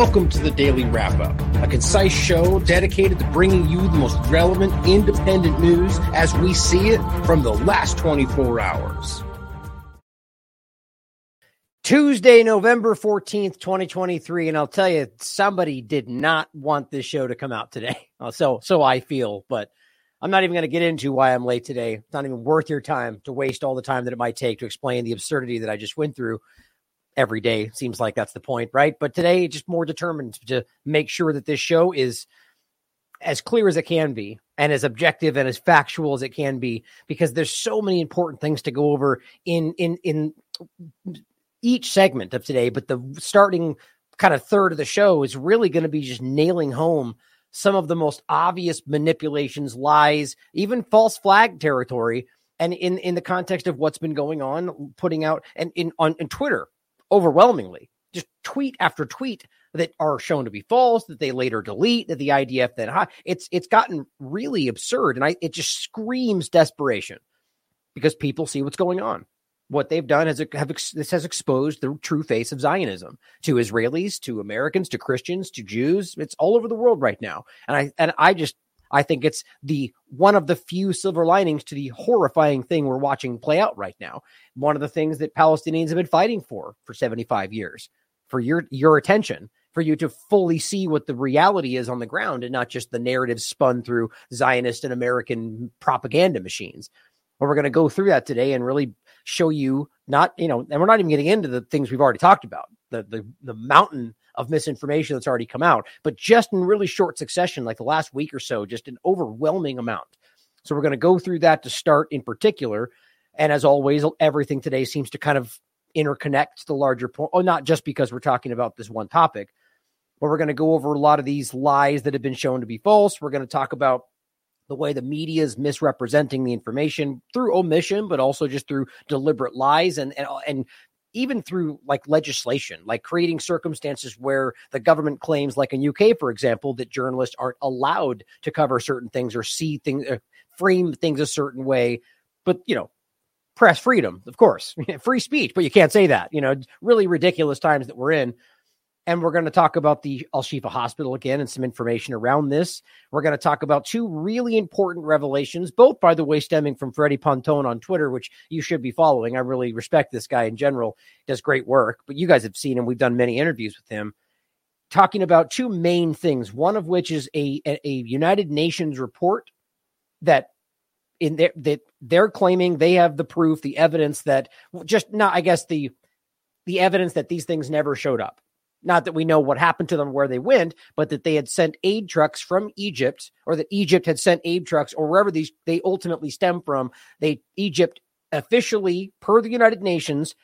Welcome to the Daily Wrap Up, a concise show dedicated to bringing you the most relevant independent news as we see it from the last 24 hours. Tuesday, November 14th, 2023. And I'll tell you, somebody did not want this show to come out today. So, so I feel, but I'm not even going to get into why I'm late today. It's not even worth your time to waste all the time that it might take to explain the absurdity that I just went through every day. Seems like that's the point, right? But today, just more determined to make sure that this show is as clear as it can be and as objective and as factual as it can be because there's so many important things to go over in in in each segment of today but the starting kind of third of the show is really going to be just nailing home some of the most obvious manipulations, lies, even false flag territory. And in, in the context of what's been going on, putting out and in on in Twitter, overwhelmingly, just tweet after tweet that are shown to be false, that they later delete, that the IDF then it's it's gotten really absurd, and I it just screams desperation because people see what's going on what they've done is have this has exposed the true face of Zionism to Israelis, to Americans, to Christians, to Jews. It's all over the world right now, and I and I just I think it's the one of the few silver linings to the horrifying thing we're watching play out right now. One of the things that Palestinians have been fighting for for 75 years, for your your attention, for you to fully see what the reality is on the ground and not just the narrative spun through Zionist and American propaganda machines. But we're going to go through that today and really show you not, you know, and we're not even getting into the things we've already talked about, the the the mountain of misinformation that's already come out, but just in really short succession, like the last week or so, just an overwhelming amount. So we're going to go through that to start in particular. And as always, everything today seems to kind of interconnect the larger point. Oh, not just because we're talking about this one topic, but we're going to go over a lot of these lies that have been shown to be false. We're going to talk about the way the media is misrepresenting the information through omission, but also just through deliberate lies and and, and even through like legislation, like creating circumstances where the government claims, like in UK, for example, that journalists aren't allowed to cover certain things or see things, uh, frame things a certain way. But you know, press freedom, of course, free speech, but you can't say that. You know, really ridiculous times that we're in. And we're going to talk about the Al Shifa Hospital again and some information around this. We're going to talk about two really important revelations, both, by the way, stemming from Freddie Ponton on Twitter, which you should be following. I really respect this guy in general, does great work. But you guys have seen him. We've done many interviews with him talking about two main things, one of which is a, a, a United Nations report that in their, that they're claiming they have the proof, the evidence that just not, I guess, the the evidence that these things never showed up not that we know what happened to them, where they went, but that they had sent aid trucks from Egypt, or that Egypt had sent aid trucks, or wherever these they ultimately stem from. They Egypt officially, per the United Nations,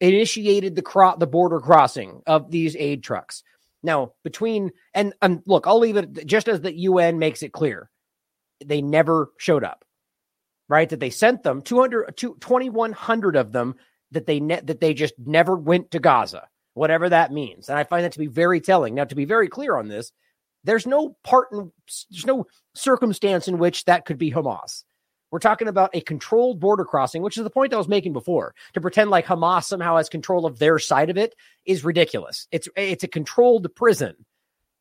initiated the cro- the border crossing of these aid trucks. Now, between and and look, I'll leave it just as the UN makes it clear, they never showed up. Right, that they sent them 200, 2,100 of them that they ne- that they just never went to Gaza whatever that means. And I find that to be very telling. Now, to be very clear on this, there's no part in, there's no circumstance in which that could be Hamas. We're talking about a controlled border crossing, which is the point I was making before. To pretend like Hamas somehow has control of their side of it is ridiculous. It's it's a controlled prison.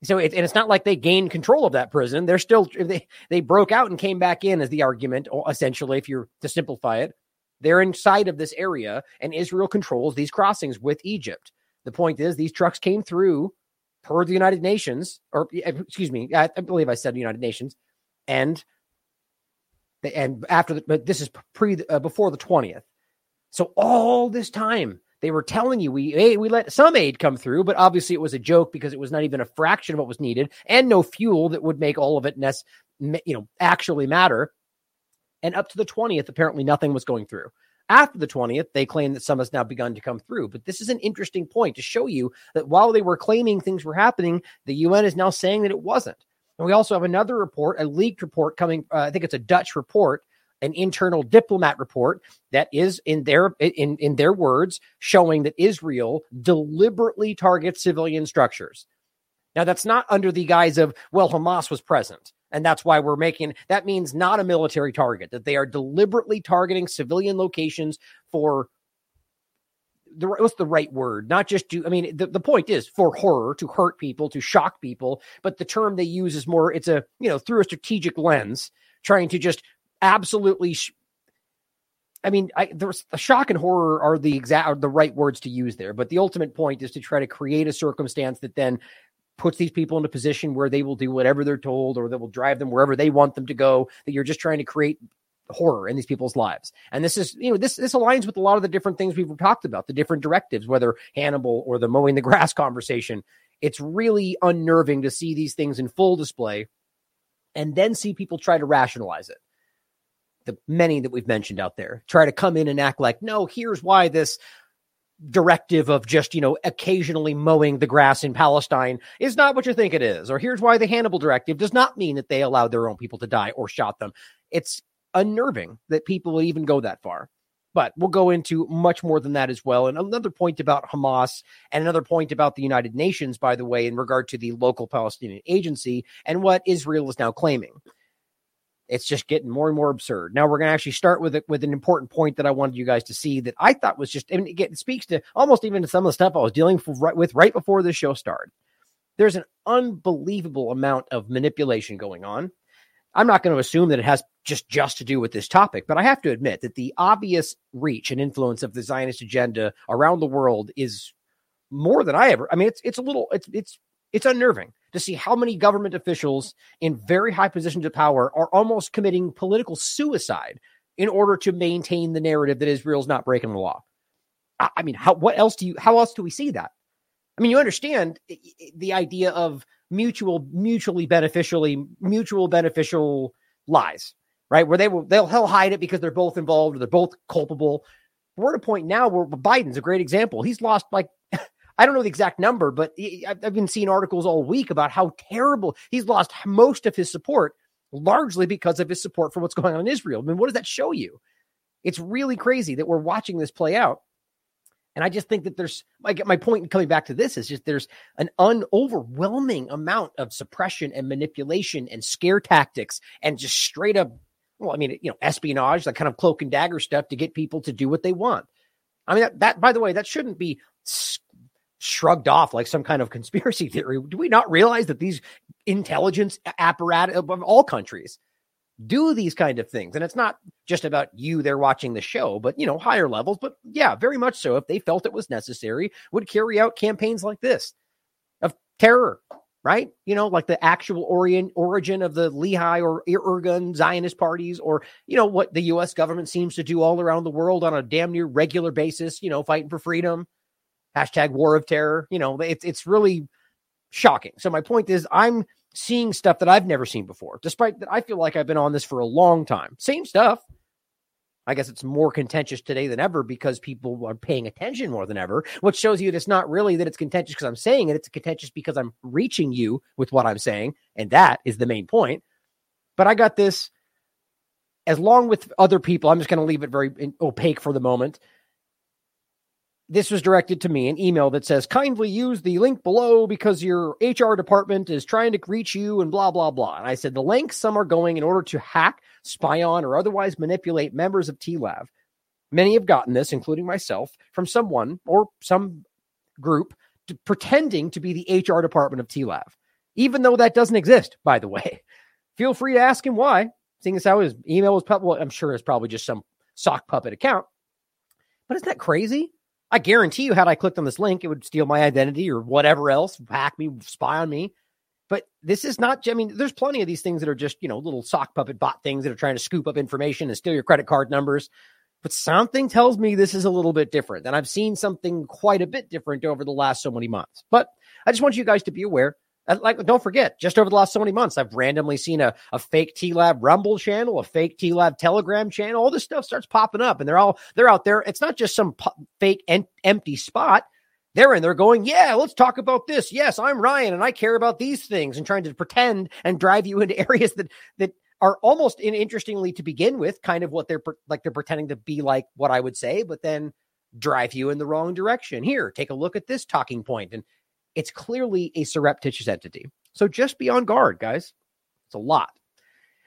So it, and it's not like they gained control of that prison. They're still they they broke out and came back in as the argument. Essentially, if you're to simplify it, they're inside of this area, and Israel controls these crossings with Egypt. The point is, these trucks came through per the United Nations, or excuse me, I, I believe I said United Nations, and and after the, but this is pre uh, before the twentieth. So all this time they were telling you we hey, we let some aid come through, but obviously it was a joke because it was not even a fraction of what was needed, and no fuel that would make all of it ness, you know actually matter. And up to the twentieth, apparently nothing was going through. After the 20th, they claim that some has now begun to come through. But this is an interesting point to show you that while they were claiming things were happening, the UN is now saying that it wasn't. And we also have another report, a leaked report coming, uh, I think it's a Dutch report, an internal diplomat report that is in their in in their words showing that Israel deliberately targets civilian structures. Now that's not under the guise of well Hamas was present. And that's why we're making that means not a military target, that they are deliberately targeting civilian locations for the what's the right word? Not just to. I mean, the, the point is for horror to hurt people, to shock people, but the term they use is more. It's a you know through a strategic lens, trying to just absolutely. Sh- I mean, I, there's the shock and horror are the exact are the right words to use there, but the ultimate point is to try to create a circumstance that then puts these people in a position where they will do whatever they're told or that will drive them wherever they want them to go that you're just trying to create horror in these people's lives. And this is you know this this aligns with a lot of the different things we've talked about the different directives whether hannibal or the mowing the grass conversation. It's really unnerving to see these things in full display and then see people try to rationalize it. The many that we've mentioned out there try to come in and act like no here's why this directive of just, you know, occasionally mowing the grass in Palestine is not what you think it is. Or here's why the Hannibal directive does not mean that they allowed their own people to die or shot them. It's unnerving that people would even go that far. But we'll go into much more than that as well. And another point about Hamas and another point about the United Nations, by the way, in regard to the local Palestinian agency and what Israel is now claiming it's just getting more and more absurd. Now we're going to actually start with it with an important point that I wanted you guys to see that I thought was just, mean, it speaks to almost even to some of the stuff I was dealing with right before the show started. There's an unbelievable amount of manipulation going on. I'm not going to assume that it has just just to do with this topic, but I have to admit that the obvious reach and influence of the Zionist agenda around the world is more than I ever. I mean, it's it's a little it's it's it's unnerving to see how many government officials in very high positions of power are almost committing political suicide in order to maintain the narrative that Israel's not breaking the law. I mean, how what else do you how else do we see that? I mean, you understand the idea of mutual mutually beneficially mutual beneficial lies, right? Where they will they'll he'll hide it because they're both involved or they're both culpable. We're at a point now where Biden's a great example. He's lost like I don't know the exact number, but I've been seeing articles all week about how terrible he's lost most of his support, largely because of his support for what's going on in Israel. I mean, what does that show you? It's really crazy that we're watching this play out. And I just think that there's like my point in coming back to this is just there's an overwhelming amount of suppression and manipulation and scare tactics and just straight up, well, I mean, you know, espionage, that kind of cloak and dagger stuff to get people to do what they want. I mean, that, that by the way, that shouldn't be shrugged off like some kind of conspiracy theory. Do we not realize that these intelligence apparatus of all countries do these kind of things? And it's not just about you there watching the show, but you know, higher levels. But yeah, very much so. If they felt it was necessary, would carry out campaigns like this of terror, right? You know, like the actual orient, origin of the Lehi or Irgun Zionist parties, or you know what the U.S. government seems to do all around the world on a damn near regular basis. You know, fighting for freedom hashtag war of terror. You know, it's it's really shocking. So my point is, I'm seeing stuff that I've never seen before, despite that I feel like I've been on this for a long time. Same stuff. I guess it's more contentious today than ever because people are paying attention more than ever, which shows you that it's not really that it's contentious because I'm saying it. It's contentious because I'm reaching you with what I'm saying. And that is the main point. But I got this as long with other people. I'm just going to leave it very opaque for the moment this was directed to me an email that says kindly use the link below because your hr department is trying to reach you and blah blah blah. And i said the links some are going in order to hack spy on or otherwise manipulate members of tlav. Many have gotten this including myself from someone or some group to, pretending to be the hr department of tlav even though that doesn't exist by the way. Feel free to ask him why seeing as how his email was well, i'm sure it's probably just some sock puppet account. But isn't that crazy I guarantee you, had I clicked on this link, it would steal my identity or whatever else, hack me, spy on me. But this is not, I mean, there's plenty of these things that are just, you know, little sock puppet bot things that are trying to scoop up information and steal your credit card numbers. But something tells me this is a little bit different. And I've seen something quite a bit different over the last so many months. But I just want you guys to be aware Uh, like, don't forget, just over the last so many months, I've randomly seen a, a fake TLAV Rumble channel, a fake TLAV Telegram channel. All this stuff starts popping up, and they're all they're out there. It's not just some fake en- empty spot. They're in there going, yeah, let's talk about this. Yes, I'm Ryan, and I care about these things, and trying to pretend and drive you into areas that that are almost in, interestingly to begin with, kind of what they're like. They're pretending to be like what I would say, but then drive you in the wrong direction. Here, take a look at this talking point, and it's clearly a surreptitious entity. So just be on guard, guys. It's a lot.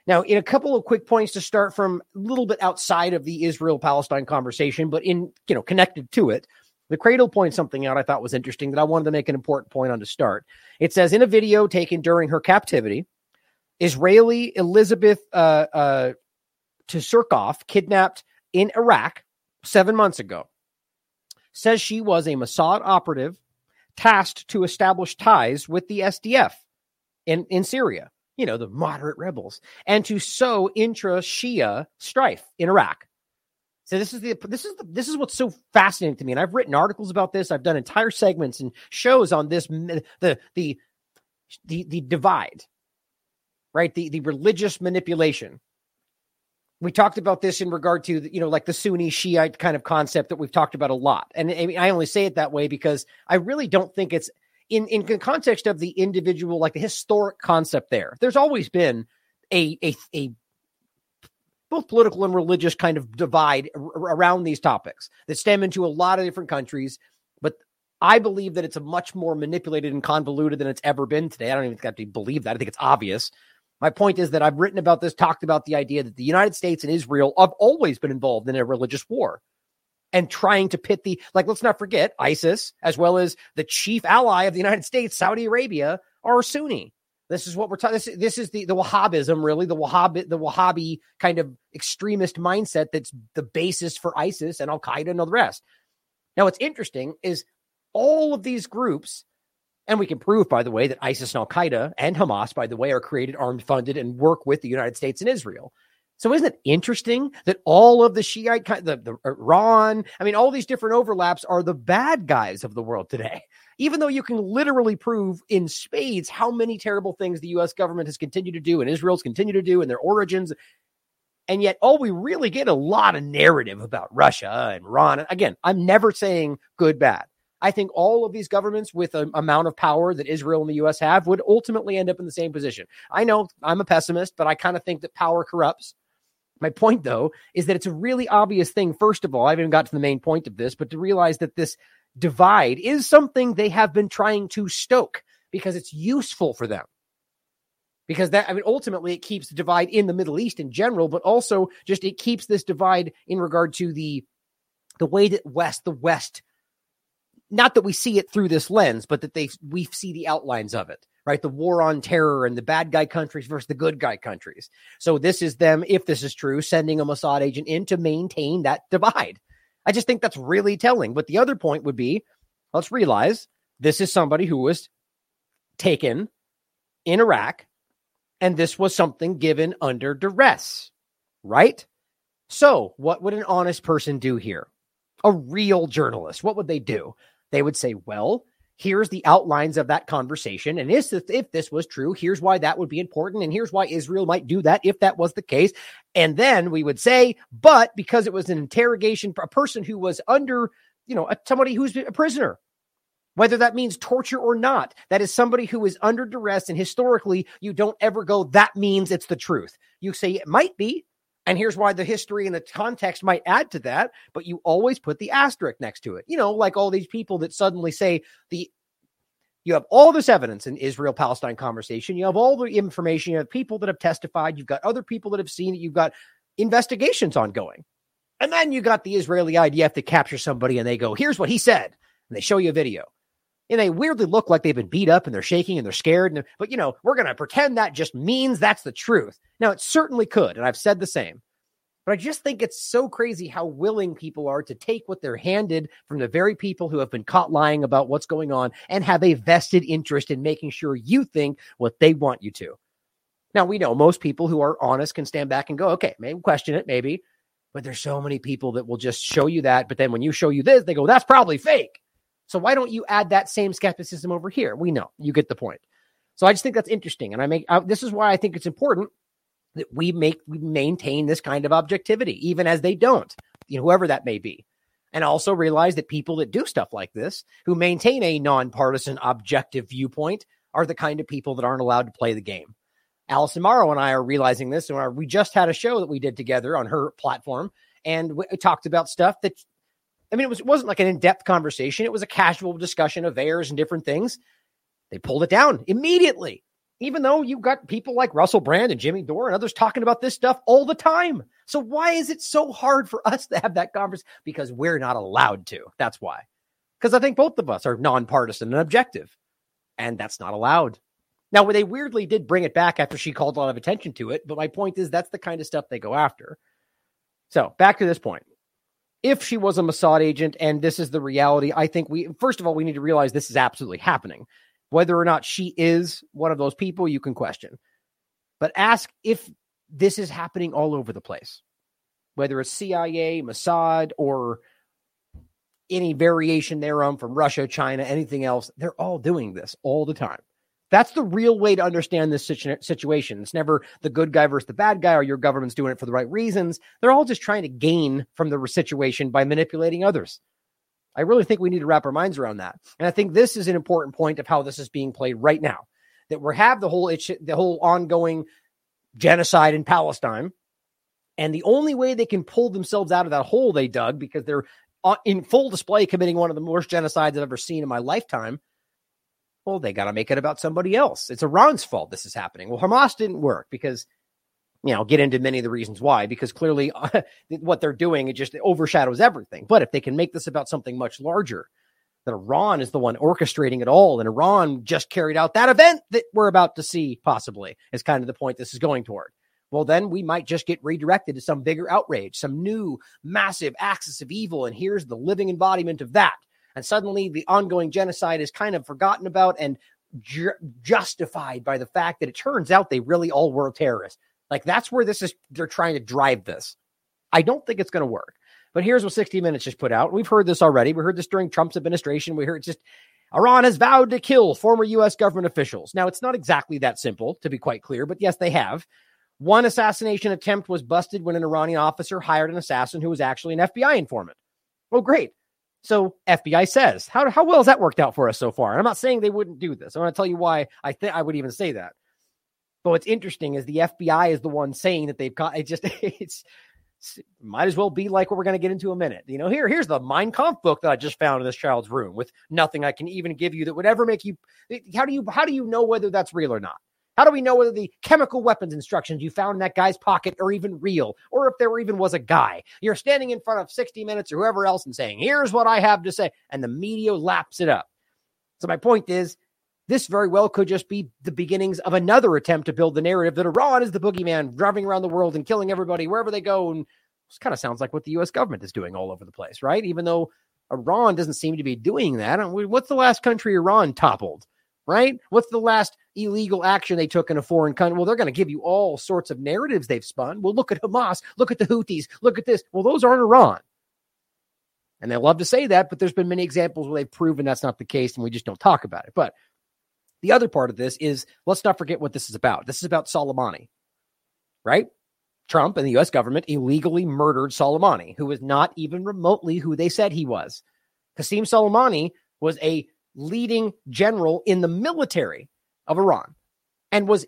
Now, in a couple of quick points to start from a little bit outside of the Israel Palestine conversation, but in, you know, connected to it, The Cradle points something out I thought was interesting that I wanted to make an important point on to start. It says in a video taken during her captivity, Israeli Elizabeth uh, uh, Tsurkov, kidnapped in Iraq seven months ago, says she was a Mossad operative tasked to establish ties with the SDF in, in Syria, you know, the moderate rebels, and to sow intra Shia strife in Iraq. So this is the this is the, this is what's so fascinating to me, and I've written articles about this. I've done entire segments and shows on this the the the the divide, right? The the religious manipulation we talked about this in regard to you know like the Sunni Shiite kind of concept that we've talked about a lot, and I, only say it that way because I really don't think it's in in the context of the individual, like the historic concept. There, there's always been a a a both political and religious kind of divide around these topics that stem into a lot of different countries, but I believe that it's a much more manipulated and convoluted than it's ever been today. I don't even have to believe that. I think it's obvious. My point is that I've written about this, talked about the idea that the United States and Israel have always been involved in a religious war and trying to pit the, like, let's not forget ISIS, as well as the chief ally of the United States, Saudi Arabia, are Sunni. This is what we're talking. This, this is the, the Wahhabism, really, the Wahhabi, the Wahhabi kind of extremist mindset that's the basis for ISIS and Al Qaeda and all the rest. Now, what's interesting is all of these groups and we can prove, by the way, that ISIS and Al Qaeda and Hamas, by the way, are created, armed, funded, and work with the United States and Israel. So isn't it interesting that all of the Shiite, the, the uh, Iran, I mean, all these different overlaps are the bad guys of the world today. Even though you can literally prove in spades how many terrible things the U.S. government has continued to do and Israel's continued to do and their origins. And yet, all we really get a lot of narrative about Russia and Iran. Again, I'm never saying good, bad. I think all of these governments with an amount of power that Israel and the US have would ultimately end up in the same position. I know I'm a pessimist, but I kind of think that power corrupts. My point, though, is that it's a really obvious thing. First of all, I haven't even got to the main point of this, but to realize that this divide is something they have been trying to stoke because it's useful for them. Because that, I mean, ultimately it keeps the divide in the Middle East in general, but also just it keeps this divide in regard to the the way that West, the West not that we see it through this lens, but that they we see the outlines of it, right? The war on terror and the bad guy countries versus the good guy countries. So this is them, if this is true, sending a Mossad agent in to maintain that divide. I just think that's really telling. But the other point would be, let's realize this is somebody who was taken in Iraq, and this was something given under duress, right? So, what would an honest person do here? A real journalist, what would they do? They would say, well, here's the outlines of that conversation. And if, if this was true, here's why that would be important. And here's why Israel might do that if that was the case. And then we would say, but because it was an interrogation, a person who was under, you know, a, somebody who's a prisoner, whether that means torture or not, that is somebody who is under duress. And historically, you don't ever go, that means it's the truth. You say it might be, and here's why the history and the context might add to that, but you always put the asterisk next to it. You know, like all these people that suddenly say the you have all this evidence in Israel Palestine conversation. You have all the information. You have people that have testified. You've got other people that have seen it. You've got investigations ongoing. And then you got the Israeli IDF to capture somebody and they go, here's what he said. And they show you a video. And they weirdly look like they've been beat up and they're shaking and they're scared. And, but, you know, we're going to pretend that just means that's the truth. Now, it certainly could. And I've said the same. But I just think it's so crazy how willing people are to take what they're handed from the very people who have been caught lying about what's going on and have a vested interest in making sure you think what they want you to. Now, we know most people who are honest can stand back and go, okay, maybe question it, maybe. But there's so many people that will just show you that. But then when you show you this, they go, that's probably fake. So why don't you add that same skepticism over here? We know you get the point. So I just think that's interesting, and I make I, this is why I think it's important that we make we maintain this kind of objectivity, even as they don't, you know, whoever that may be, and also realize that people that do stuff like this, who maintain a nonpartisan, objective viewpoint, are the kind of people that aren't allowed to play the game. Alison Morrow and I are realizing this, and we just had a show that we did together on her platform, and we talked about stuff that I mean, it was it wasn't like an in-depth conversation. It was a casual discussion of theirs and different things. They pulled it down immediately. Even though you've got people like Russell Brand and Jimmy Dore and others talking about this stuff all the time. So why is it so hard for us to have that conversation? Because we're not allowed to. That's why. because I think both of us are nonpartisan and objective, and that's not allowed. Now, they weirdly did bring it back after she called a lot of attention to it, but my point is that's the kind of stuff they go after. So, back to this point. If she was a Mossad agent and this is the reality, I think we, first of all, we need to realize this is absolutely happening. Whether or not she is one of those people, you can question. But ask if this is happening all over the place, whether it's CIA, Mossad, or any variation thereon from Russia, China, anything else. They're all doing this all the time. That's the real way to understand this situ- situation. It's never the good guy versus the bad guy, or your government's doing it for the right reasons. They're all just trying to gain from the situation by manipulating others. I really think we need to wrap our minds around that. And I think this is an important point of how this is being played right now. That we have the whole the whole ongoing genocide in Palestine, and the only way they can pull themselves out of that hole they dug because they're uh, in full display committing one of the worst genocides I've ever seen in my lifetime they got to make it about somebody else. It's Iran's fault this is happening. Well, Hamas didn't work because, you know, get into many of the reasons why, because clearly what they're doing, it just overshadows everything. But if they can make this about something much larger, that Iran is the one orchestrating it all, and Iran just carried out that event that we're about to see, possibly, is kind of the point this is going toward. Well, then we might just get redirected to some bigger outrage, some new massive axis of evil. And here's the living embodiment of that and suddenly the ongoing genocide is kind of forgotten about and ju- justified by the fact that it turns out they really all were terrorists. Like that's where this is, they're trying to drive this. I don't think it's going to work. But here's what 60 Minutes just put out. We've heard this already. We heard this during Trump's administration. We heard just Iran has vowed to kill former U.S. government officials. Now, it's not exactly that simple, to be quite clear, but yes, they have. One assassination attempt was busted when an Iranian officer hired an assassin who was actually an FBI informant. Well, great. So FBI says, how, how well has that worked out for us so far? And I'm not saying they wouldn't do this. I want to tell you why I think I would even say that. But what's interesting is the FBI is the one saying that they've got it just it's might as well be like what we're going to get into a minute. You know, here, here's the Mein Kampf book that I just found in this child's room with nothing I can even give you that would ever make you. How do you how do you know whether that's real or not? How do we know whether the chemical weapons instructions you found in that guy's pocket are even real or if there even was a guy? You're standing in front of 60 Minutes or whoever else and saying, here's what I have to say. And the media laps it up. So my point is, this very well could just be the beginnings of another attempt to build the narrative that Iran is the boogeyman driving around the world and killing everybody wherever they go. And this kind of sounds like what the US government is doing all over the place, right? Even though Iran doesn't seem to be doing that. What's the last country Iran toppled? Right? What's the last illegal action they took in a foreign country? Well, they're going to give you all sorts of narratives they've spun. Well, look at Hamas, look at the Houthis, look at this. Well, those aren't Iran. And they love to say that, but there's been many examples where they've proven that's not the case and we just don't talk about it. But the other part of this is let's not forget what this is about. This is about Soleimani, right? Trump and the US government illegally murdered Soleimani, who was not even remotely who they said he was. Qasem Soleimani was a leading general in the military of Iran and was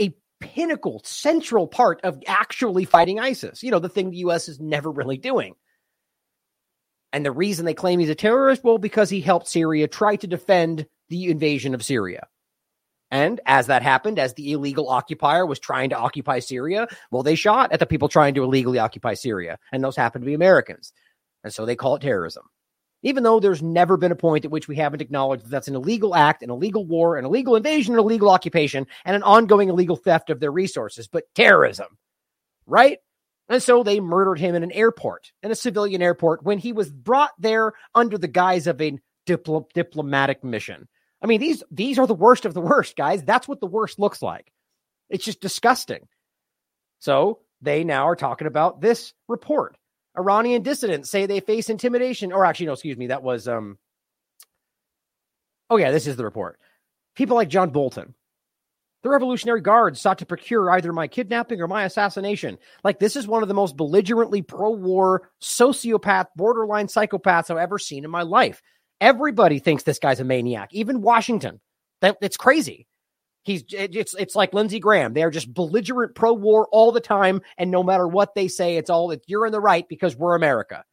a pinnacle, central part of actually fighting ISIS. You know, the thing the U.S. is never really doing. And the reason they claim he's a terrorist, well, because he helped Syria try to defend the invasion of Syria. And as that happened, as the illegal occupier was trying to occupy Syria, well, they shot at the people trying to illegally occupy Syria. And those happened to be Americans. And so they call it terrorism even though there's never been a point at which we haven't acknowledged that that's an illegal act, an illegal war, an illegal invasion, an illegal occupation, and an ongoing illegal theft of their resources, but terrorism, right? And so they murdered him in an airport, in a civilian airport, when he was brought there under the guise of a dipl- diplomatic mission. I mean, these these are the worst of the worst, guys. That's what the worst looks like. It's just disgusting. So they now are talking about this report. Iranian dissidents say they face intimidation. Or actually, no, excuse me. That was um. Oh yeah, this is the report. People like John Bolton. The Revolutionary Guard sought to procure either my kidnapping or my assassination. Like, this is one of the most belligerently pro war, sociopath, borderline psychopaths I've ever seen in my life. Everybody thinks this guy's a maniac, even Washington. That, it's crazy. He's it's it's like Lindsey Graham. They are just belligerent pro war all the time, and no matter what they say, it's all that you're in the right because we're America.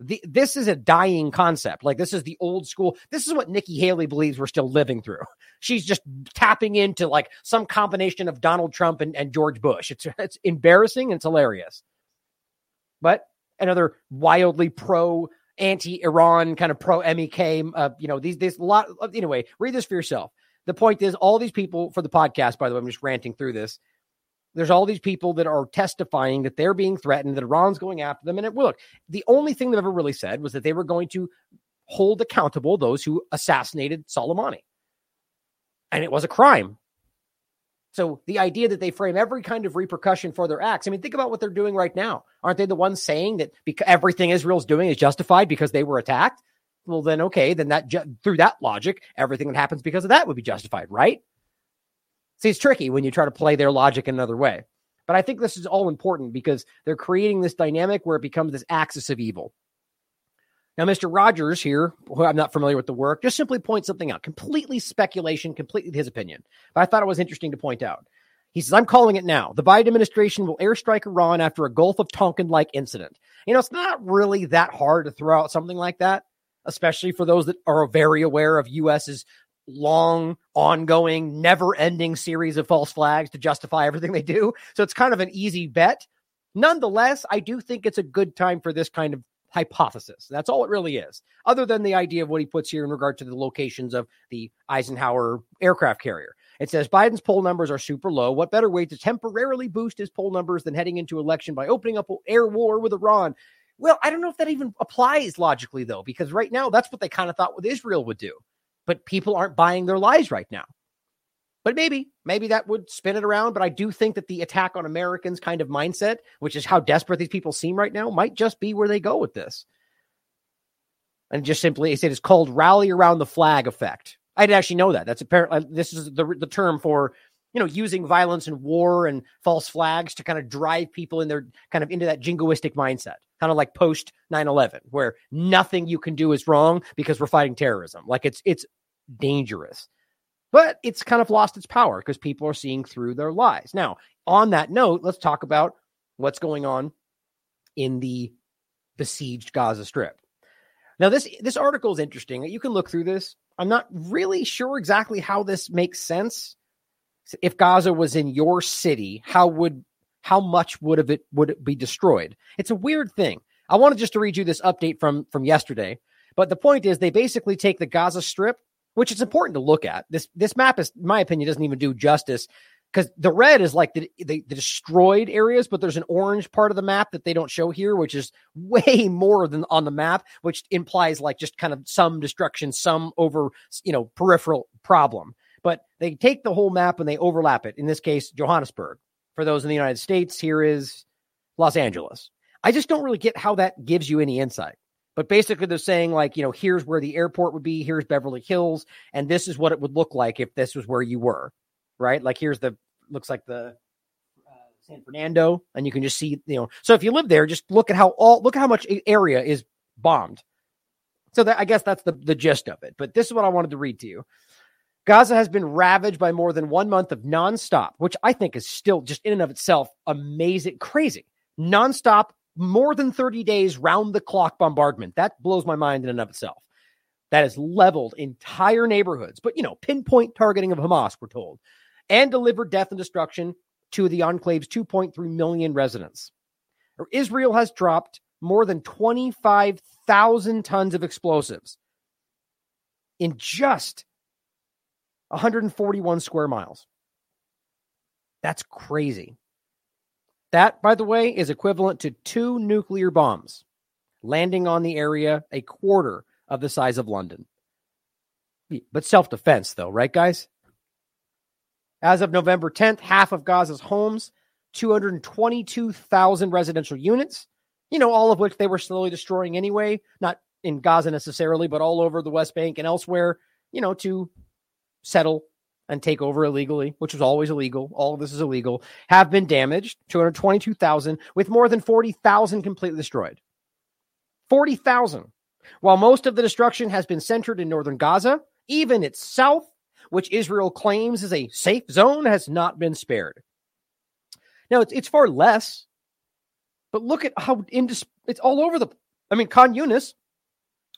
The, this is a dying concept. Like this is the old school. This is what Nikki Haley believes we're still living through. She's just tapping into like some combination of Donald Trump and, and George Bush. It's it's embarrassing and it's hilarious. But another wildly pro anti-Iran kind of pro MEK. Uh, you know, these this lot. Anyway, read this for yourself. The point is, all these people for the podcast. By the way, I'm just ranting through this. There's all these people that are testifying that they're being threatened, that Iran's going after them. And it, look, the only thing they've ever really said was that they were going to hold accountable those who assassinated Soleimani. And it was a crime. So the idea that they frame every kind of repercussion for their acts, I mean, think about what they're doing right now. Aren't they the ones saying that because everything Israel's doing is justified because they were attacked? Well, then, okay, then that ju- through that logic, everything that happens because of that would be justified, right? See, it's tricky when you try to play their logic in another way. But I think this is all important because they're creating this dynamic where it becomes this axis of evil. Now, Mr. Rogers here, who I'm not familiar with the work, just simply points something out. Completely speculation, completely his opinion. But I thought it was interesting to point out. He says, I'm calling it now. The Biden administration will airstrike Iran after a Gulf of Tonkin like incident. You know, it's not really that hard to throw out something like that, especially for those that are very aware of US's long, ongoing, never ending series of false flags to justify everything they do. So it's kind of an easy bet. Nonetheless, I do think it's a good time for this kind of hypothesis. That's all it really is, other than the idea of what he puts here in regard to the locations of the Eisenhower aircraft carrier. It says Biden's poll numbers are super low. What better way to temporarily boost his poll numbers than heading into election by opening up air war with Iran? Well, I don't know if that even applies logically, though, because right now that's what they kind of thought what Israel would do. But people aren't buying their lies right now. But maybe, maybe that would spin it around. But I do think that the attack on Americans kind of mindset, which is how desperate these people seem right now, might just be where they go with this. And just simply, it is called rally around the flag effect. I didn't actually know that. That's apparently uh, this is the the term for you know using violence and war and false flags to kind of drive people in their kind of into that jingoistic mindset, kind of like post 9-11, where nothing you can do is wrong because we're fighting terrorism. Like it's it's dangerous but it's kind of lost its power because people are seeing through their lies. Now, on that note, let's talk about what's going on in the besieged Gaza Strip. Now, this this article is interesting. You can look through this. I'm not really sure exactly how this makes sense. If Gaza was in your city, how would how much would of it would it be destroyed? It's a weird thing. I wanted just to read you this update from from yesterday. But the point is, they basically take the Gaza Strip which is important to look at. This this map is, in my opinion, doesn't even do justice because the red is like the, the, the destroyed areas, but there's an orange part of the map that they don't show here, which is way more than on the map, which implies like just kind of some destruction, some over you know peripheral problem. But they take the whole map and they overlap it. In this case, Johannesburg. For those in the United States, here is Los Angeles. I just don't really get how that gives you any insight. But basically, they're saying, like, you know, here's where the airport would be, here's Beverly Hills, and this is what it would look like if this was where you were, right? Like, here's the looks like the uh, San Fernando, and you can just see, you know, so if you live there, just look at how all look at how much area is bombed. So that I guess that's the the gist of it. But this is what I wanted to read to you. Gaza has been ravaged by more than one month of nonstop, which I think is still just in and of itself amazing, crazy, nonstop more than 30 days round the clock bombardment. That blows my mind in and of itself. That has leveled entire neighborhoods, but you know, pinpoint targeting of Hamas, we're told, and delivered death and destruction to the enclave's 2.3 million residents. Israel has dropped more than 25,000 tons of explosives in just 141 square miles. That's crazy. That, by the way, is equivalent to two nuclear bombs landing on the area a quarter of the size of London. But self defense, though, right, guys? As of November 10th, half of Gaza's homes, 222,000 residential units, you know, all of which they were slowly destroying anyway, not in Gaza necessarily, but all over the West Bank and elsewhere, you know, to settle and take over illegally, which was always illegal. All of this is illegal, have been damaged, 222,000, with more than 40,000 completely destroyed. 40,000. While most of the destruction has been centered in northern Gaza, even its south, which Israel claims is a safe zone, has not been spared. Now, it's, it's far less, but look at how indis- it's all over the. I mean, Khan Yunis,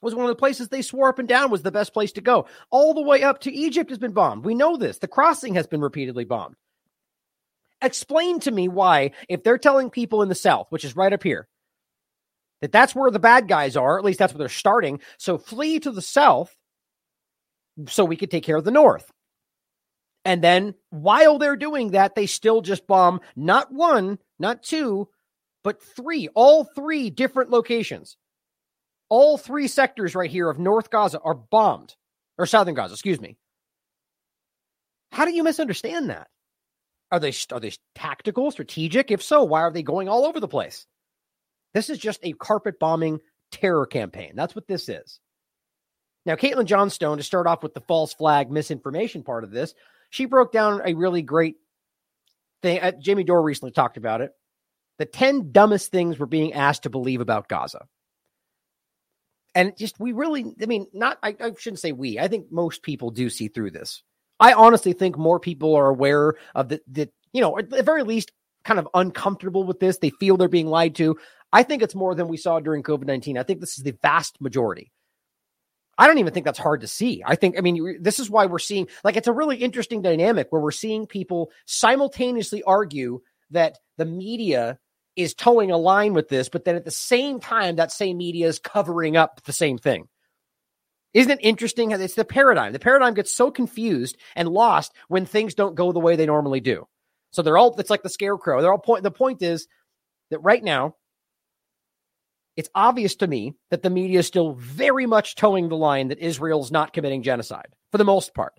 was one of the places they swore up and down was the best place to go. All the way up to Egypt has been bombed. We know this. The crossing has been repeatedly bombed. Explain to me why, if they're telling people in the South, which is right up here, that that's where the bad guys are. At least that's where they're starting. So flee to the south so we could take care of the north. And then while they're doing that, they still just bomb not one, not two, but three, all three different locations. All three sectors right here of North Gaza are bombed, or Southern Gaza, excuse me. How do you misunderstand that? Are they are they tactical, strategic? If so, why are they going all over the place? This is just a carpet bombing terror campaign. That's what this is. Now, Caitlin Johnstone, to start off with the false flag misinformation part of this, she broke down a really great thing. Uh, Jimmy Dore recently talked about it. The 10 dumbest things we're being asked to believe about Gaza. And just, we really, I mean, not, I, I shouldn't say we, I think most people do see through this. I honestly think more people are aware of the, the you know, at the very least, kind of uncomfortable with this. They feel they're being lied to. I think it's more than we saw during COVID 19. I think this is the vast majority. I don't even think that's hard to see. I think, I mean, this is why we're seeing, like, it's a really interesting dynamic where we're seeing people simultaneously argue that the media is toeing a line with this, but then at the same time, that same media is covering up the same thing. Isn't it interesting it's the paradigm? The paradigm gets so confused and lost when things don't go the way they normally do. So they're all, it's like the scarecrow. They're all point, the point is that right now, it's obvious to me that the media is still very much toeing the line that Israel's not committing genocide for the most part.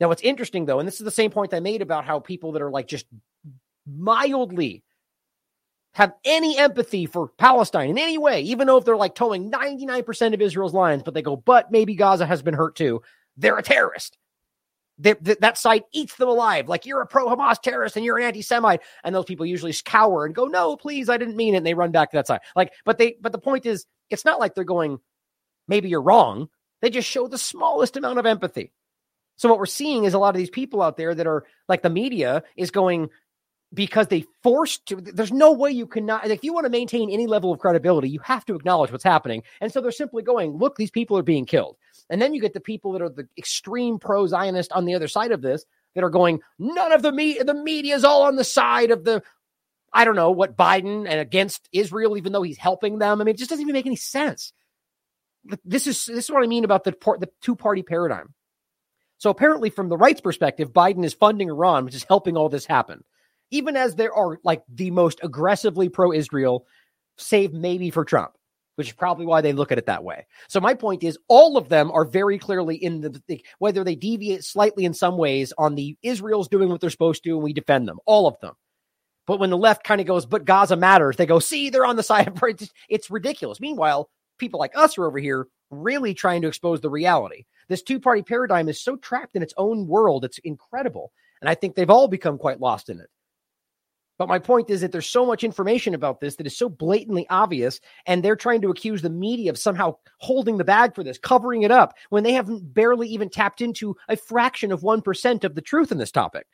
Now, what's interesting though, and this is the same point I made about how people that are like just mildly have any empathy for Palestine in any way, even though if they're like toeing 99% of Israel's lines, but they go, but maybe Gaza has been hurt too, they're a terrorist. They, that side eats them alive. Like you're a pro Hamas terrorist and you're an anti Semite. And those people usually cower and go, no, please, I didn't mean it. And they run back to that side. Like, but they, but the point is, it's not like they're going, maybe you're wrong. They just show the smallest amount of empathy. So what we're seeing is a lot of these people out there that are like the media is going, because they forced to there's no way you cannot if you want to maintain any level of credibility you have to acknowledge what's happening. And so they're simply going look these people are being killed. And then you get the people that are the extreme pro zionist on the other side of this that are going none of the media the media is all on the side of the i don't know what biden and against israel even though he's helping them. I mean it just doesn't even make any sense. This is this is what i mean about the the two party paradigm. So apparently from the right's perspective biden is funding iran which is helping all this happen even as there are like the most aggressively pro Israel, save maybe for Trump, which is probably why they look at it that way. So my point is, all of them are very clearly in the, the whether they deviate slightly in some ways on the Israel's doing what they're supposed to, and we defend them, all of them. But when the left kind of goes, but Gaza matters, they go, see, they're on the side of it's, it's ridiculous. Meanwhile, people like us are over here really trying to expose the reality. This two party paradigm is so trapped in its own world. It's incredible. And I think they've all become quite lost in it. But my point is that there's so much information about this that is so blatantly obvious, and they're trying to accuse the media of somehow holding the bag for this, covering it up, when they haven't barely even tapped into a fraction of 1% of the truth in this topic.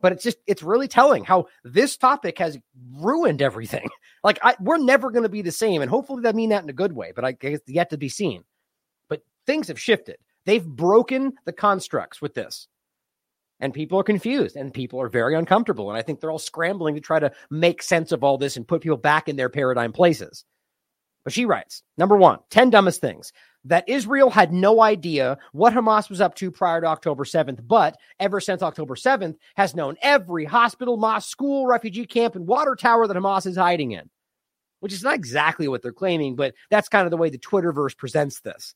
But it's just, it's really telling how this topic has ruined everything. Like, I, we're never going to be the same. And hopefully, that mean that in a good way, but I guess yet to be seen. But things have shifted. They've broken the constructs with this and people are confused and people are very uncomfortable. And I think they're all scrambling to try to make sense of all this and put people back in their paradigm places. But she writes number one, 10 dumbest things that Israel had no idea what Hamas was up to prior to October 7th, but ever since October 7th has known every hospital, mosque, school, refugee camp, and water tower that Hamas is hiding in, which is not exactly what they're claiming, but that's kind of the way the Twitterverse presents this.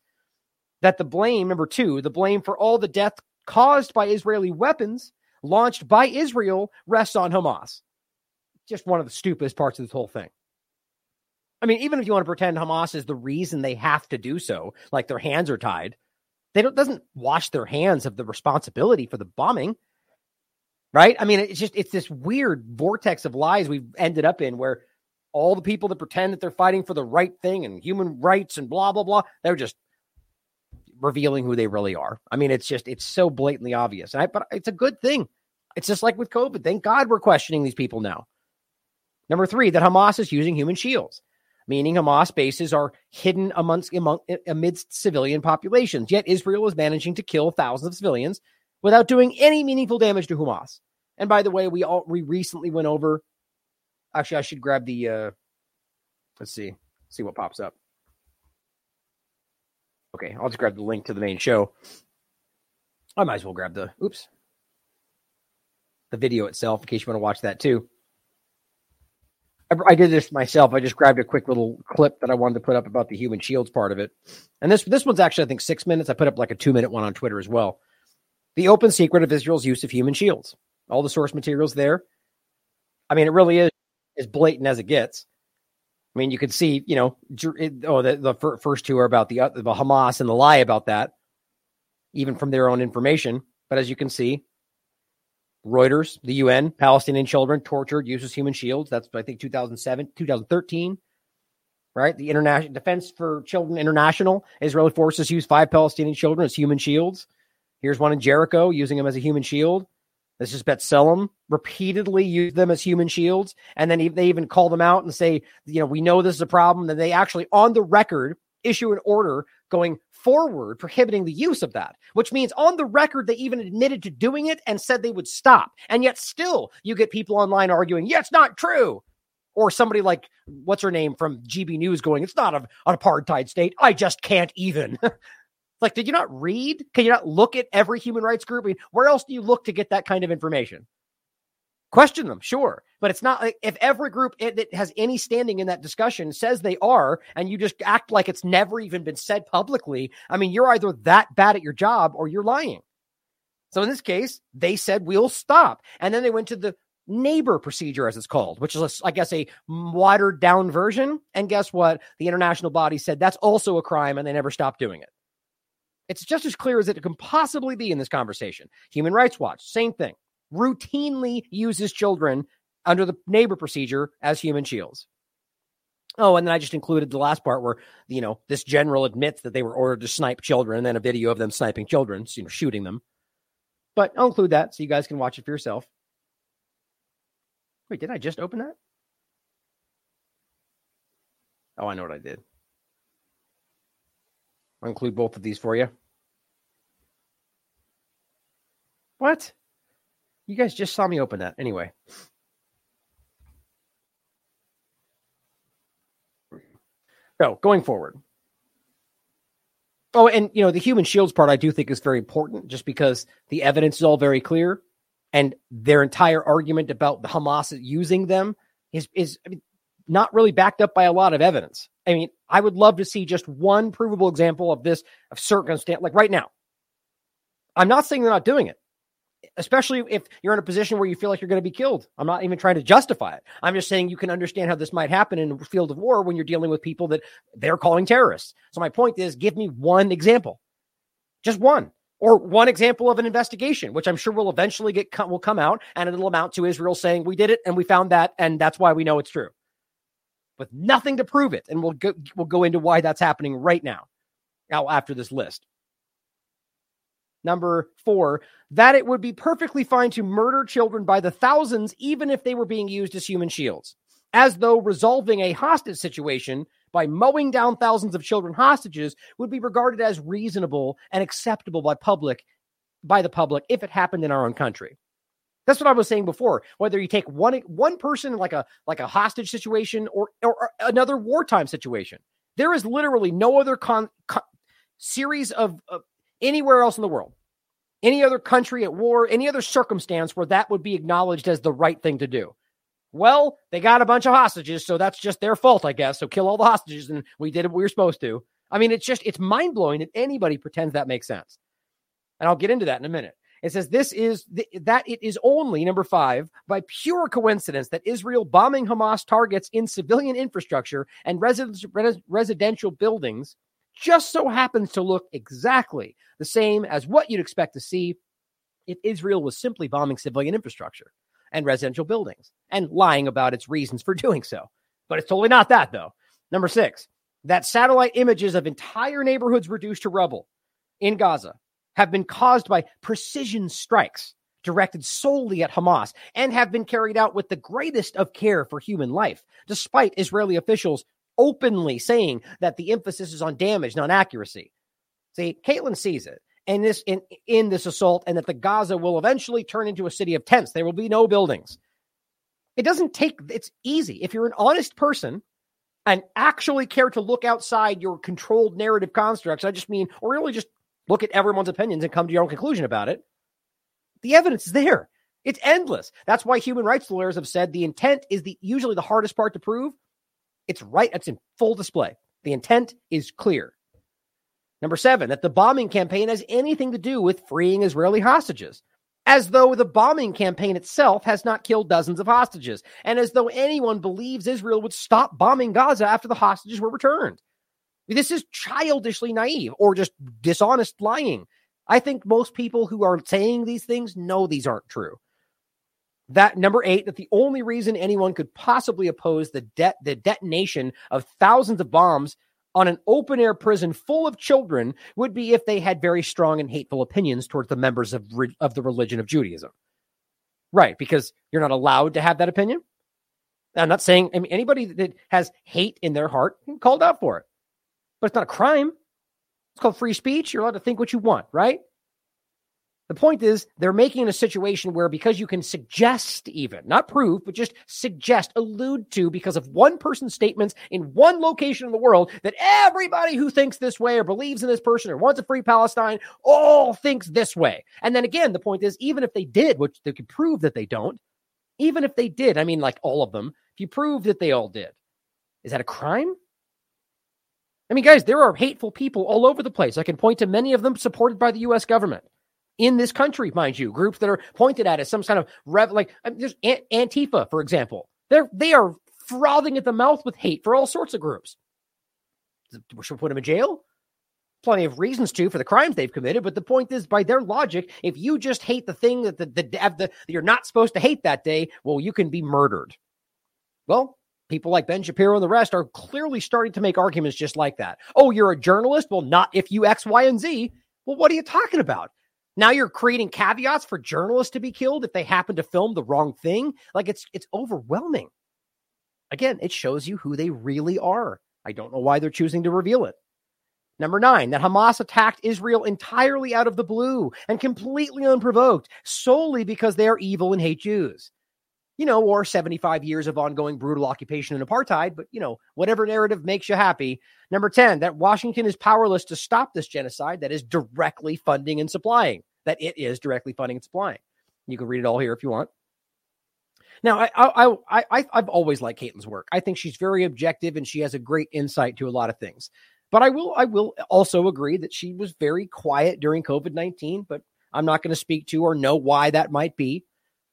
That the blame, number two, the blame for all the death caused by Israeli weapons launched by Israel rests on Hamas. Just one of the stupidest parts of this whole thing. I mean, even if you want to pretend Hamas is the reason they have to do so, like their hands are tied, they don't doesn't wash their hands of the responsibility for the bombing. Right? I mean, it's just it's this weird vortex of lies we've ended up in where all the people that pretend that they're fighting for the right thing and human rights and blah blah blah, they're just revealing who they really are. I mean, it's just it's so blatantly obvious. I, but it's a good thing. It's just like with COVID. Thank God we're questioning these people now. Number three, that Hamas is using human shields, meaning Hamas bases are hidden amongst among, amidst civilian populations. Yet Israel is managing to kill thousands of civilians without doing any meaningful damage to Hamas. And by the way, we all we recently went over. Actually, I should grab the. uh Let's see. See what pops up. Okay, I'll just grab the link to the main show. I might as well grab the oops the video itself in case you want to watch that too. I, I did this myself. I just grabbed a quick little clip that I wanted to put up about the human shields part of it. And this this one's actually I think six minutes. I put up like a two minute one on Twitter as well. The open secret of Israel's use of human shields. All the source materials there. I mean, it really is as blatant as it gets. I mean, you can see, you know, oh, the, the first two are about the, uh, the Hamas and the lie about that, even from their own information. But as you can see, Reuters, the UN, Palestinian children tortured, uses human shields. That's I think 2007, 2013. Right, the International Defense for Children International, Israeli forces use five Palestinian children as human shields. Here's one in Jericho using them as a human shield. This is B'Tselem repeatedly use them as human shields, and then they even call them out and say, you know, we know this is a problem. Then they actually, on the record, issue an order going forward prohibiting the use of that, which means on the record, they even admitted to doing it and said they would stop. And yet, still, you get people online arguing, yeah, it's not true. Or somebody like, what's her name from GB News going, it's not a, an apartheid state. I just can't even. like, did you not read? Can you not look at every human rights group? I mean, where else do you look to get that kind of information? Question them, sure. But it's not like if every group that has any standing in that discussion says they are, and you just act like it's never even been said publicly. I mean, you're either that bad at your job or you're lying. So in this case, they said we'll stop. And then they went to the neighbor procedure, as it's called, which is, I guess, a watered down version. And guess what? The international body said that's also a crime and they never stopped doing it. It's just as clear as it can possibly be in this conversation. Human Rights Watch, same thing routinely uses children under the neighbor procedure as human shields. Oh, and then I just included the last part where, you know, this general admits that they were ordered to snipe children and then a video of them sniping children, you know, shooting them. But I'll include that so you guys can watch it for yourself. Wait, did I just open that? Oh, I know what I did. I'll include both of these for you. What? You guys just saw me open that. Anyway. So going forward. Oh, and you know, the human shields part I do think is very important just because the evidence is all very clear and their entire argument about the Hamas using them is is I mean, not really backed up by a lot of evidence. I mean, I would love to see just one provable example of this of circumstance like right now. I'm not saying they're not doing it especially if you're in a position where you feel like you're going to be killed. I'm not even trying to justify it. I'm just saying you can understand how this might happen in a field of war when you're dealing with people that they're calling terrorists. So my point is give me one example. Just one. Or one example of an investigation, which I'm sure will eventually get will come out, and it'll amount to Israel saying we did it and we found that, and that's why we know it's true, with nothing to prove it. And we'll go, we'll go into why that's happening right now. Now after this list. Number four, that it would be perfectly fine to murder children by the thousands, even if they were being used as human shields, as though resolving a hostage situation by mowing down thousands of children hostages would be regarded as reasonable and acceptable by public by the public if it happened in our own country. That's what I was saying before. Whether you take one one person like a like a hostage situation or or, another wartime situation, there is literally no other con, con series of, of anywhere else in the world, any other country at war, any other circumstance where that would be acknowledged as the right thing to do. Well, they got a bunch of hostages, so that's just their fault, I guess. So kill all the hostages, and we did what we were supposed to. I mean, it's just, it's mind blowing that anybody pretends that makes sense. And I'll get into that in a minute. It says this is that it is only number five by pure coincidence that Israel bombing Hamas targets in civilian infrastructure and res- residential buildings just so happens to look exactly the same as what you'd expect to see if Israel was simply bombing civilian infrastructure and residential buildings and lying about its reasons for doing so. But it's totally not that, though. Number six, that satellite images of entire neighborhoods reduced to rubble in Gaza have been caused by precision strikes directed solely at Hamas and have been carried out with the greatest of care for human life, despite Israeli officials openly saying that the emphasis is on damage, not accuracy. See, Caitlin sees it in this in, in this assault, and that the Gaza will eventually turn into a city of tents. There will be no buildings. It doesn't take it's easy. If you're an honest person, and actually care to look outside your controlled narrative constructs, I just mean, or really just look at everyone's opinions and come to your own conclusion about it, the evidence is there. It's endless. That's why human rights lawyers have said the intent is the usually the hardest part to prove. It's right. It's in full display. The intent is clear. Number seven, that the bombing campaign has anything to do with freeing Israeli hostages, as though the bombing campaign itself has not killed dozens of hostages, and as though anyone believes Israel would stop bombing Gaza after the hostages were returned. This is childishly naive or just dishonest lying. I think most people who are saying these things know these aren't true. That number eight, that the only reason anyone could possibly oppose the de- the detonation of thousands of bombs on an open air prison full of children would be if they had very strong and hateful opinions towards the members of, re- of the religion of Judaism. Right, because you're not allowed to have that opinion. I'm not saying I mean, anybody that has hate in their heart called out for it, but it's not a crime. It's called free speech. You're allowed to think what you want, right? The point is, they're making a situation where because you can suggest, even not prove, but just suggest, allude to, because of one person's statements in one location in the world, that everybody who thinks this way or believes in this person or wants a free Palestine all thinks this way. And then again, the point is, even if they did, which they could prove that they don't, even if they did, I mean, like all of them, if you prove that they all did, is that a crime? I mean, guys, there are hateful people all over the place. I can point to many of them supported by the US government in this country, mind you, groups that are pointed at as some kind of rev, like I mean, there's Antifa, for example. They're they are frothing at the mouth with hate for all sorts of groups. Should we put them in jail? Plenty of reasons to for the crimes they've committed, but the point is, by their logic, if you just hate the thing that the, the, the that you're not supposed to hate that day, well, you can be murdered. Well, people like Ben Shapiro and the rest are clearly starting to make arguments just like that. Oh, you're a journalist? Well, not if you X, Y, and Z. Well, what are you talking about? Now you're creating caveats for journalists to be killed if they happen to film the wrong thing. Like it's it's overwhelming. Again, it shows you who they really are. I don't know why they're choosing to reveal it. Number nine, that Hamas attacked Israel entirely out of the blue and completely unprovoked, solely because they are evil and hate Jews. You know, or 75 years of ongoing brutal occupation and apartheid, but you know, whatever narrative makes you happy. Number 10, that Washington is powerless to stop this genocide that is directly funding and supplying, that it is directly funding and supplying. You can read it all here if you want. Now, I, I, I, I, I've always liked Caitlin's work. I think she's very objective and she has a great insight to a lot of things. But I will, I will also agree that she was very quiet during COVID nineteen. But I'm not going to speak to or know why that might be.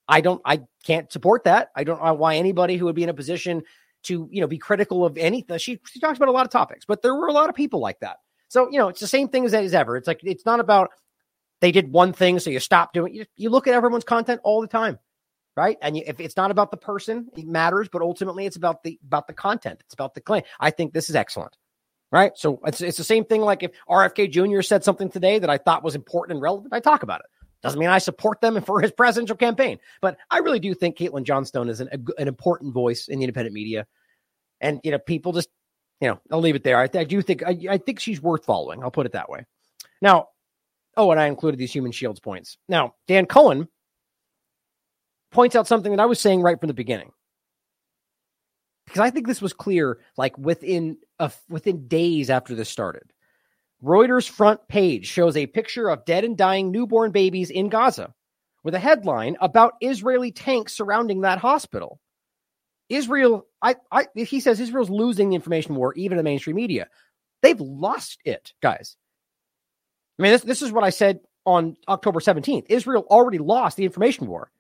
I don't, I can't support that. I don't know why anybody who would be in a position to, you know, be critical of anything. She, she talks about a lot of topics, but there were a lot of people like that. So, you know, it's the same thing as, as ever. It's like, it's not about they did one thing, so you stop doing you, you look at everyone's content all the time. Right. And you, if it's not about the person, it matters, but ultimately it's about the, about the content. It's about the claim. I think this is excellent. Right. So it's, it's the same thing. Like if RFK Jr. said something today that I thought was important and relevant, I talk about it. Doesn't mean I support them for his presidential campaign, but I really do think Caitlin Johnstone is an, a, an important voice in the independent media. And, you know, people just, you know, I'll leave it there. I, I do think, I, I think she's worth following. I'll put it that way. Now, oh, and I included these human shields points. Now, Dan Cohen points out something that I was saying right from the beginning. Because I think this was clear, like within a, within days after this started. Reuters front page shows a picture of dead and dying newborn babies in Gaza with a headline about Israeli tanks surrounding that hospital. Israel, I, I, he says Israel's losing the information war, even the mainstream media. They've lost it, guys. I mean, this, this is what I said on October 17th. Israel already lost the information war.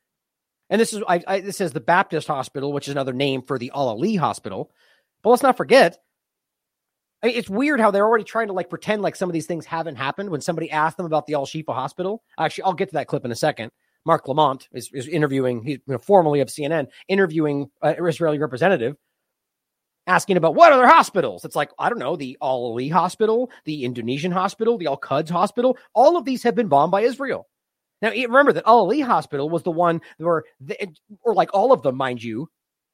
And this is, I, I, this is the Baptist Hospital, which is another name for the Al Ahli Hospital. But let's not forget, I mean, it's weird how they're already trying to like pretend like some of these things haven't happened when somebody asked them about the Al Shifa hospital. Actually, I'll get to that clip in a second. Mark Lamont is, is interviewing, he's you know, formerly of CNN, interviewing an Israeli representative, asking about what other hospitals. It's like, I don't know, the Al Ahli hospital, the Indonesian hospital, the Al Quds hospital. All of these have been bombed by Israel. Now, remember that Al Ahli hospital was the one where, the, or like all of them, mind you,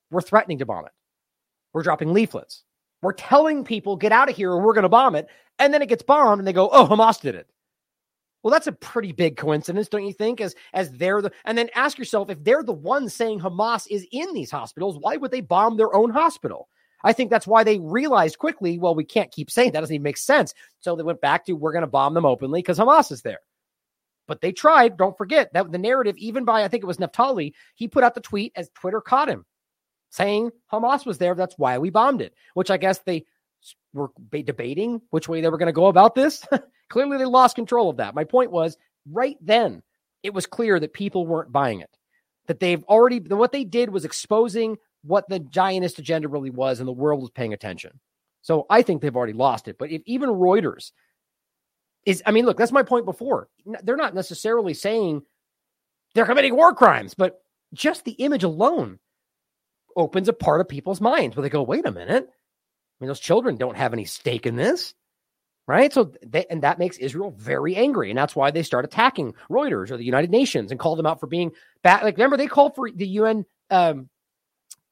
were threatening to bomb it. We're dropping leaflets. We're telling people, get out of here or we're going to bomb it. And then it gets bombed and they go, oh, Hamas did it. Well, that's a pretty big coincidence, don't you think? As as they're the and then ask yourself if they're the ones saying Hamas is in these hospitals, why would they bomb their own hospital? I think that's why they realized quickly, well, we can't keep saying that. Doesn't even make sense. So they went back to we're going to bomb them openly because Hamas is there. But they tried. Don't forget that the narrative, even by I think it was Naftali, he put out the tweet as Twitter caught him saying Hamas was there. That's why we bombed it, which I guess they were debating which way they were going to go about this. Clearly, they lost control of that. My point was right then, it was clear that people weren't buying it, that they've already, what they did was exposing what the Zionist agenda really was, and the world was paying attention. So I think they've already lost it. But if even Reuters is, I mean, look, that's my point before. They're not necessarily saying they're committing war crimes, but just the image alone opens a part of people's minds where they go, wait a minute. I mean, those children don't have any stake in this. Right. So, they, and that makes Israel very angry. And that's why they start attacking Reuters or the United Nations and call them out for being bad. Like, remember, they called for the UN um,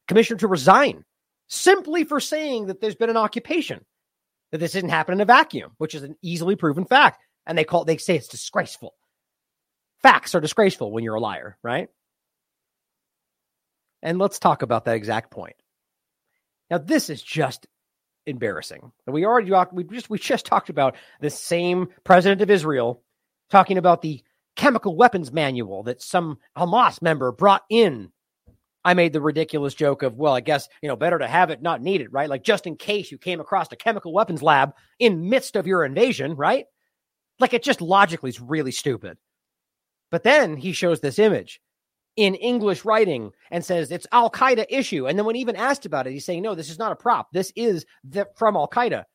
commissioner to resign simply for saying that there's been an occupation, that this didn't happen in a vacuum, which is an easily proven fact. And they call, they say it's disgraceful. Facts are disgraceful when you're a liar, right? And let's talk about that exact point. Now, this is just embarrassing. We already talked, we just we just talked about the same president of Israel talking about the chemical weapons manual that some Hamas member brought in. I made the ridiculous joke of, well, I guess, you know, better to have it not needed, right? Like just in case you came across a chemical weapons lab in midst of your invasion, right? Like it just logically is really stupid. But then he shows this image in English writing and says it's Al Qaeda issue. And then when even asked about it, he's saying, no, this is not a prop. This is the, from Al Qaeda.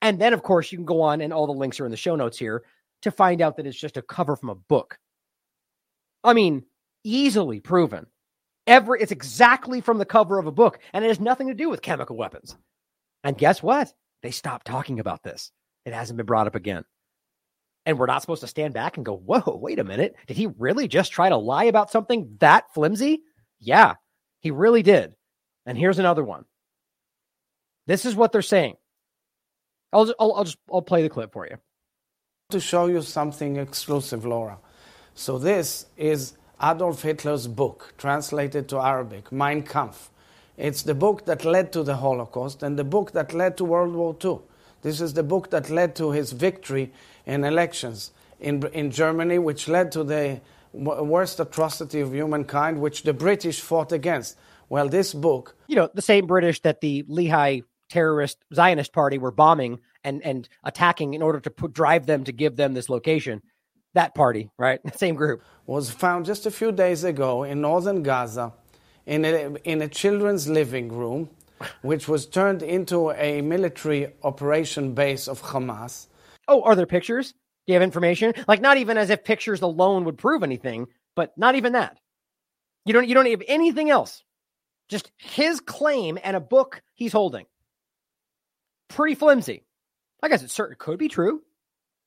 And then, of course, you can go on, and all the links are in the show notes here to find out that it's just a cover from a book. I mean, easily proven. Every it's exactly from the cover of a book, and it has nothing to do with chemical weapons. And guess what? They stopped talking about this. It hasn't been brought up again. And we're not supposed to stand back and go, whoa, wait a minute. Did he really just try to lie about something that flimsy? Yeah, he really did. And here's another one. This is what they're saying. I'll just, I'll, I'll just I'll play the clip for you. To show you something exclusive, Laura. So this is Adolf Hitler's book, translated to Arabic, Mein Kampf. It's the book that led to the Holocaust and the book that led to World War II. This is the book that led to his victory in elections in, in Germany, which led to the worst atrocity of humankind, which the British fought against. Well, this book. You know, the same British that the Lehi terrorist Zionist party were bombing and, and attacking in order to put, drive them to give them this location. That party, right? Same group. Was found just a few days ago in northern Gaza in a, in a children's living room, which was turned into a military operation base of Hamas. Oh, are there pictures? Do you have information? Like not even as if pictures alone would prove anything, but not even that. You don't you don't have anything else. Just his claim and a book he's holding. Pretty flimsy. I guess it certainly could be true,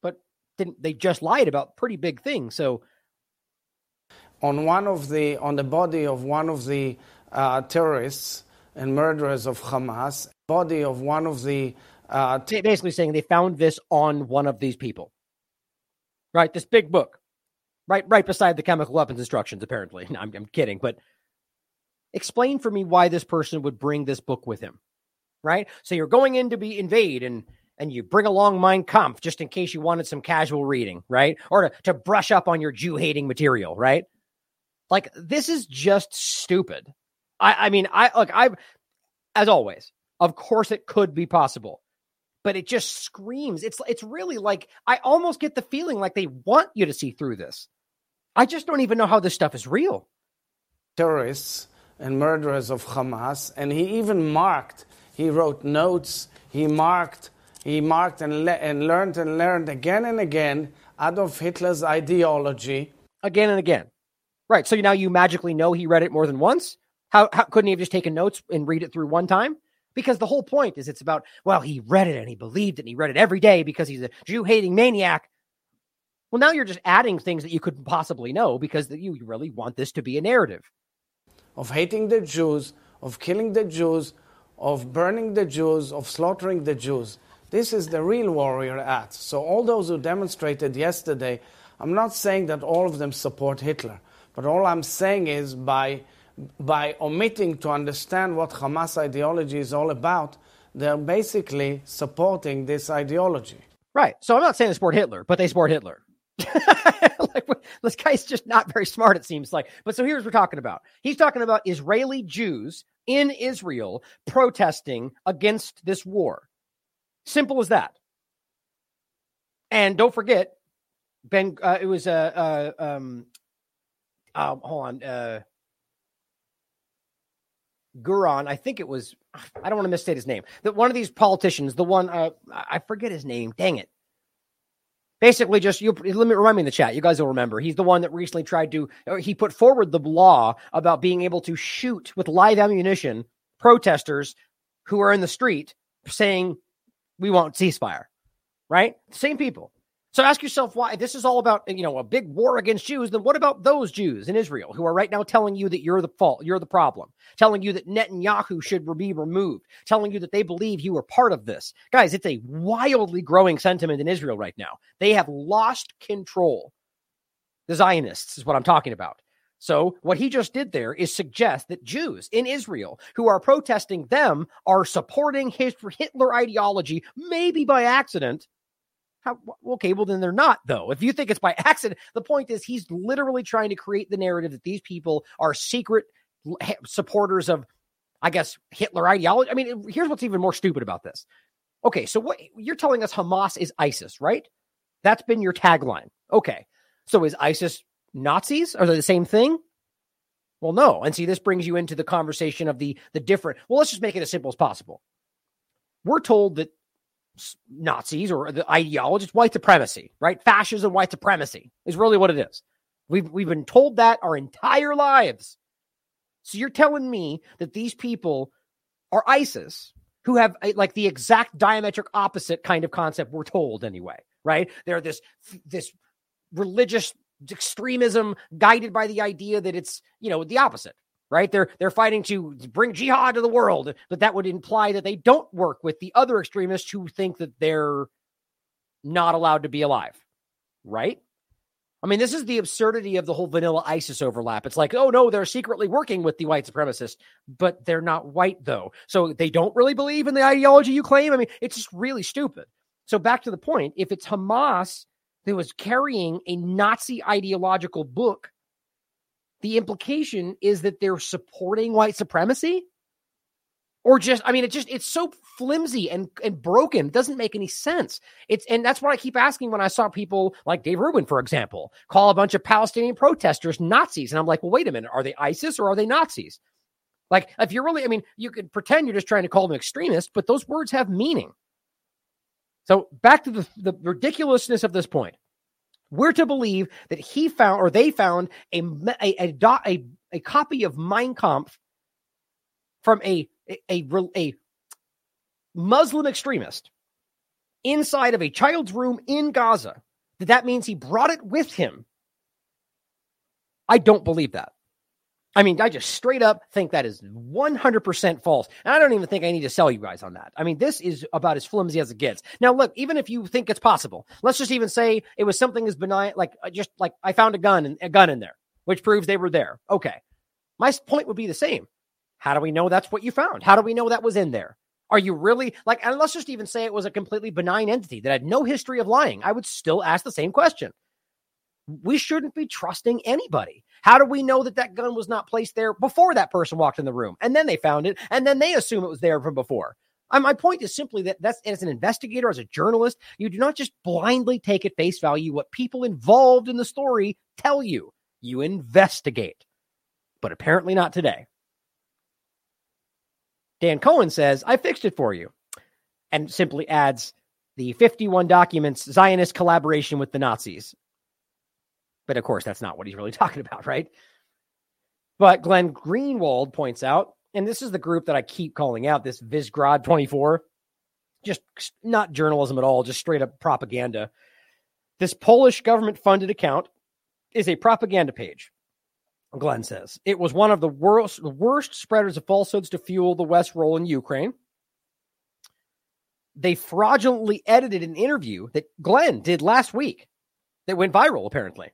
but didn't they just lied about pretty big things. So on one of the on the body of one of the uh, terrorists and murderers of Hamas, body of one of the uh, basically saying they found this on one of these people, right? This big book, right, right beside the chemical weapons instructions. Apparently, no, I'm, I'm kidding, but explain for me why this person would bring this book with him, right? So you're going in to be invade and and you bring along Mein Kampf just in case you wanted some casual reading, right? Or to, to brush up on your Jew hating material, right? Like this is just stupid. I, I mean, I look, I've as always, of course it could be possible but it just screams. It's it's really like I almost get the feeling like they want you to see through this. I just don't even know how this stuff is real. Terrorists and murderers of Hamas, and he even marked. He wrote notes. He marked. He marked and, le- and learned and learned again and again Adolf Hitler's ideology. Again and again. Right. So now you magically know he read it more than once. How, how couldn't he have just taken notes and read it through one time? because the whole point is it's about, well, he read it and he believed it and he read it every day because he's a Jew hating maniac. Well, now you're just adding things that you couldn't possibly know because you really want this to be a narrative of hating the Jews, of killing the Jews, of burning the Jews, of slaughtering the Jews. This is the real warrior act. So, all those who demonstrated yesterday, I'm not saying that all of them support Hitler, but all I'm saying is by by omitting to understand what Hamas ideology is all about, they're basically supporting this ideology. Right. So I'm not saying they support Hitler, but they support Hitler. like, this guy's just not very smart, it seems like. But so here's what we're talking about. He's talking about Israeli Jews in Israel protesting against this war. Simple as that. And don't forget, Ben, uh, it was a, uh, uh, um, uh, hold on, uh, Guron, I think it was, I don't want to misstate his name. That one of these politicians, the one, uh, I forget his name. Dang it. Basically, just you let me remind me in the chat. You guys will remember. He's the one that recently tried to. He put forward the law about being able to shoot with live ammunition protesters who are in the street saying we want ceasefire. Right? Same people. So ask yourself why this is all about, you know, a big war against Jews. Then what about those Jews in Israel who are right now telling you that you're the fault, you're the problem, telling you that Netanyahu should be removed, telling you that they believe you are part of this? Guys, it's a wildly growing sentiment in Israel right now. They have lost control. The Zionists is what I'm talking about. So, what he just did there is suggest that Jews in Israel who are protesting them are supporting his Hitler ideology, maybe by accident, how, okay, well, then they're not, though. If you think it's by accident, the point is he's literally trying to create the narrative that these people are secret supporters of, I guess, Hitler ideology. I mean, here's what's even more stupid about this. Okay, so what you're telling us Hamas is ISIS, right? That's been your tagline. Okay, so is ISIS Nazis? Are they the same thing? Well, no. And see, this brings you into the conversation of the the different. Well, let's just make it as simple as possible. We're told that Nazis or the ideology. It's white supremacy, right? Fascism, white supremacy is really what it is. We've we've been told that our entire lives. So you're telling me that these people are ISIS who have a, like the exact diametric opposite kind of concept we're told anyway, right? They're this this religious extremism guided by the idea that it's, you know, the opposite right? They're they're fighting to bring jihad to the world, but that would imply that they don't work with the other extremists who think that they're not allowed to be alive, right? I mean, this is the absurdity of the whole vanilla ISIS overlap. It's like, oh no, they're secretly working with the white supremacists, but they're not white though. So they don't really believe in the ideology you claim. I mean, it's just really stupid. So back to the point, if it's Hamas that was carrying a Nazi ideological book the implication is that they're supporting white supremacy? Or just i mean it just it's so flimsy and and broken it doesn't make any sense. It's and that's what i keep asking when i saw people like dave rubin for example call a bunch of palestinian protesters nazis and i'm like well wait a minute are they isis or are they nazis? Like if you're really i mean you could pretend you're just trying to call them extremists but those words have meaning. So back to the, the ridiculousness of this point we're to believe that he found or they found a a a, a, a copy of Mein Kampf from a, a a a Muslim extremist inside of a child's room in Gaza. That that means he brought it with him. I don't believe that. I mean, I just straight up think that is 100% false. And I don't even think I need to sell you guys on that. I mean, this is about as flimsy as it gets. Now, look, even if you think it's possible, let's just even say it was something as benign, like uh, just like I found a gun and a gun in there, which proves they were there. Okay. My point would be the same. How do we know that's what you found? How do we know that was in there? Are you really like, and let's just even say it was a completely benign entity that had no history of lying. I would still ask the same question. We shouldn't be trusting anybody. How do we know that that gun was not placed there before that person walked in the room? And then they found it, and then they assume it was there from before. Uh, my point is simply that that's as an investigator, as a journalist, you do not just blindly take at face value what people involved in the story tell you. You investigate. But apparently not today. Dan Cohen says, I fixed it for you. And simply adds the 51 documents Zionist collaboration with the Nazis. But of course, that's not what he's really talking about, right? But Glenn Greenwald points out, and this is the group that I keep calling out this Visegrad 24, just not journalism at all, just straight up propaganda. This Polish government funded account is a propaganda page. Glenn says it was one of the worst, the worst spreaders of falsehoods to fuel the West role in Ukraine. They fraudulently edited an interview that Glenn did last week that went viral, apparently.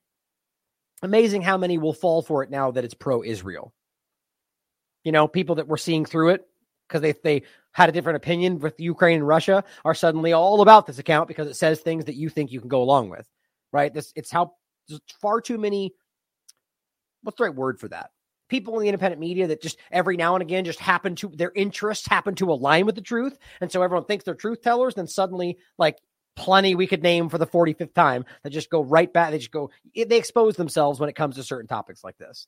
Amazing how many will fall for it now that it's pro Israel. You know, people that were seeing through it because they they had a different opinion with Ukraine and Russia are suddenly all about this account because it says things that you think you can go along with. Right? This it's how far too many what's the right word for that? People in the independent media that just every now and again just happen to their interests happen to align with the truth. And so everyone thinks they're truth tellers. Then suddenly, like plenty we could name for the 45th time that just go right back. They just go, they expose themselves when it comes to certain topics like this.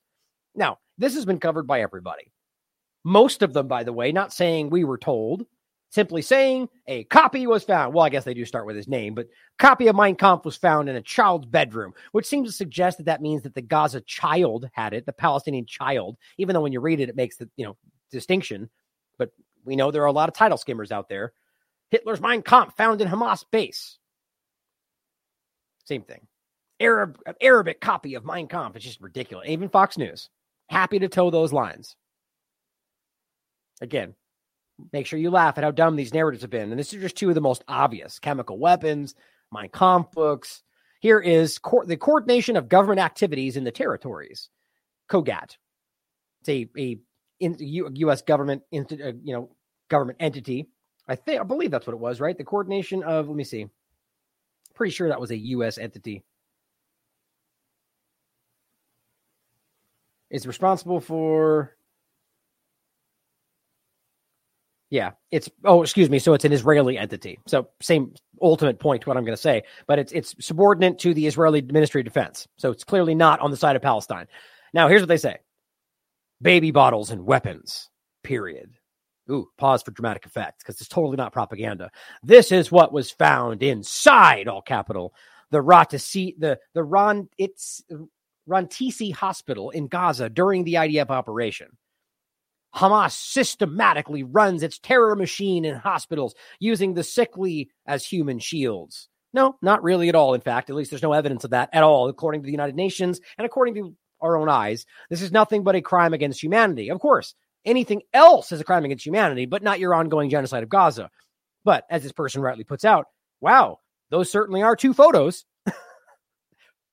Now, this has been covered by everybody. Most of them, by the way, not saying we were told, simply saying a copy was found. Well, I guess they do start with his name, but copy of Mein Kampf was found in a child's bedroom, which seems to suggest that that means that the Gaza child had it, the Palestinian child, even though when you read it, it makes the, you know, distinction. But we know there are a lot of title skimmers out there. Hitler's Mein Kampf found in Hamas base. Same thing. Arab Arabic copy of Mein Kampf. It's just ridiculous. Even Fox News happy to toe those lines. Again, make sure you laugh at how dumb these narratives have been. And this is just two of the most obvious chemical weapons, Mein Kampf books. Here is co- the coordination of government activities in the territories, COGAT. It's a, a in, U.S. government, uh, you know, government entity. I think I believe that's what it was, right? The coordination of. Let me see. Pretty sure that was a U.S. entity. Is responsible for Yeah, it's oh, excuse me. So it's an Israeli entity. So same ultimate point to what I'm going to say, but it's it's subordinate to the Israeli Ministry of Defense. So it's clearly not on the side of Palestine. Now, here's what they say: baby bottles and weapons. Period. Ooh, pause for dramatic effect because it's totally not propaganda. This is what was found inside all capital the Ratisi, the the Ron it's Rantisi Hospital in Gaza during the IDF operation. Hamas systematically runs its terror machine in hospitals using the sickly as human shields. No, not really at all. In fact, at least there's no evidence of that at all, according to the United Nations and according to our own eyes. This is nothing but a crime against humanity. Of course, anything else as a crime against humanity, but not your ongoing genocide of Gaza. But as this person rightly puts out, wow, those certainly are two photos.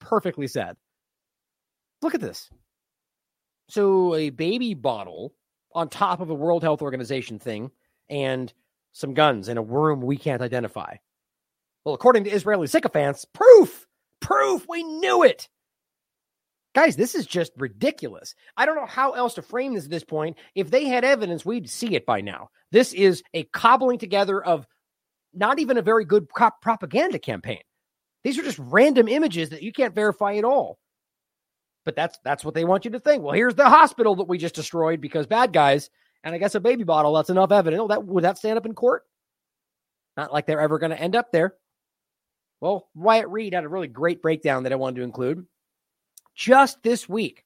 Perfectly said. Look at this. So, a baby bottle on top of a World Health Organization thing and some guns in a room we can't identify. Well, according to Israeli sycophants, proof, proof, we knew it. Guys, this is just ridiculous. I don't know how else to frame this at this point. If they had evidence, we'd see it by now. This is a cobbling together of not even a very good propaganda campaign. These are just random images that you can't verify at all. But that's that's what they want you to think. Well, here's the hospital that we just destroyed because bad guys, and I guess a baby bottle. That's enough evidence. Oh, that would that stand up in court? Not like they're ever going to end up there. Well, Wyatt Reed had a really great breakdown that I wanted to include. Just this week,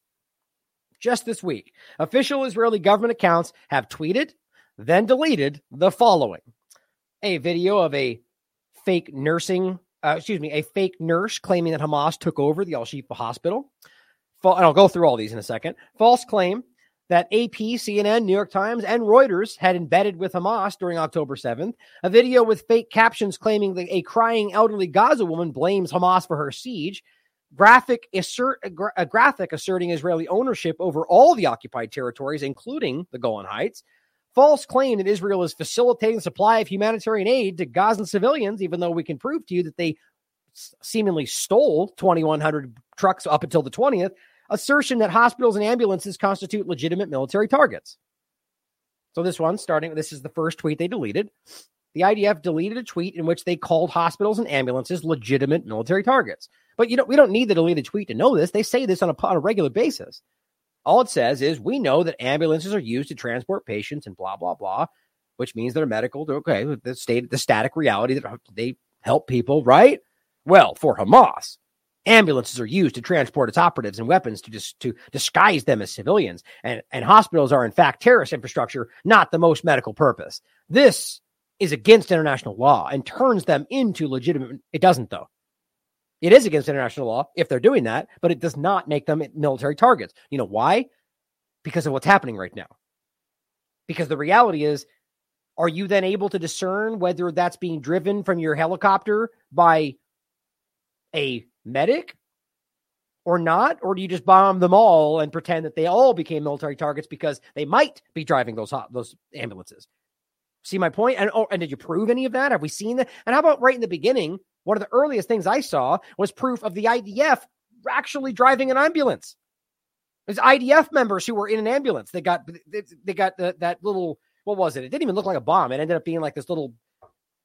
just this week, official Israeli government accounts have tweeted, then deleted the following: a video of a fake nursing, uh, excuse me, a fake nurse claiming that Hamas took over the Al Shifa hospital and I'll go through all these in a second. False claim that AP, CNN, New York Times, and Reuters had embedded with Hamas during October 7th. A video with fake captions claiming that a crying elderly Gaza woman blames Hamas for her siege. Graphic assert a, graphic asserting Israeli ownership over all the occupied territories, including the Golan Heights. False claim that Israel is facilitating supply of humanitarian aid to Gazan civilians, even though we can prove to you that they seemingly stole 2,100 trucks up until the 20th, assertion that hospitals and ambulances constitute legitimate military targets. So this one, starting, this is the first tweet they deleted. The IDF deleted a tweet in which they called hospitals and ambulances legitimate military targets. But you know, we don't need the deleted tweet to know this. They say this on a, on a regular basis. All it says is we know that ambulances are used to transport patients and blah blah blah, which means they're medical. Okay, the state, the static reality that uh, they help people, right? Well, for Hamas, ambulances are used to transport its operatives and weapons to just to disguise them as civilians, and, and hospitals are in fact terrorist infrastructure, not the most medical purpose. This is against international law and turns them into legitimate. It doesn't though. It is against international law if they're doing that, but it does not make them military targets. You know why? Because of what's happening right now. Because the reality is, are you then able to discern whether that's being driven from your helicopter by a medic or not? Or do you just bomb them all and pretend that they all became military targets because they might be driving those those ambulances? See my point? And oh, and did you prove any of that? Have we seen that? And how about right in the beginning? One of the earliest things I saw was proof of the IDF actually driving an ambulance. There's IDF members who were in an ambulance. They got they, they got the, that little what was it? It didn't even look like a bomb. It ended up being like this little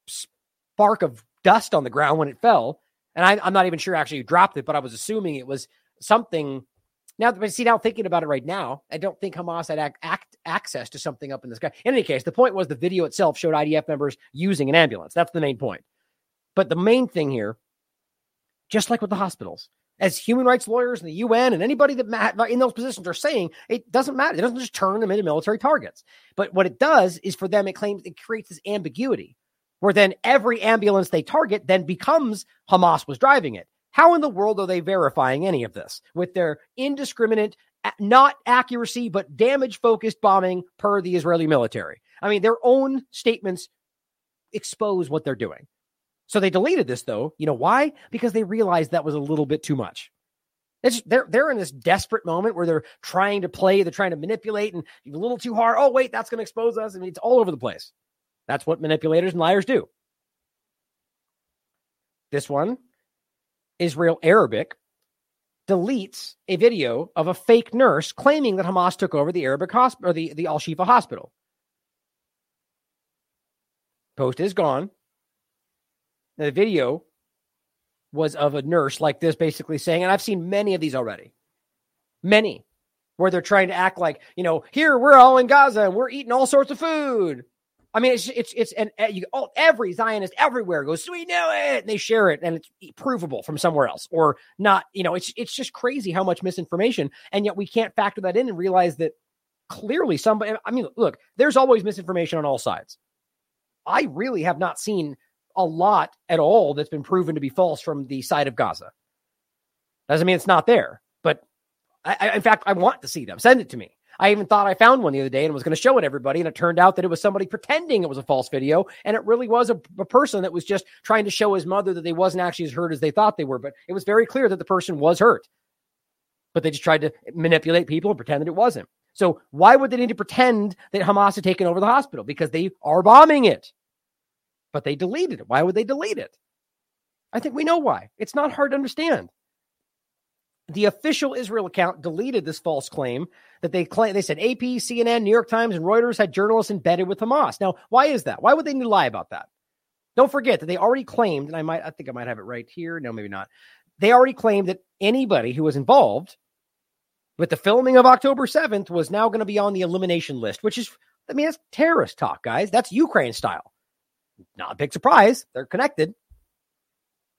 spark of dust on the ground when it fell. And I, am not even sure actually who dropped it, but I was assuming it was something. Now, but see, now thinking about it right now, I don't think Hamas had act, act, access to something up in the sky. In any case, the point was the video itself showed IDF members using an ambulance. That's the main point. But the main thing here, just like with the hospitals, as human rights lawyers and the UN and anybody that in those positions are saying, it doesn't matter. It doesn't just turn them into military targets. But what it does is for them, it claims it creates this ambiguity where then every ambulance they target then becomes Hamas was driving it. How in the world are they verifying any of this with their indiscriminate, not accuracy, but damage focused bombing per the Israeli military? I mean, their own statements expose what they're doing. So they deleted this though. You know why? Because they realized that was a little bit too much. It's, they're they're in this desperate moment where they're trying to play, they're trying to manipulate, and a little too hard. Oh wait, that's going to expose us. Mean, it's all over the place. That's what manipulators and liars do. This one, Israel Arabic, deletes a video of a fake nurse claiming that Hamas took over the Arabic hospital or the, the Al Shifa hospital. Post is gone. The video was of a nurse like this, basically saying, and I've seen many of these already, many, where they're trying to act like, you know, here we're all in Gaza and we're eating all sorts of food. I mean, it's it's it's and you all every Zionist everywhere goes, we know it, and they share it, and it's provable from somewhere else or not. You know, it's it's just crazy how much misinformation, and yet we can't factor that in and realize that clearly somebody. I mean, look, there's always misinformation on all sides. I really have not seen a lot at all that's been proven to be false from the side of Gaza. Doesn't mean it's not there, but I, I, in fact, I want to see them. Send it to me. I even thought I found one the other day and was going to show it everybody. And it turned out that it was somebody pretending it was a false video. And it really was a, a, person that was just trying to show his mother that they wasn't actually as hurt as they thought they were. But it was very clear that the person was hurt. But they just tried to manipulate people and pretend that it wasn't. So why would they need to pretend that Hamas had taken over the hospital? Because they are bombing it. But they deleted it. Why would they delete it? I think we know why. It's not hard to understand the official Israel account deleted this false claim that they claim they said AP, CNN, New York Times, and Reuters had journalists embedded with Hamas. Now, why is that? Why would they lie about that? Don't forget that they already claimed, and I might, I think I might have it right here. No, maybe not. They already claimed that anybody who was involved with the filming of October 7th was now going to be on the elimination list, which is, I mean, it's terrorist talk, guys. That's Ukraine style. Not a big surprise. They're connected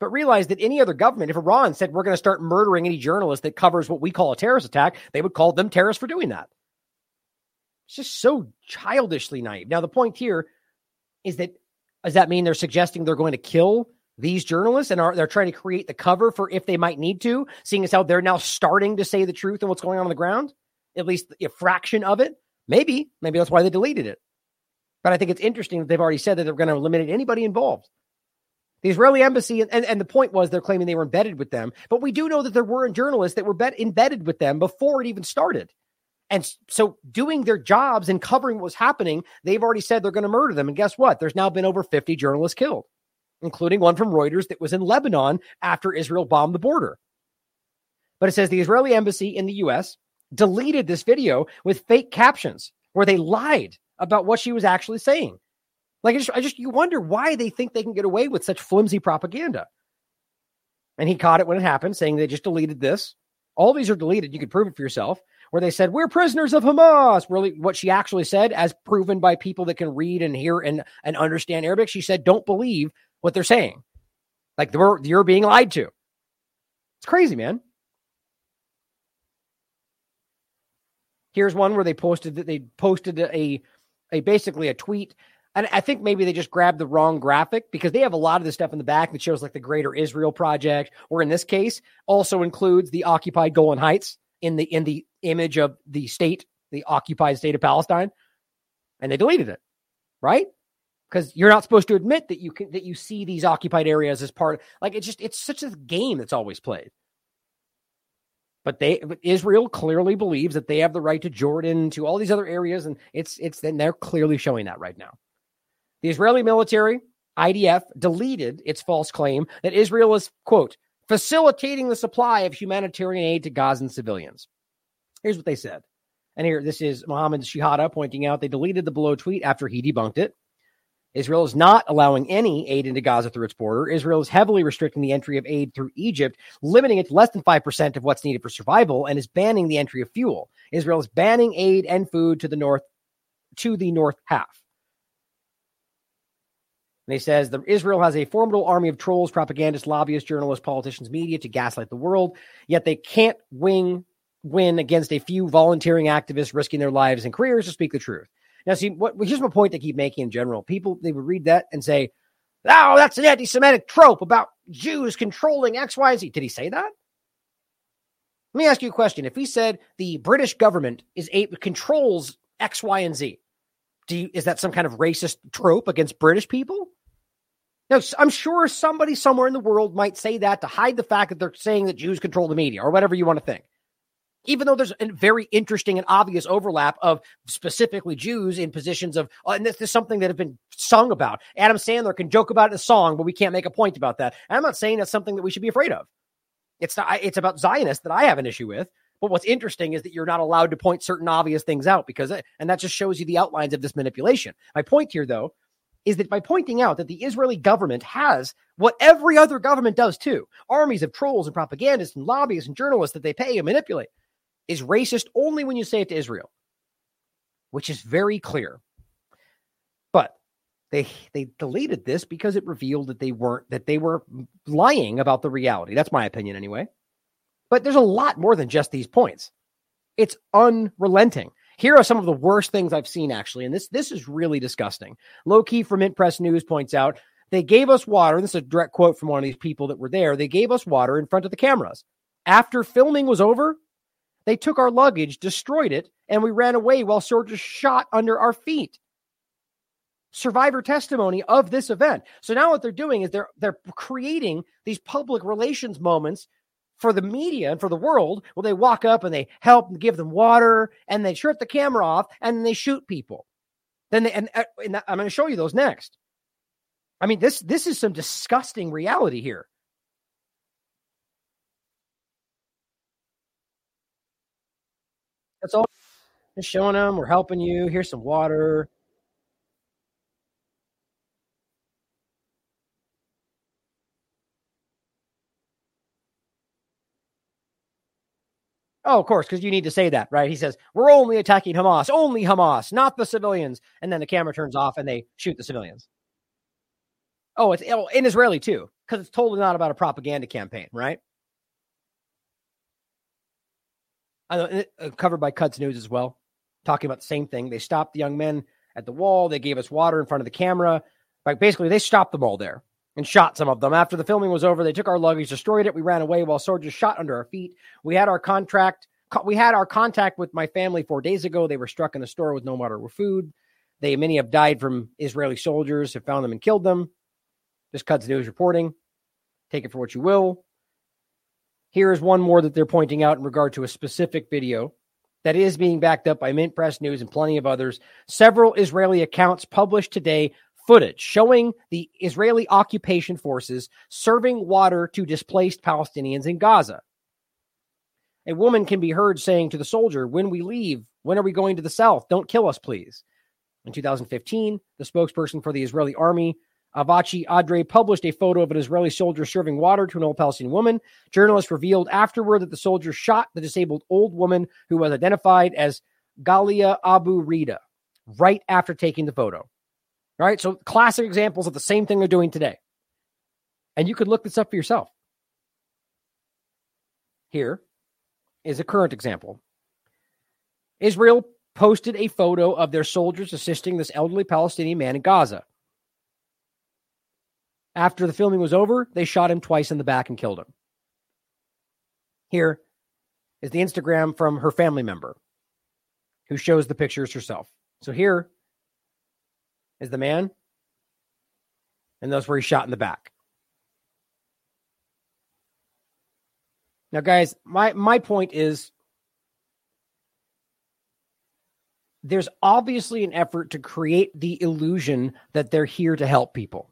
but realize that any other government, if Iran said we're going to start murdering any journalist that covers what we call a terrorist attack, they would call them terrorists for doing that. It's just so childishly naive. Now, the point here is that does that mean they're suggesting they're going to kill these journalists and are they're trying to create the cover for if they might need to, seeing as how they're now starting to say the truth and what's going on on the ground, at least a fraction of it? Maybe, maybe that's why they deleted it. But I think it's interesting that they've already said that they're going to eliminate anybody involved. The Israeli embassy, and, and the point was they're claiming they were embedded with them, but we do know that there were journalists that were bet, embedded with them before it even started. And so, doing their jobs and covering what was happening, they've already said they're going to murder them. And guess what? There's now been over 50 journalists killed, including one from Reuters that was in Lebanon after Israel bombed the border. But it says the Israeli embassy in the US deleted this video with fake captions where they lied about what she was actually saying. Like I just, I just, you wonder why they think they can get away with such flimsy propaganda. And he caught it when it happened, saying they just deleted this. All these are deleted. You can prove it for yourself. Where they said we're prisoners of Hamas. Really, what she actually said, as proven by people that can read and hear and and understand Arabic, she said, "Don't believe what they're saying. Like they're, you're being lied to." It's crazy, man. Here's one where they posted that they posted a a basically a tweet and I think maybe they just grabbed the wrong graphic because they have a lot of the stuff in the back that shows like the Greater Israel Project, or in this case, also includes the occupied Golan Heights in the in the image of the state, the occupied state of Palestine, and they deleted it, right? Because you're not supposed to admit that you can that you see these occupied areas as part. Like it's just it's such a game that's always played. But they Israel clearly believes that they have the right to Jordan, to all these other areas, and it's it's then they're clearly showing that right now. The Israeli military, IDF, deleted its false claim that Israel is, quote, facilitating the supply of humanitarian aid to Gazan civilians. Here's what they said. And here, this is Mohammed Shehada pointing out they deleted the below tweet after he debunked it. Israel is not allowing any aid into Gaza through its border. Israel is heavily restricting the entry of aid through Egypt, limiting it to less than 5% of what's needed for survival, and is banning the entry of fuel. Israel is banning aid and food to the north to the north half. And he says that Israel has a formidable army of trolls, propagandists, lobbyists, journalists, politicians, media to gaslight the world, yet they can't wing, win against a few volunteering activists risking their lives and careers to speak the truth. Now, see, what here's my point they keep making in general. People they would read that and say, "Oh, that's an anti-Semitic trope about Jews controlling X, Y, and Z." Did he say that? Let me ask you a question. If he said the British government is a, controls X, Y, and Z, do you, is that some kind of racist trope against British people? Now, I'm sure somebody somewhere in the world might say that to hide the fact that they're saying that Jews control the media or whatever you want to think even though there's a very interesting and obvious overlap of specifically Jews in positions of, uh, and this is something that has been sung about. Adam Sandler can joke about it in a song, but we can't make a point about that. And I'm not saying that's something that we should be afraid of. It's not, it's about Zionists that I have an issue with. But what's interesting is that you're not allowed to point certain obvious things out because, and that just shows you the outlines of this manipulation. My point here, though, is that by pointing out that the Israeli government has what every other government does too armies of trolls and propagandists and lobbyists and journalists that they pay and manipulate is racist only when you say it to Israel, which is very clear. But they they deleted this because it revealed that they weren't that they were lying about the reality. That's my opinion anyway. But there's a lot more than just these points. It's unrelenting. Here are some of the worst things I've seen actually, and this this is really disgusting. Lowkey from Mint Press News points out they gave us water. This is a direct quote from one of these people that were there. They gave us water in front of the cameras. After filming was over, they took our luggage, destroyed it, and we ran away while soldiers shot under our feet. Survivor testimony of this event. So now what they're doing is they're they're creating these public relations moments for the media and for the world where they walk up and they help and give them water and they shut the camera off and they shoot people. Then they and, uh, and I'm going to show you those next. I mean this this is some disgusting reality here. That's all. Just showing them we're helping you. Here's some water. Oh, of course, because you need to say that, right? He says, We're only attacking Hamas, only Hamas, not the civilians. And then the camera turns off and they shoot the civilians. Oh, it's oh, in Israeli too, because it's totally not about a propaganda campaign, right? Uh, covered by Quds News as well, talking about the same thing. They stopped the young men at the wall. They gave us water in front of the camera. Like basically, they stopped them all there and shot some of them. After the filming was over, they took our luggage, destroyed it. We ran away while soldiers shot under our feet. We had our contract. We had our contact with my family four days ago. They were struck in the store with no water or food. They many have died from Israeli soldiers have found them and killed them. This Quds News reporting. Take it for what you will. Here is one more that they're pointing out in regard to a specific video that is being backed up by Mint Press News and plenty of others. Several Israeli accounts published today footage showing the Israeli occupation forces serving water to displaced Palestinians in Gaza. A woman can be heard saying to the soldier, When we leave, when are we going to the south? Don't kill us, please. In 2015, the spokesperson for the Israeli army Avichay Adraee published a photo of an Israeli soldier serving water to an old Palestinian woman. Journalists revealed afterward that the soldier shot the disabled old woman who was identified as Galia Abu Rida right after taking the photo. All right, so classic examples of the same thing they're doing today. And you could look this up for yourself. Here is a current example. Israel posted a photo of their soldiers assisting this elderly Palestinian man in Gaza. After the filming was over, they shot him twice in the back and killed him. Here is the Instagram from her family member who shows the pictures herself. So here is the man, and that's where he shot in the back. Now, guys, my my point is there's obviously an effort to create the illusion that they're here to help people.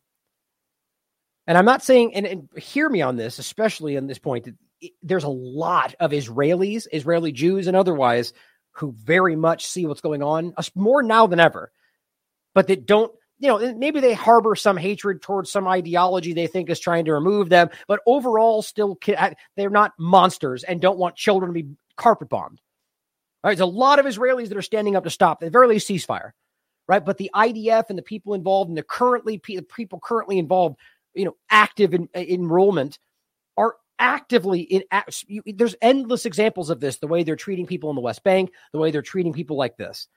And I'm not saying, and, and hear me on this, especially on this point, that there's a lot of Israelis, Israeli Jews, and otherwise who very much see what's going on more now than ever, but that don't, you know, maybe they harbor some hatred towards some ideology they think is trying to remove them, but overall, still, they're not monsters and don't want children to be carpet bombed. Right? There's a lot of Israelis that are standing up to stop, the very least, ceasefire. Right? But the IDF and the people involved and the currently the people currently involved, you know, active in, in enrollment are actively in. There's endless examples of this. The way they're treating people in the West Bank, the way they're treating people like this,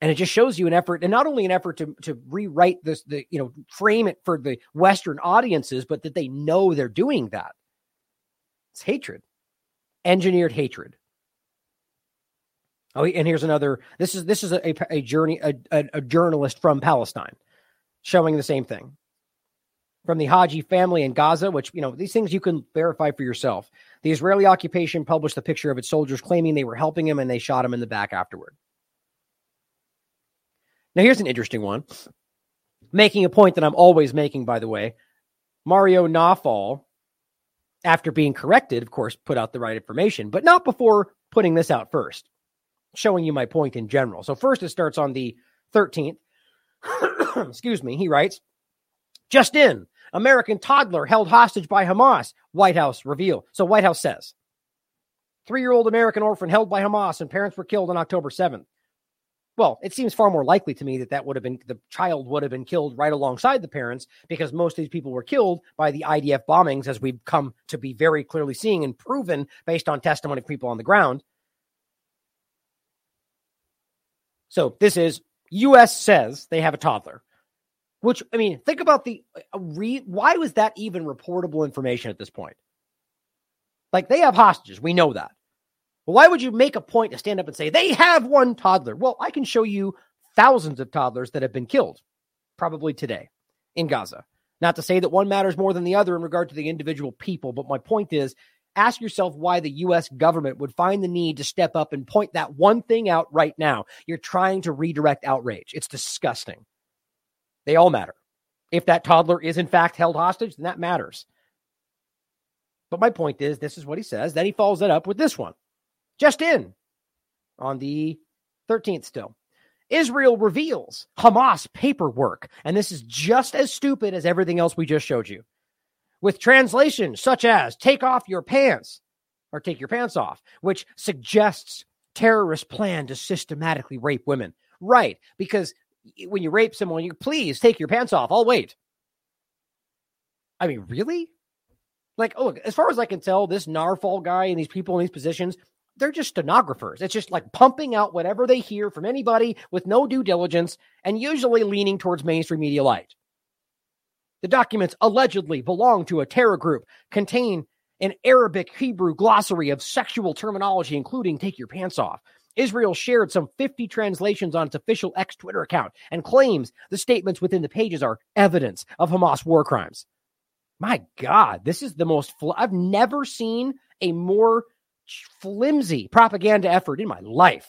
and it just shows you an effort, and not only an effort to to rewrite this, the you know, frame it for the Western audiences, but that they know they're doing that. It's hatred, engineered hatred. Oh, and here's another. This is this is a, a, journey a, a, a journalist from Palestine showing the same thing from the Haji family in Gaza, which you know these things you can verify for yourself. The Israeli occupation published a picture of its soldiers claiming they were helping him, and they shot him in the back afterward. Now here's an interesting one, making a point that I'm always making, by the way. Mario Nawfal, after being corrected, of course, put out the right information, but not before putting this out first showing you my point in general. So first it starts on the 13th. Excuse me. He writes, just in, American toddler held hostage by Hamas, White House reveal. So White House says, three-year-old American orphan held by Hamas and parents were killed on October 7th. Well, it seems far more likely to me that that would have been the child would have been killed right alongside the parents because most of these people were killed by the IDF bombings, as we've come to be very clearly seeing and proven based on testimony of people on the ground. So this is U.S. says they have a toddler, which I mean, think about the uh, re. Why was that even reportable information at this point? Like they have hostages, we know that. But why would you make a point to stand up and say they have one toddler? Well, I can show you thousands of toddlers that have been killed, probably today in Gaza. Not to say that one matters more than the other in regard to the individual people, but my point is ask yourself why the US government would find the need to step up and point that one thing out right now. You're trying to redirect outrage. It's disgusting. They all matter. If that toddler is in fact held hostage, then that matters. But my point is this is what he says. Then he follows that up with this one. Just in on the 13th still. Israel reveals Hamas paperwork. And this is just as stupid as everything else we just showed you with translations such as take off your pants or take your pants off, which suggests terrorists plan to systematically rape women. Right. Because when you rape someone, you please take your pants off. I'll wait. I mean, really? Like, oh, look, as far as I can tell, this Nawfal guy and these people in these positions, they're just stenographers. It's just like pumping out whatever they hear from anybody with no due diligence and usually leaning towards mainstream media light. The documents allegedly belong to a terror group, contain an Arabic Hebrew glossary of sexual terminology, including take your pants off. Israel shared some 50 translations on its official X Twitter account and claims the statements within the pages are evidence of Hamas war crimes. My God, this is the most, fl- I've never seen a more flimsy propaganda effort in my life.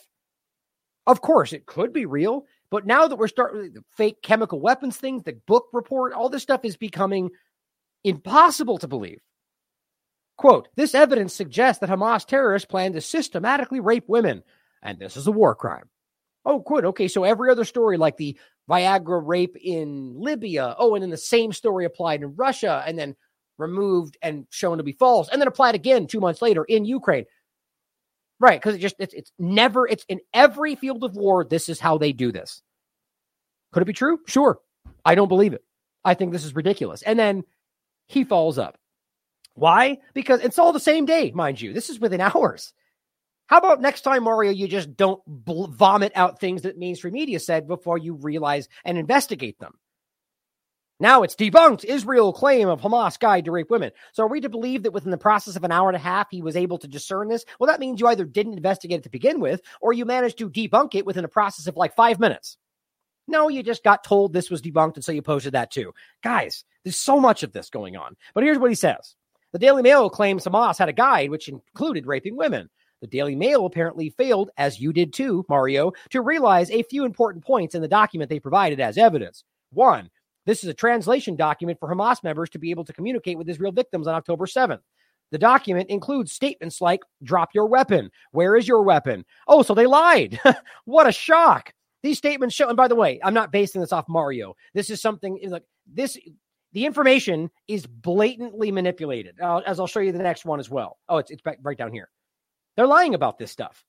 Of course, it could be real. But now that we're starting the fake chemical weapons things, the book report, all this stuff is becoming impossible to believe. Quote, this evidence suggests that Hamas terrorists plan to systematically rape women, and this is a war crime. Oh, good. Okay, so every other story, like the Viagra rape in Libya, oh, and then the same story applied in Russia, and then removed and shown to be false, and then applied again two months later in Ukraine. Right, because it just it's it's never it's in every field of war. This is how they do this. Could it be true? Sure. I don't believe it. I think this is ridiculous. And then he follows up. Why? Because it's all the same day, mind you. This is within hours. How about next time, Mario, you just don't bl- vomit out things that mainstream media said before you realize and investigate them? Now it's debunked Israel claim of Hamas guide to rape women. So are we to believe that within the process of an hour and a half he was able to discern this? Well, that means you either didn't investigate it to begin with, or you managed to debunk it within a process of like five minutes. No, you just got told this was debunked, and so you posted that too. Guys, there's so much of this going on. But here's what he says. The Daily Mail claims Hamas had a guide which included raping women. The Daily Mail apparently failed, as you did too, Mario, to realize a few important points in the document they provided as evidence. One, this is a translation document for Hamas members to be able to communicate with Israel victims on October 7th. The document includes statements like, drop your weapon. Where is your weapon? Oh, so they lied. what a shock. These statements show, and by the way, I'm not basing this off Mario. This is something like this. The information is blatantly manipulated, uh, as I'll show you the next one as well. Oh, it's, it's right down here. They're lying about this stuff.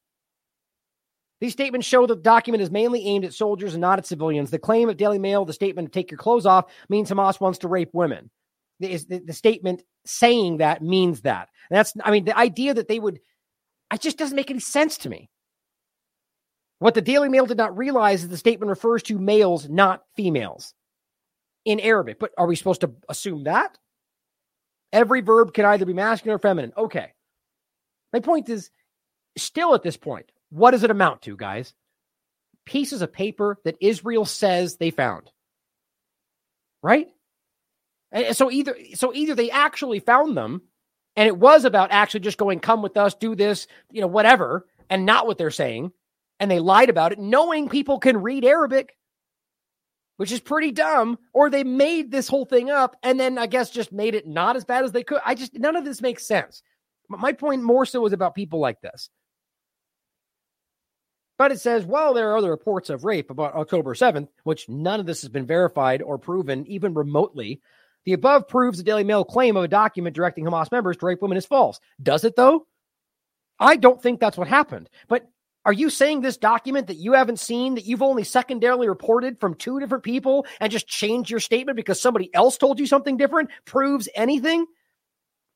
These statements show that the document is mainly aimed at soldiers and not at civilians. The claim of Daily Mail, the statement take your clothes off, means Hamas wants to rape women. The, the, the statement saying that means that. And that's, I mean, the idea that they would, it just doesn't make any sense to me. What the Daily Mail did not realize is the statement refers to males, not females in Arabic. But are we supposed to assume that? Every verb can either be masculine or feminine. Okay. My point is still at this point, what does it amount to, guys? Pieces of paper that Israel says they found. Right? And so either so either they actually found them and it was about actually just going come with us, do this, you know, whatever, and not what they're saying, and they lied about it knowing people can read Arabic, which is pretty dumb, or they made this whole thing up and then I guess just made it not as bad as they could. I just none of this makes sense. But my point more so is about people like this. But it says, well, there are other reports of rape about October 7th, which none of this has been verified or proven even remotely. The above proves the Daily Mail claim of a document directing Hamas members to rape women is false. Does it, though? I don't think that's what happened. But are you saying this document that you haven't seen, that you've only secondarily reported from two different people and just changed your statement because somebody else told you something different proves anything?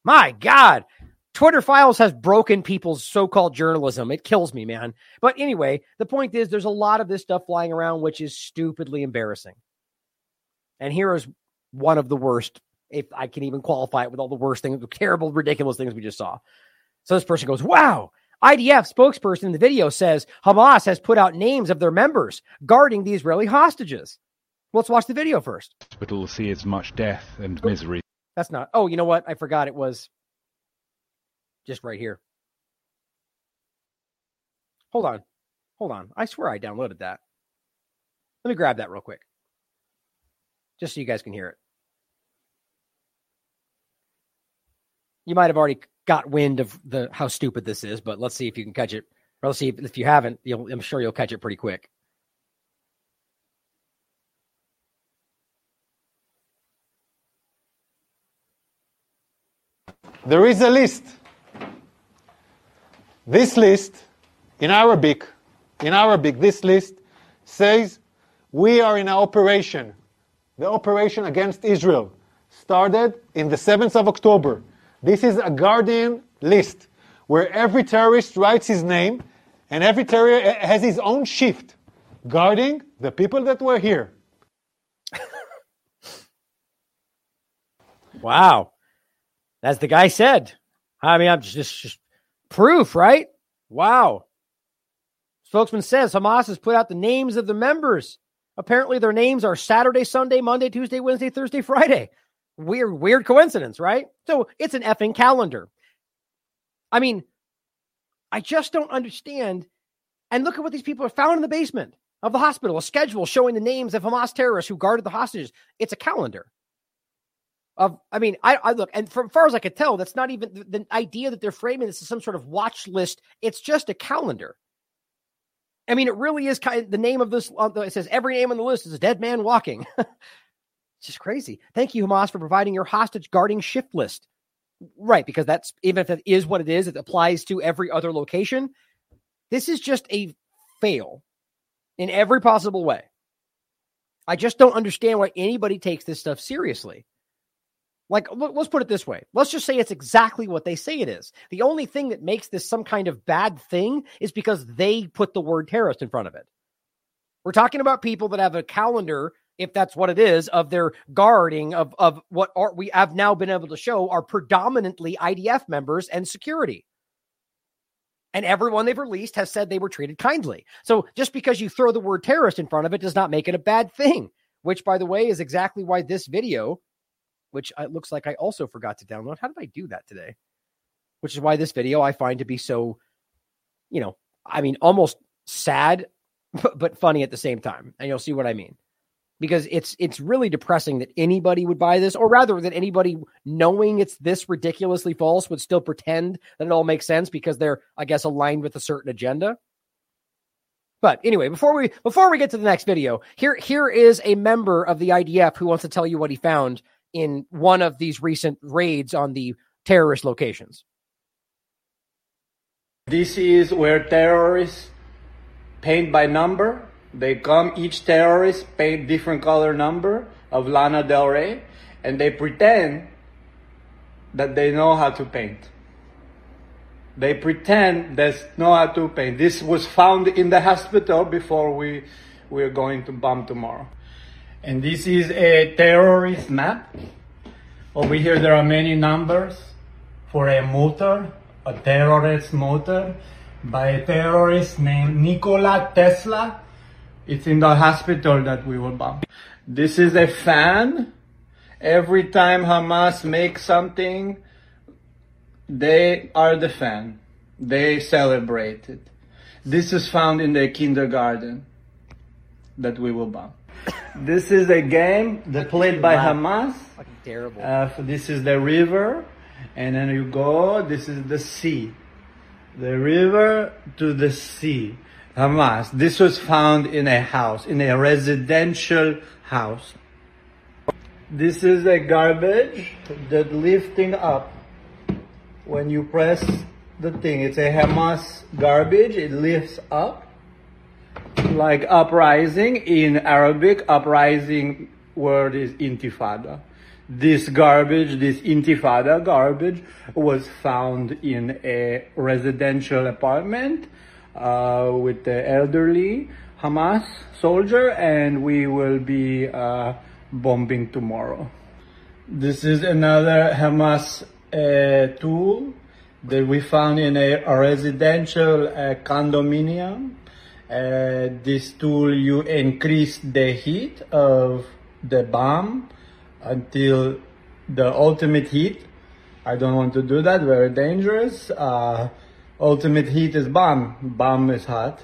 My God. Twitter Files has broken people's so called journalism. It kills me, man. But anyway, the point is there's a lot of this stuff flying around, which is stupidly embarrassing. And here is one of the worst, if I can even qualify it with all the worst things, the terrible, ridiculous things we just saw. So this person goes, Wow. IDF spokesperson in the video says Hamas has put out names of their members guarding the Israeli hostages. Let's watch the video first. Hospital sees much death and misery. That's not. Oh, you know what? I forgot it was just right here. Hold on. Hold on. I swear I downloaded that. Let me grab that real quick. Just so you guys can hear it. You might have already got wind of the how stupid this is, but let's see if you can catch it. Or let's see if, if you haven't, I'm sure you'll catch it pretty quick. There is a list this list in Arabic, in Arabic, this list says we are in an operation. The operation against Israel started in the 7th of October. This is a Guardian list where every terrorist writes his name and every terrorist eh, has his own shift guarding the people that were here. wow. As the guy said, I mean, I'm just, just Proof, right? Wow. Spokesman says Hamas has put out the names of the members. Apparently, their names are Saturday, Sunday, Monday, Tuesday, Wednesday, Thursday, Friday. Weird, weird coincidence, right? So it's an effing calendar. I mean, I just don't understand. And look at what these people are found in the basement of the hospital a schedule showing the names of Hamas terrorists who guarded the hostages. It's a calendar of I mean, I, I look, and from far as I could tell, that's not even the, the idea that they're framing this as some sort of watch list. It's just a calendar. I mean, it really is kind of the name of this. Uh, it says every name on the list is a dead man walking. it's just crazy. Thank you, Hamas, for providing your hostage guarding shift list. Right, because that's even if it is what it is, it applies to every other location. This is just a fail in every possible way. I just don't understand why anybody takes this stuff seriously. Like, let's put it this way. Let's just say it's exactly what they say it is. The only thing that makes this some kind of bad thing is because they put the word terrorist in front of it. We're talking about people that have a calendar, if that's what it is, of their guarding of, of what are, we have now been able to show are predominantly IDF members and security. And everyone they've released has said they were treated kindly. So just because you throw the word terrorist in front of it does not make it a bad thing, which, by the way, is exactly why this video which it looks like I also forgot to download. How did I do that today? Which is why this video I find to be so, you know, I mean, almost sad, but, funny at the same time. And you'll see what I mean. Because it's it's really depressing that anybody would buy this, or rather that anybody knowing it's this ridiculously false would still pretend that it all makes sense because they're, I guess, aligned with a certain agenda. But anyway, before we before we get to the next video, here here is a member of the IDF who wants to tell you what he found in one of these recent raids on the terrorist locations. This is where terrorists paint by number. They come, each terrorist paint different color number of Lana Del Rey, and they pretend that they know how to paint. They pretend they know how to paint. This was found in the hospital before we we're going to bomb tomorrow. And this is a terrorist map. Over here there are many numbers for a motor, a terrorist motor by a terrorist named Nikola Tesla. It's in the hospital that we will bomb. This is a fan. Every time Hamas makes something, they are the fan. They celebrate it. This is found in the kindergarten that we will bomb. This is a game that played by. Hamas. Fucking terrible. Uh, this is the river, and then you go. This is the sea. The river to the sea. Hamas. This was found in a house, in a residential house. This is a garbage that lifting up when you press the thing. It's a Hamas garbage. It lifts up like uprising in Arabic. Uprising word is intifada. This garbage, this intifada garbage, was found in a residential apartment uh, with the elderly Hamas soldier, and we will be uh, bombing tomorrow. This is another Hamas uh, tool that we found in a, a residential uh, condominium. Uh, this tool, you increase the heat of the bomb until the ultimate heat. I don't want to do that, very dangerous. Uh, ultimate heat is bomb. Bomb is hot.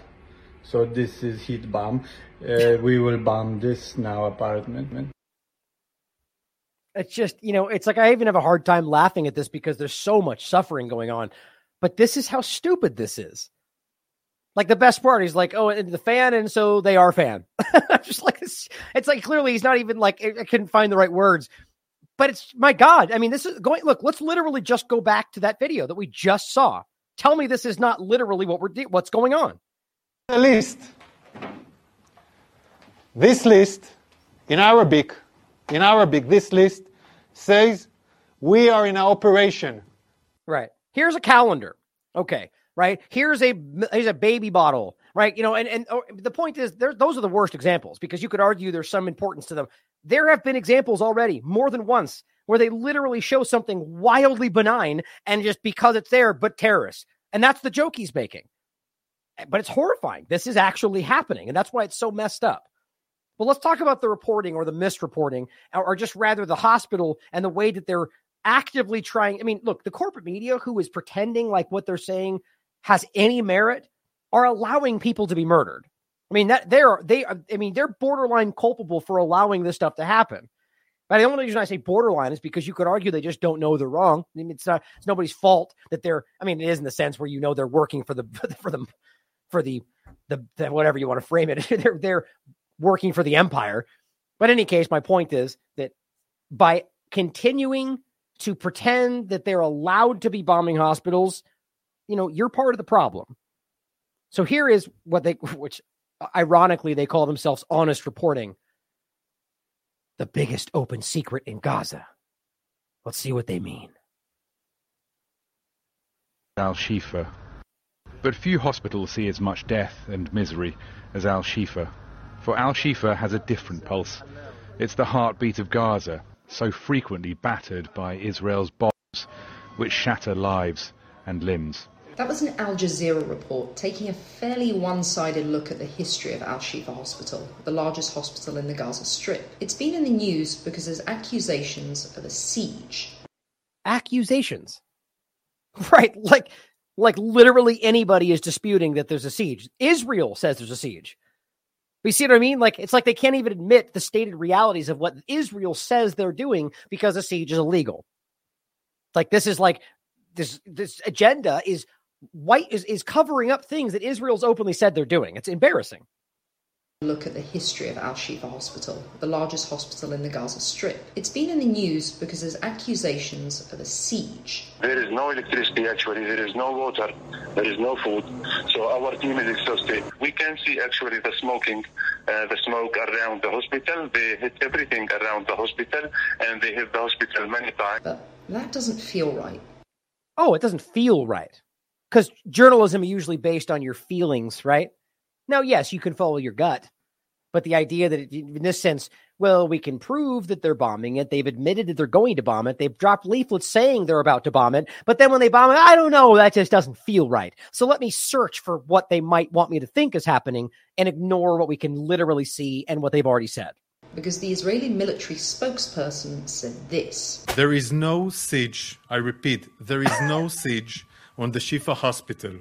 So this is heat bomb. Uh, we will bomb this now apartment. it's just you know it's like i even have a hard time laughing at this because there's so much suffering going on but this is how stupid this is like the best part is like oh and the fan and so they are fan I'm just like it's, it's like clearly he's not even like I I couldn't find the right words but it's my god i mean this is going look let's literally just go back to that video that we just saw tell me this is not literally what we're de- what's going on the list. This list in Arabic, in Arabic, this list says we are in an operation. Right. Here's a calendar. Okay. Right. Here's a here's a baby bottle. Right. You know, and and oh, the point is, there those are the worst examples because you could argue there's some importance to them. There have been examples already, more than once, where they literally show something wildly benign and just because it's there, but terrorists, and that's the joke he's making. Eh, but it's horrifying. This is actually happening, and that's why it's so messed up. But let's talk about the reporting or the misreporting, or, or just rather the hospital and the way that they're actively trying. I mean, look, the corporate media who is pretending like what they're saying has any merit are allowing people to be murdered. I mean, that they're they. I mean, they're borderline culpable for allowing this stuff to happen. But the only reason I say borderline is because you could argue they just don't know they're wrong. I mean, it's not it's nobody's fault that they're. I mean, it is in the sense where you know they're working for the for the for the the, the whatever you want to frame it. they're they're working for the empire. But in any case, my point is that by continuing to pretend that they're allowed to be bombing hospitals, you know, you're part of the problem. So here is what they, which uh, ironically they call themselves honest reporting. The biggest open secret in Gaza. Let's see what they mean. Al Shifa. But few hospitals see as much death and misery as Al Shifa. For Al Shifa has a different pulse. It's the heartbeat of Gaza, so frequently battered by Israel's bombs, which shatter lives and limbs. That was an Al Jazeera report taking a fairly one sided look at the history of Al Shifa Hospital, the largest hospital in the Gaza Strip. It's been in the news because there's accusations of a siege. Accusations? Right. Like, like literally anybody is disputing that there's a siege. Israel says there's a siege. You see what I mean? Like it's like they can't even admit the stated realities of what Israel says they're doing because a siege is illegal. Like this is like this this agenda is white is, is covering up things that Israel's openly said they're doing. It's embarrassing look at the history of Al Shifa Hospital, the largest hospital in the Gaza Strip. It's been in the news because there's accusations of a siege. There is no electricity actually, there is no water, there is no food. So our team is exhausted. We can see actually the smoking, uh, the smoke around the hospital. They hit everything around the hospital and they hit the hospital many times. But that doesn't feel right. Oh, it doesn't feel right. Because journalism is usually based on your feelings, right? Now, yes, you can follow your gut, but the idea that in this sense, well, we can prove that they're bombing it. They've admitted that they're going to bomb it. They've dropped leaflets saying they're about to bomb it. But then when they bomb it, I don't know. That just doesn't feel right. So let me search for what they might want me to think is happening and ignore what we can literally see and what they've already said. Because the Israeli military spokesperson said this There is no siege. I repeat, there is no siege on the Shifa hospital.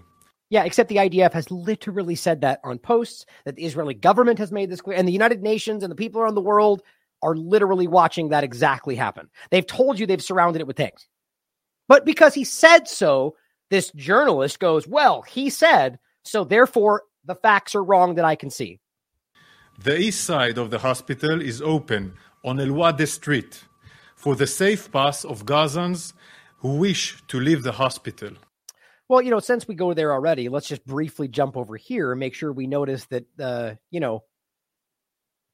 Yeah, except the IDF has literally said that on posts, that the Israeli government has made this clear, and the United Nations and the people around the world are literally watching that exactly happen. They've told you they've surrounded it with tanks. But because he said so, this journalist goes, Well, he said, so therefore the facts are wrong that I can see. The east side of the hospital is open on El Wahda Street for the safe pass of Gazans who wish to leave the hospital. Well, you know, since we go there already, let's just briefly jump over here and make sure we notice that, uh, you know,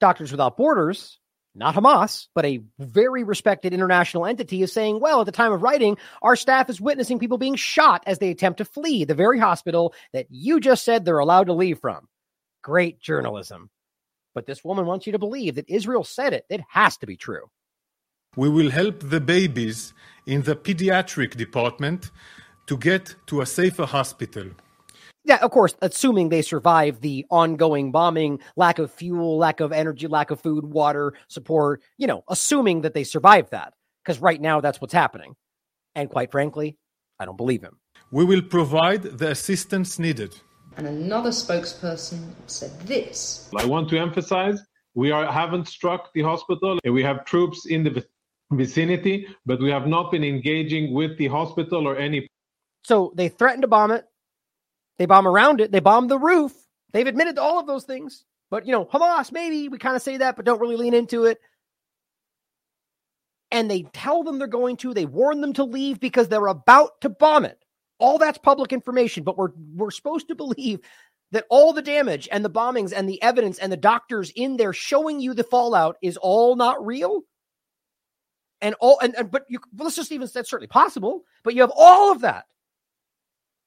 Doctors Without Borders, not Hamas, but a very respected international entity, is saying, well, at the time of writing, our staff is witnessing people being shot as they attempt to flee the very hospital that you just said they're allowed to leave from. Great journalism. But this woman wants you to believe that Israel said it. It has to be true. We will help the babies in the pediatric department to get to a safer hospital. Yeah, of course, assuming they survive the ongoing bombing, lack of fuel, lack of energy, lack of food, water, support, you know, assuming that they survive that. Because right now that's what's happening. And quite frankly, I don't believe him. We will provide the assistance needed. And another spokesperson said this I want to emphasize we are, haven't struck the hospital. We have troops in the vicinity, but we have not been engaging with the hospital or any so they threatened to bomb it. They bomb around it. They bomb the roof. They've admitted to all of those things. But, you know, Hamas, maybe we kind of say that, but don't really lean into it. And they tell them they're going to, they warn them to leave because they're about to bomb it. All that's public information, but we're we're supposed to believe that all the damage and the bombings and the evidence and the doctors in there showing you the fallout is all not real and all and, and but you let's just even that's certainly possible but you have all of that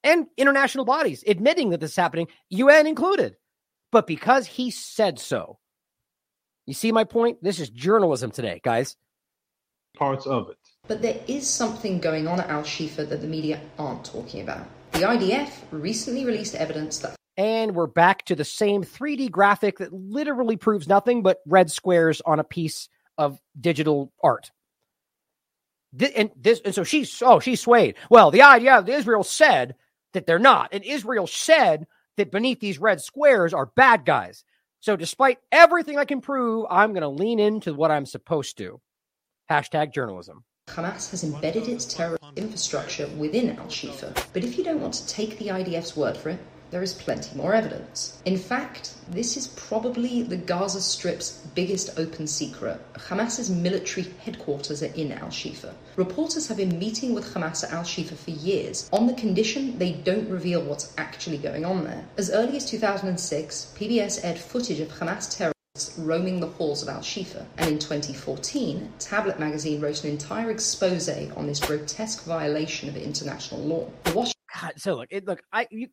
and international bodies admitting that this is happening, UN included. But because he said so, you see my point? This is journalism today, guys. Parts of it. But there is something going on at Al Shifa that the media aren't talking about. The IDF recently released evidence that. And we're back to the same 3D graphic that literally proves nothing but red squares on a piece of digital art. And this, and so she's oh she's swayed. Well, the idea of Israel said that they're not. And Israel said that beneath these red squares are bad guys. So despite everything I can prove, I'm going to lean into what I'm supposed to. Hashtag journalism. Hamas has embedded its terrorist infrastructure within Al Shifa. But if you don't want to take the IDF's word for it, there is plenty more evidence. In fact, this is probably the Gaza Strip's biggest open secret. Hamas's military headquarters are in Al Shifa. Reporters have been meeting with Hamas at Al Shifa for years on the condition they don't reveal what's actually going on there. As early as 2006, PBS aired footage of Hamas terrorists roaming the halls of Al Shifa. And in 2014, Tablet magazine wrote an entire expose on this grotesque violation of international law. Washington God, so look, it, look, I you,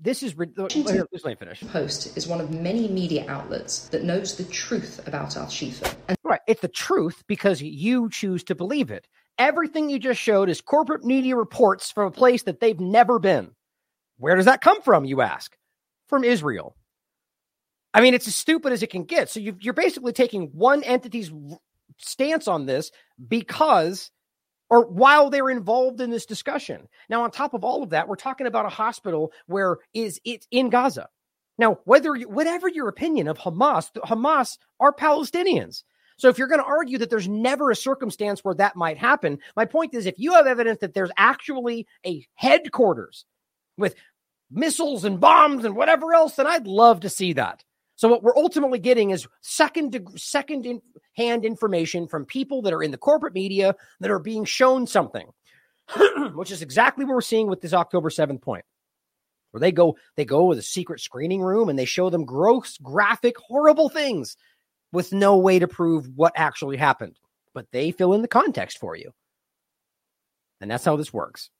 this is Washington let me finish. Post is one of many media outlets that knows the truth about Al Shifa. And- right, it's the truth because you choose to believe it. Everything you just showed is corporate media reports from a place that they've never been. Where does that come from, you ask? From Israel. I mean, it's as stupid as it can get. So you you're basically taking one entity's stance on this because or while they're involved in this discussion. Now, on top of all of that, we're talking about a hospital where is it in Gaza. Now, whether whatever your opinion of Hamas, Hamas are Palestinians. So if you're going to argue that there's never a circumstance where that might happen, my point is if you have evidence that there's actually a headquarters with missiles and bombs and whatever else, then I'd love to see that. So what we're ultimately getting is second second in, hand information from people that are in the corporate media that are being shown something, which is exactly what we're seeing with this October 7th point. Where they go, they go with a secret screening room and they show them gross, graphic, horrible things with no way to prove what actually happened. But they fill in the context for you. And that's how this works.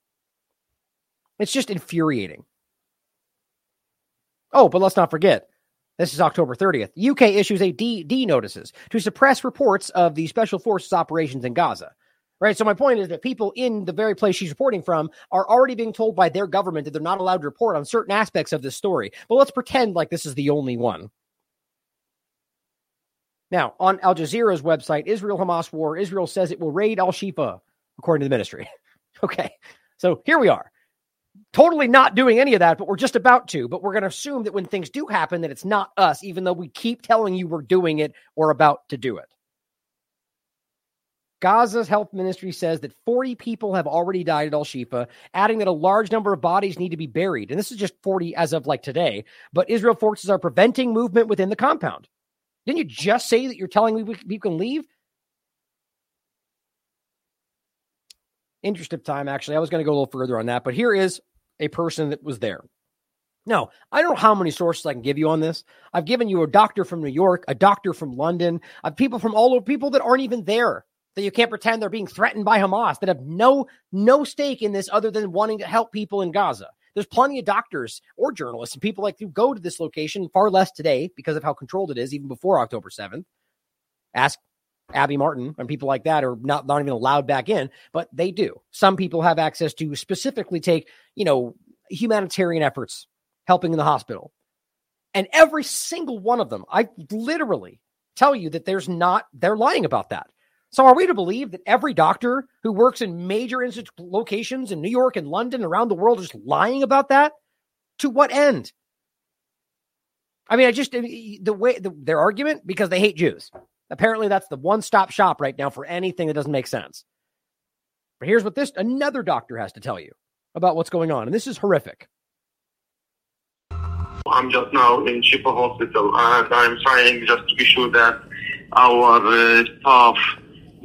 It's just infuriating. Oh, but let's not forget this is October 30th. UK issues a D, D notices to suppress reports of the special forces operations in Gaza. Right. So my point is that people in the very place she's reporting from are already being told by their government that they're not allowed to report on certain aspects of this story. But let's pretend like this is the only one. Now, on Al Jazeera's website, Israel Hamas war, Israel says it will raid Al Shifa, according to the ministry. okay. So here we are totally not doing any of that, but we're just about to. But we're going to assume that when things do happen, that it's not us, even though we keep telling you we're doing it or about to do it. Gaza's health ministry says that 40 people have already died at Al Shifa, adding that a large number of bodies need to be buried. And this is just 40 as of like today. But Israel forces are preventing movement within the compound. Didn't you just say that you're telling me we, can leave? Interest of time, actually. I was going to go a little further on that, but here is a person that was there. Now, I don't know how many sources I can give you on this. I've given you a doctor from New York, a doctor from London, I've people from all over, people that aren't even there. That you can't pretend they're being threatened by Hamas, that have no no stake in this other than wanting to help people in Gaza. There's plenty of doctors or journalists and people like to go to this location, far less today because of how controlled it is, even before October 7th. Ask Abby Martin and people like that are not, not even allowed back in, but they do. Some people have access to specifically take, you know, humanitarian efforts helping in the hospital. And every single one of them, I literally tell you that there's not, they're lying about that. So are we to believe that every doctor who works in major locations in New York and London around the world is lying about that? To what end? I mean, I just the way the, their argument because they hate Jews. Apparently, that's the one stop shop right now for anything that doesn't make sense. But here's what this another doctor has to tell you about what's going on. And this is horrific. I'm just now in Shifa Hospital and I'm trying just to be sure that our uh, staff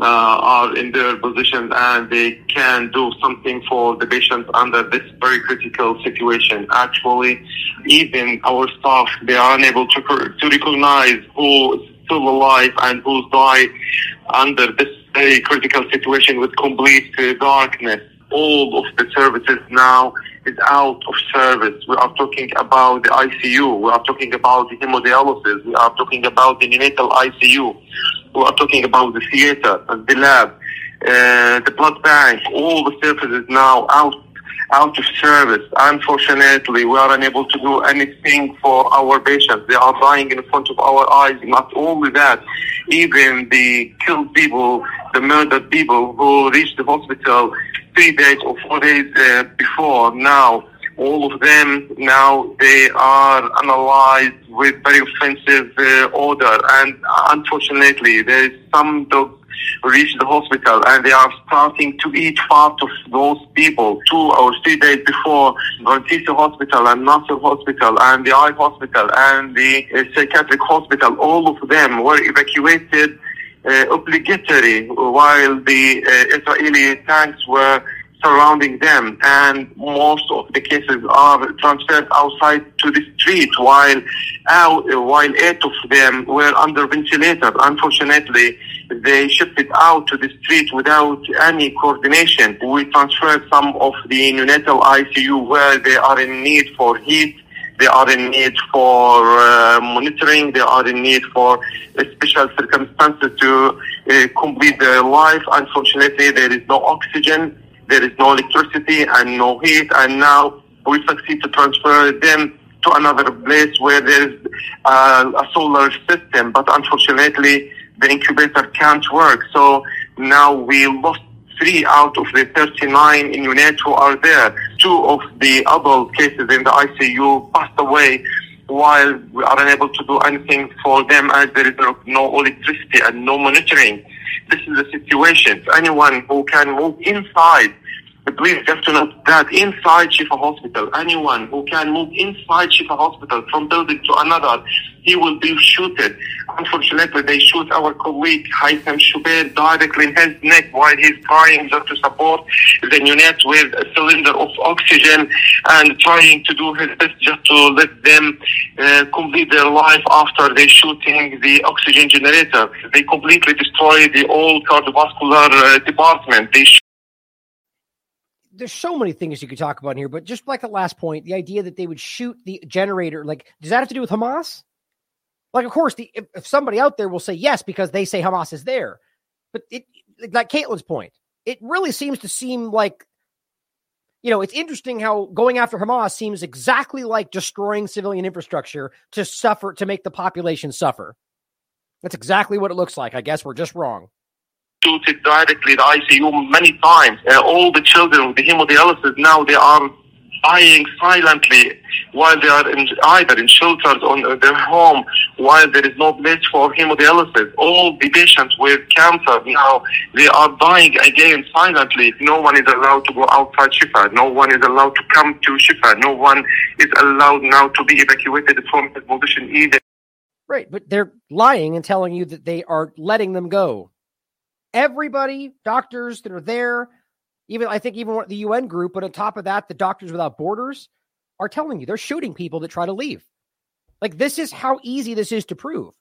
uh, are in their positions and they can do something for the patients under this very critical situation. Actually, even our staff, they are unable to, to recognize who is still alive and who's died under this very critical situation with complete uh, darkness. All of the services now is out of service. We are talking about the ICU. We are talking about the hemodialysis. We are talking about the neonatal ICU. We are talking about the theater, the lab, uh, the blood bank. All the services now out out of service. Unfortunately, we are unable to do anything for our patients. They are dying in front of our eyes. Not only that, even the killed people, the murdered people who reached the hospital three days or four days uh, before. Now, all of them now they are analyzed with very offensive uh, order. And unfortunately there is some dog reach the hospital and they are starting to eat part of those people. Two or three days before Rantisi Hospital and Nasser Hospital and the Eye Hospital and the uh, psychiatric hospital, all of them were evacuated uh, obligatory while the uh, Israeli tanks were surrounding them and most of the cases are transferred outside to the street while out, while eight of them were under ventilator. Unfortunately, they shifted out to the street without any coordination. We transferred some of the neonatal ICU where they are in need for heat they are in need for uh, monitoring. They are in need for special circumstances to uh, complete their life. Unfortunately, there is no oxygen there is no electricity and no heat, and now we succeed to transfer them to another place where there is uh, a solar system. But unfortunately, the incubator can't work. So now we lost three out of the 39 in UNET who are there. Two of the adult cases in the ICU passed away while we are unable to do anything for them as there is no, electricity and no monitoring. This is the situation. Anyone who can move inside please just to note that inside Shifa Hospital, anyone who can move inside Shifa Hospital from building to another, he will be shooted. Unfortunately, they shoot our colleague Haitham Shubair directly in his neck while he's trying just to support the unit with a cylinder of oxygen and trying to do his best just to let them uh, complete their life after they shooting the oxygen generator. They completely destroy the old cardiovascular uh, department. They there's so many things you could talk about here, but just like the last point, the idea that they would shoot the generator, like, does that have to do with Hamas? Like, of course, the, if, if somebody out there will say yes because they say Hamas is there, but it, like Caitlin's point, it really seems to seem like, you know, it's interesting how going after Hamas seems exactly like destroying civilian infrastructure to suffer, to make the population suffer. That's exactly what it looks like. I guess we're just wrong shooted directly the ICU many times. Uh, all the children with the hemodialysis now they are dying silently while they are in, either in shelters on their home while there is no place for hemodialysis. All the patients with cancer now they are dying again silently. No one is allowed to go outside Shifa. No one is allowed to come to Shifa. No one is allowed now to be evacuated from the position either. Right, but they're lying and telling you that they are letting them go everybody, doctors that are there, even I think even the UN group, but on top of that, the Doctors Without Borders are telling you they're shooting people that try to leave. Like this is how easy this is to prove.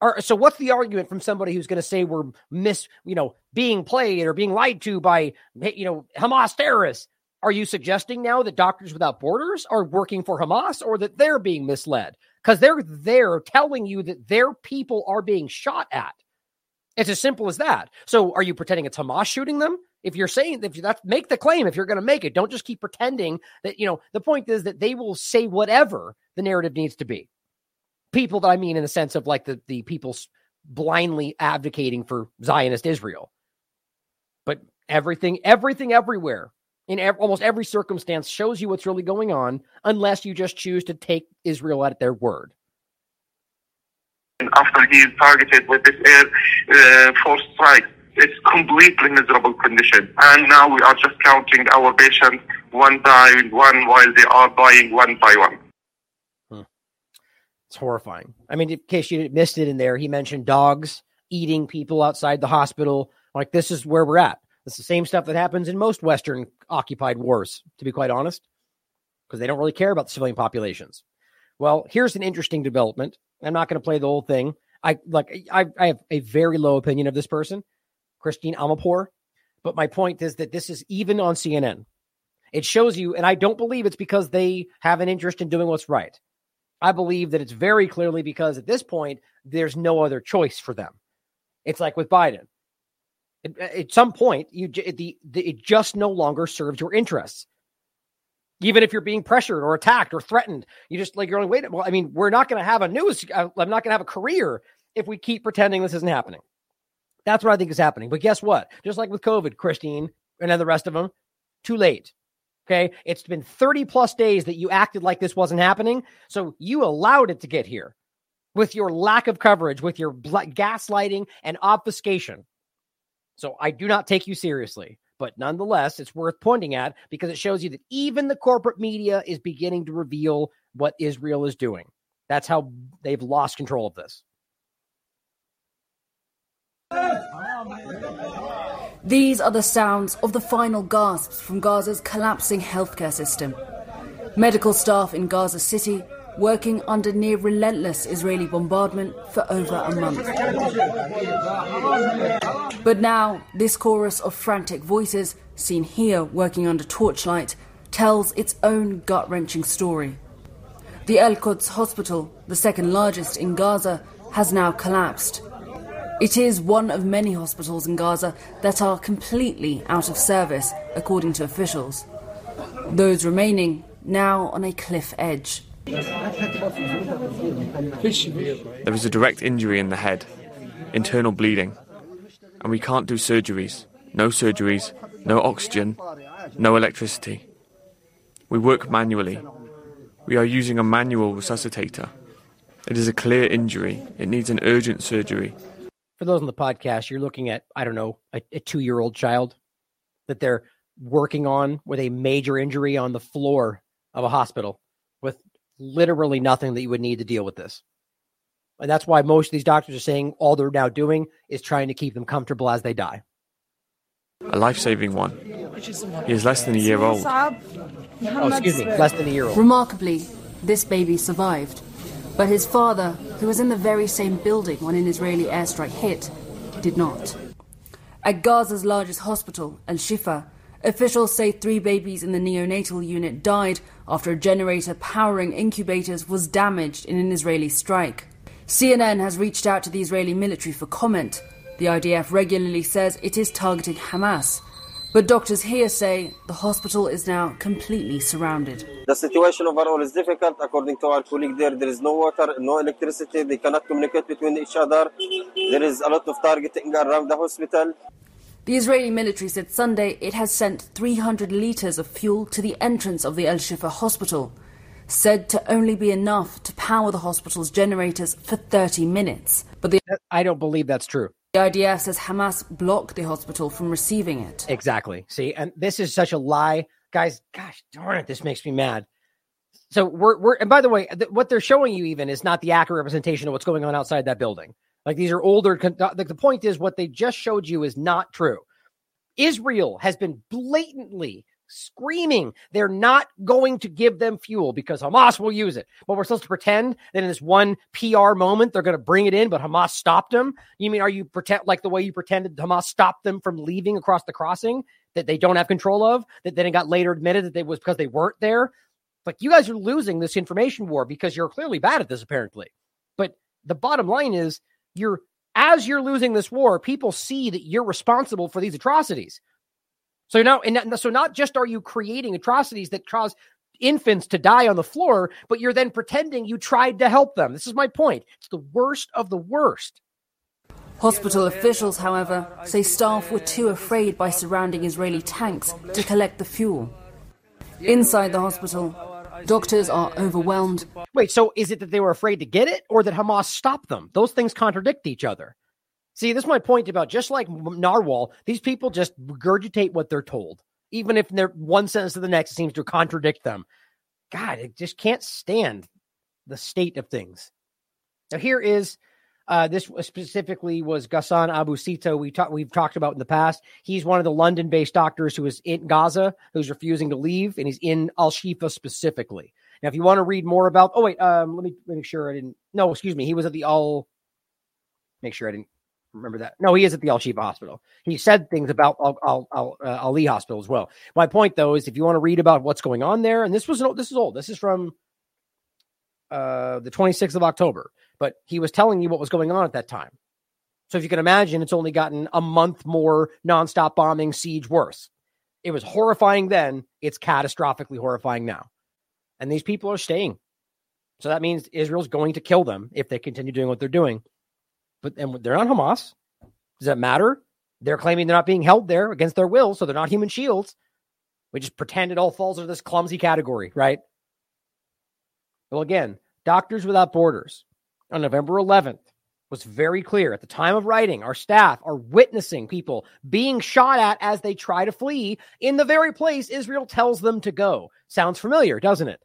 Or, so what's the argument from somebody who's going to say we're mis, you know, being played or being lied to by, you know, Hamas terrorists? Are you suggesting now that Doctors Without Borders are working for Hamas or that they're being misled? Because they're there telling you that their people are being shot at. It's as simple as that. So are you pretending it's Hamas shooting them? If you're saying if that's make the claim, if you're going to make it, don't just keep pretending that, you know, the point is that they will say whatever the narrative needs to be. People that I mean in the sense of like the, the people blindly advocating for Zionist Israel. But everything, everything everywhere in ev- almost every circumstance shows you what's really going on unless you just choose to take Israel at their word after he is targeted with this air uh, force strike. It's completely miserable condition. And now we are just counting our patients one by one while they are dying one by one. Hmm. It's horrifying. I mean, in case you missed it in there, he mentioned dogs eating people outside the hospital. Like, this is where we're at. It's the same stuff that happens in most Western occupied wars, to be quite honest, because they don't really care about the civilian populations. Well, here's an interesting development. I'm not going to play the whole thing. I like I, I have a very low opinion of this person, Christine Amanpour. But my point is that this is even on CNN. It shows you, and I don't believe it's because they have an interest in doing what's right. I believe that it's very clearly because at this point, there's no other choice for them. It's like with Biden. At, some point, you the, the it just no longer serves your interests even if you're being pressured or attacked or threatened. You just like you're only waiting. Well, I mean, we're not going to have a news. Uh, I'm not going to have a career if we keep pretending this isn't happening. That's what I think is happening. But guess what? Just like with COVID, Christine and then the rest of them, too late. Okay. It's been 30 plus days that you acted like this wasn't happening. So you allowed it to get here with your lack of coverage, with your gaslighting and obfuscation. So I do not take you seriously. But nonetheless, it's worth pointing at because it shows you that even the corporate media is beginning to reveal what Israel is doing. That's how they've lost control of this. These are the sounds of the final gasps from Gaza's collapsing healthcare system. Medical staff in Gaza City working under near relentless Israeli bombardment for over a month. But now, this chorus of frantic voices, seen here working under torchlight, tells its own gut wrenching story. The El Quds hospital, the second largest in Gaza, has now collapsed. It is one of many hospitals in Gaza that are completely out of service, according to officials. Those remaining now on a cliff edge. There is a direct injury in the head, internal bleeding, and we can't do surgeries. No surgeries, no oxygen, no electricity. We work manually. We are using a manual resuscitator. It is a clear injury. It needs an urgent surgery. For those on the podcast, you're looking at, I don't know, a, a two year old child that they're working on with a major injury on the floor of a hospital literally nothing that you would need to deal with this. And that's why most of these doctors are saying all they're now doing is trying to keep them comfortable as they die. A life saving one. He is less than a year old. Oh, oh excuse me, less than a year old. Remarkably, this baby survived. But his father, who was in the very same building when an Israeli airstrike hit, did not. At Gaza's largest hospital, Al Shifa, officials say three babies in the neonatal unit died after a generator powering incubators was damaged in an Israeli strike. CNN has reached out to the Israeli military for comment. The IDF regularly says it is targeting Hamas. But doctors here say the hospital is now completely surrounded. The situation overall is difficult. According to our colleague there, there is no water, no electricity. They cannot communicate between each other. There is a lot of targeting around the hospital. The Israeli military said Sunday it has sent 300 litres of fuel to the entrance of the El Shifa hospital, said to only be enough to power the hospital's generators for 30 minutes. But the I don't believe that's true. The IDF says Hamas blocked the hospital from receiving it. Exactly. See, and this is such a lie, guys. Gosh darn it, this makes me mad. So we're we're and by the way, th- what they're showing you even is not the accurate representation of what's going on outside that building. Like these are older. Like the point is, what they just showed you is not true. Israel has been blatantly screaming they're not going to give them fuel because Hamas will use it. But we're supposed to pretend that in this one PR moment they're going to bring it in, but Hamas stopped them. You mean are you pretend like the way you pretended Hamas stopped them from leaving across the crossing that they don't have control of? That then it got later admitted that it was because they weren't there. Like you guys are losing this information war because you're clearly bad at this apparently. But the bottom line is you're as you're losing this war, people see that you're responsible for these atrocities. So now, and so not just are you creating atrocities that cause infants to die on the floor, but you're then pretending you tried to help them. This is my point. It's the worst of the worst. Hospital officials, however, say staff were too afraid by surrounding Israeli tanks to collect the fuel. Inside the hospital, doctors are overwhelmed. Wait, so is it that they were afraid to get it or that Hamas stopped them? Those things contradict each other. See, this is my point about just like Narwhal, these people just regurgitate what they're told. Even if they're one sentence to the next, seems to contradict them. God, it just can't stand the state of things. Now, here is uh, this specifically was Ghassan Abu Sitta. We talked we've talked about in the past. He's one of the London-based doctors who is in Gaza, who's refusing to leave, and he's in Al Shifa specifically. Now, if you want to read more about, oh wait, um, let me make sure I didn't. No, excuse me, he was at the Al. Make sure I didn't remember that. No, he is at the Al Shifa Hospital. He said things about Al, Al, Al uh, Ahli Hospital as well. My point though is, if you want to read about what's going on there, and this was this is old. This is from uh, the 26th of October, but he was telling you what was going on at that time. So if you can imagine, it's only gotten a month more nonstop bombing, siege worse. It was horrifying then. It's catastrophically horrifying now. And these people are staying. So that means Israel's going to kill them if they continue doing what they're doing. But and they're not Hamas. Does that matter? They're claiming they're not being held there against their will, so they're not human shields. We just pretend it all falls into this clumsy category, right? Well, again, Doctors Without Borders on November 11th was very clear. At the time of writing, our staff are witnessing people being shot at as they try to flee in the very place Israel tells them to go. Sounds familiar, doesn't it?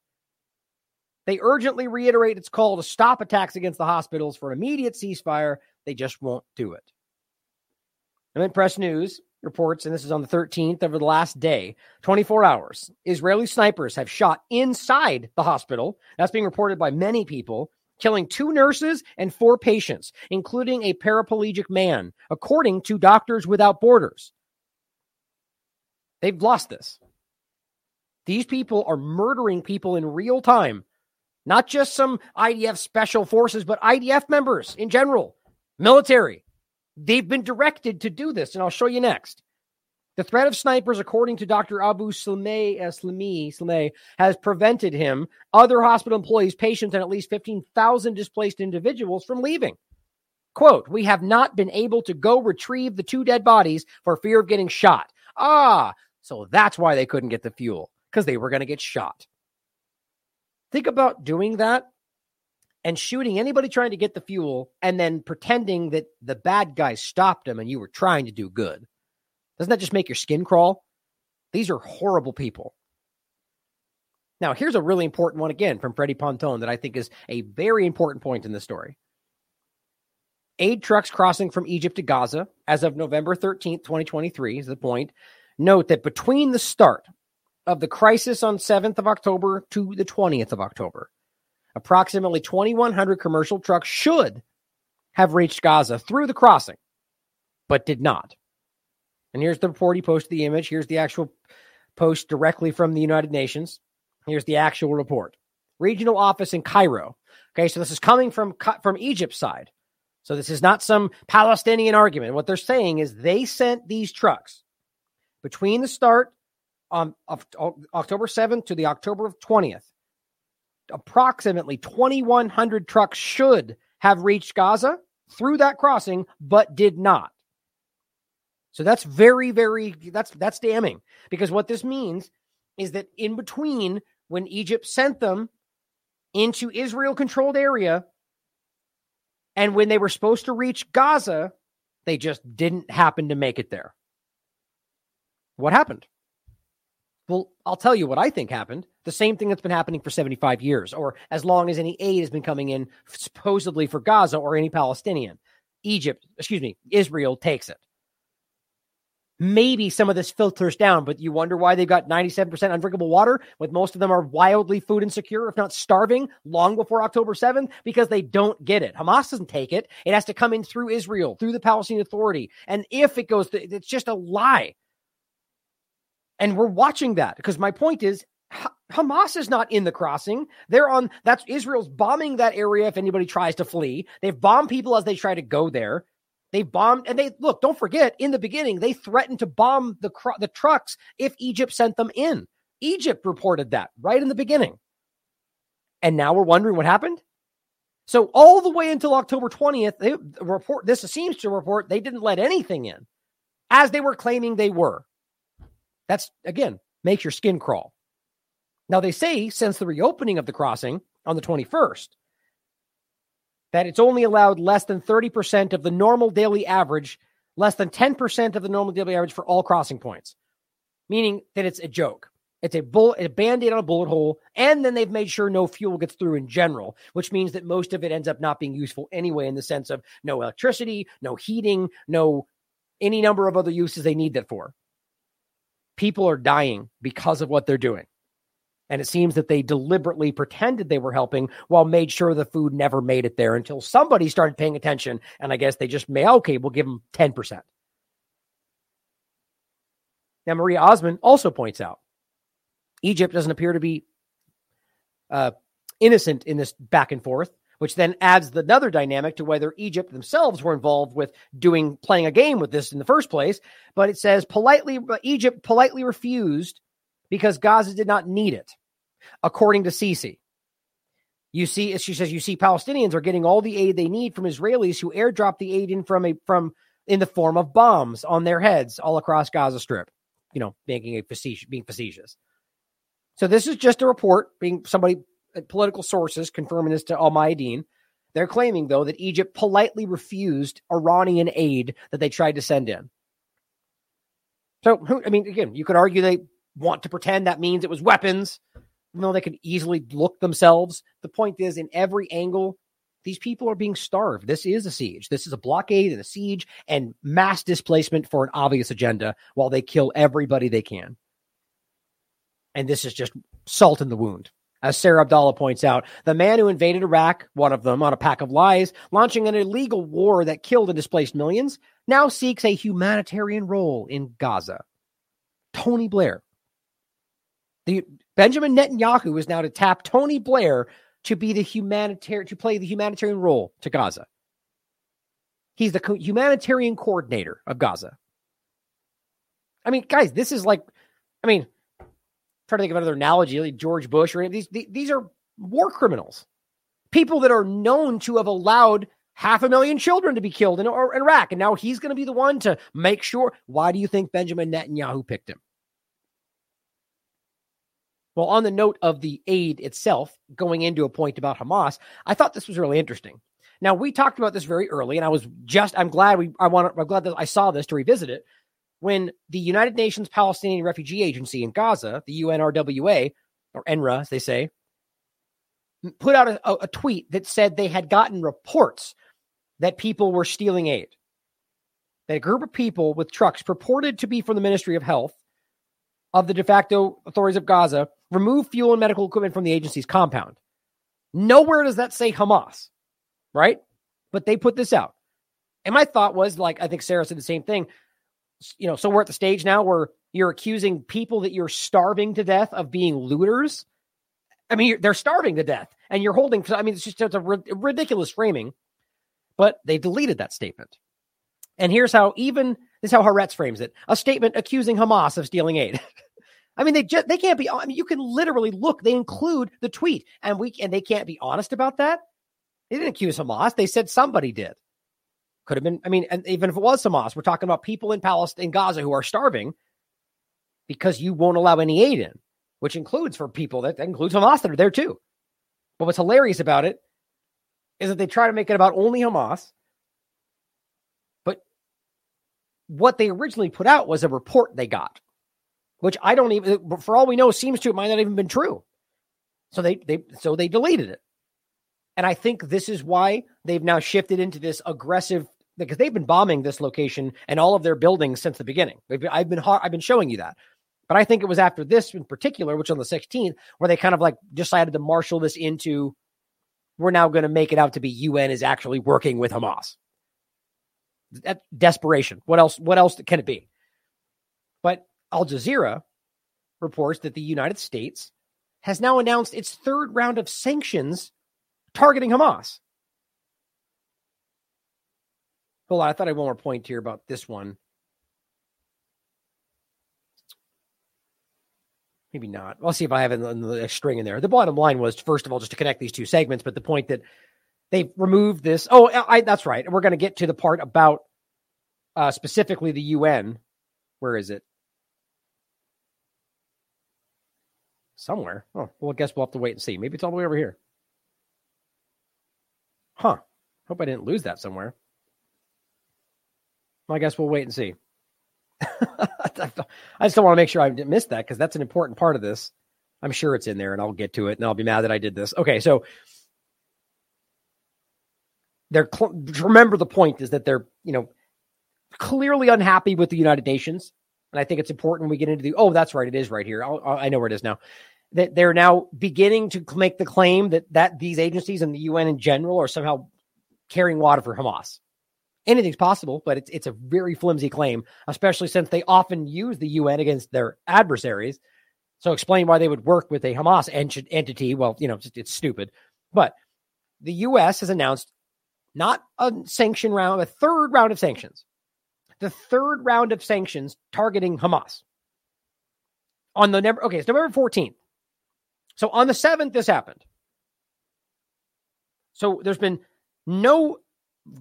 They urgently reiterate its call to stop attacks against the hospitals for an immediate ceasefire. They just won't do it. And then Press News reports, and this is on the 13th over the last day, 24 hours. Israeli snipers have shot inside the hospital. That's being reported by many people, killing two nurses and four patients, including a paraplegic man, according to Doctors Without Borders. They've lost this. These people are murdering people in real time, not just some IDF special forces, but IDF members in general, military. They've been directed to do this, and I'll show you next. The threat of snipers, according to Dr. Abu Salmiya, uh, has prevented him, other hospital employees, patients, and at least 15,000 displaced individuals from leaving. Quote, we have not been able to go retrieve the two dead bodies for fear of getting shot. Ah, so that's why they couldn't get the fuel, because they were going to get shot. Think about doing that and shooting anybody trying to get the fuel and then pretending that the bad guy stopped him and you were trying to do good. Doesn't that just make your skin crawl? These are horrible people. Now, here's a really important one again from Freddie Ponton that I think is a very important point in the story. Aid trucks crossing from Egypt to Gaza as of November 13th, 2023 is the point. Note that between the start of the crisis on 7th of October to the 20th of October, approximately 2,100 commercial trucks should have reached Gaza through the crossing, but did not. And here's the report he posted the image. Here's the actual post directly from the United Nations. Here's the actual report. Regional office in Cairo. Okay, so this is coming from from Egypt's side. So this is not some Palestinian argument. What they're saying is they sent these trucks between the start um, of October 7th to the October 20th. Approximately 2,100 trucks should have reached Gaza through that crossing, but did not. So that's very, very that's that's damning because what this means is that in between when Egypt sent them into Israel controlled area and when they were supposed to reach Gaza, they just didn't happen to make it there. What happened? Well, I'll tell you what I think happened. The same thing that's been happening for 75 years, or as long as any aid has been coming in, supposedly for Gaza or any Palestinian. Egypt, excuse me, Israel takes it maybe some of this filters down, but you wonder why they've got 97% undrinkable water, with most of them are wildly food insecure, if not starving, long before October 7th, because they don't get it. Hamas doesn't take it. It has to come in through Israel, through the Palestinian Authority. And if it goes, to, it's just a lie. And we're watching that because my point is Hamas is not in the crossing. They're on that's Israel's bombing that area if anybody tries to flee. They've bombed people as they try to go there. They bombed, and they look. Don't forget, in the beginning, they threatened to bomb the the trucks if Egypt sent them in. Egypt reported that right in the beginning, and now we're wondering what happened. So all the way until October twentieth, they report this seems to report they didn't let anything in, as they were claiming they were. That's again makes your skin crawl. Now they say since the reopening of the crossing on the twenty first, that it's only allowed less than 30% of the normal daily average, less than 10% of the normal daily average for all crossing points, meaning that it's a joke. It's a bullet, a band-aid on a bullet hole, and then they've made sure no fuel gets through in general, which means that most of it ends up not being useful anyway, in the sense of no electricity, no heating, no any number of other uses they need that for. People are dying because of what they're doing. And it seems that they deliberately pretended they were helping while made sure the food never made it there until somebody started paying attention. And I guess they just may, okay, we'll give them 10%. Now, Maria Osman also points out Egypt doesn't appear to be uh, innocent in this back and forth, which then adds another dynamic to whether Egypt themselves were involved with doing playing a game with this in the first place. But it says politely, Egypt politely refused because Gaza did not need it according to Sisi. You see, she says, you see, Palestinians are getting all the aid they need from Israelis who airdrop the aid in from a from in the form of bombs on their heads all across Gaza Strip. You know, making a facetious, being facetious. So this is just a report, being somebody Uh, political sources confirming this to Al Mayadeen. They're claiming though that Egypt politely refused Iranian aid that they tried to send in. So, I mean, again, you could argue they want to pretend that means it was weapons even though they could easily look themselves. The point is, in every angle, these people are being starved. This is a siege. This is a blockade and a siege and mass displacement for an obvious agenda while they kill everybody they can. And this is just salt in the wound. As Sarah Abdallah points out, the man who invaded Iraq, one of them on a pack of lies, launching an illegal war that killed and displaced millions, now seeks a humanitarian role in Gaza. Tony Blair, the Benjamin Netanyahu is now to tap Tony Blair to be the humanitarian to play the humanitarian role to Gaza. He's the co- humanitarian coordinator of Gaza. I mean, guys, this is like, I mean, try to think of another analogy, like George Bush or these. These are war criminals, people that are known to have allowed half a million children to be killed in Iraq, and now he's going to be the one to make sure. Why do you think Benjamin Netanyahu picked him? Well, on the note of the aid itself, going into a point about Hamas, I thought this was really interesting. Now we talked about this very early, and I was just I'm glad we I want I'm glad that I saw this to revisit it when the United Nations Palestinian Refugee Agency in Gaza, the UNRWA or UNRWA as they say, put out a, a tweet that said they had gotten reports that people were stealing aid. That a group of people with trucks purported to be from the Ministry of Health of the de facto authorities of Gaza removed fuel and medical equipment from the agency's compound. Nowhere does that say Hamas right? But they put this out. And my thought was like, I think Sarah said the same thing. You know, so we're at the stage now where you're accusing people that you're starving to death of being looters. I mean, they're starving to death and you're holding, I mean, it's just it's a ridiculous framing, but they deleted that statement. And here's how even this is how Haaretz frames it a statement accusing Hamas of stealing aid. I mean, they just they can't be. I mean, you can literally look. They include the tweet, and we and they can't be honest about that. They didn't accuse Hamas. They said somebody did. Could have been, I mean, and even if it was Hamas, we're talking about people in Palestine, in Gaza who are starving because you won't allow any aid in, which includes for people that, that includes Hamas that are there too. But what's hilarious about it is that they try to make it about only Hamas. But what they originally put out was a report they got, which I don't even, for all we know, seems to it might not even been true. So they they so they deleted it. And I think this is why they've now shifted into this aggressive because they've been bombing this location and all of their buildings since the beginning. I've been I've been showing you that. But I think it was after this in particular, which on the 16th, where they kind of like decided to marshal this into we're now going to make it out to be UN is actually working with Hamas. That desperation. What else? What else can it be? But Al Jazeera reports that the United States has now announced its third round of sanctions targeting Hamas. Hold on, I thought I had one more point here about this one. Maybe not. I'll see if I have a string in there. The bottom line was, first of all, just to connect these two segments, but the point that they've removed this. Oh, I, that's right. We're going to get to the part about uh, specifically the UN. Where is it? Somewhere. Oh, well, I guess we'll have to wait and see. Maybe it's all the way over here. Huh. Hope I didn't lose that somewhere. I guess we'll wait and see. I just don't want to make sure I didn't miss that because that's an important part of this. I'm sure it's in there and I'll get to it and I'll be mad that I did this. Okay, so they're cl- remember the point is that they're, you know, clearly unhappy with the United Nations. And I think it's important we get into the, oh, that's right. It is right here. I'll, i know where it is now that they're now beginning to make the claim that that these agencies and the UN in general are somehow carrying water for Hamas. Anything's possible, but it's it's a very flimsy claim, especially since they often use the UN against their adversaries. So explain why they would work with a Hamas ent- entity. Well, you know, it's, it's stupid. But the U.S. has announced not a sanction round, a third round of sanctions. The third round of sanctions targeting Hamas on the November. Okay, it's November fourteenth. So on the 7th, this happened. So there's been no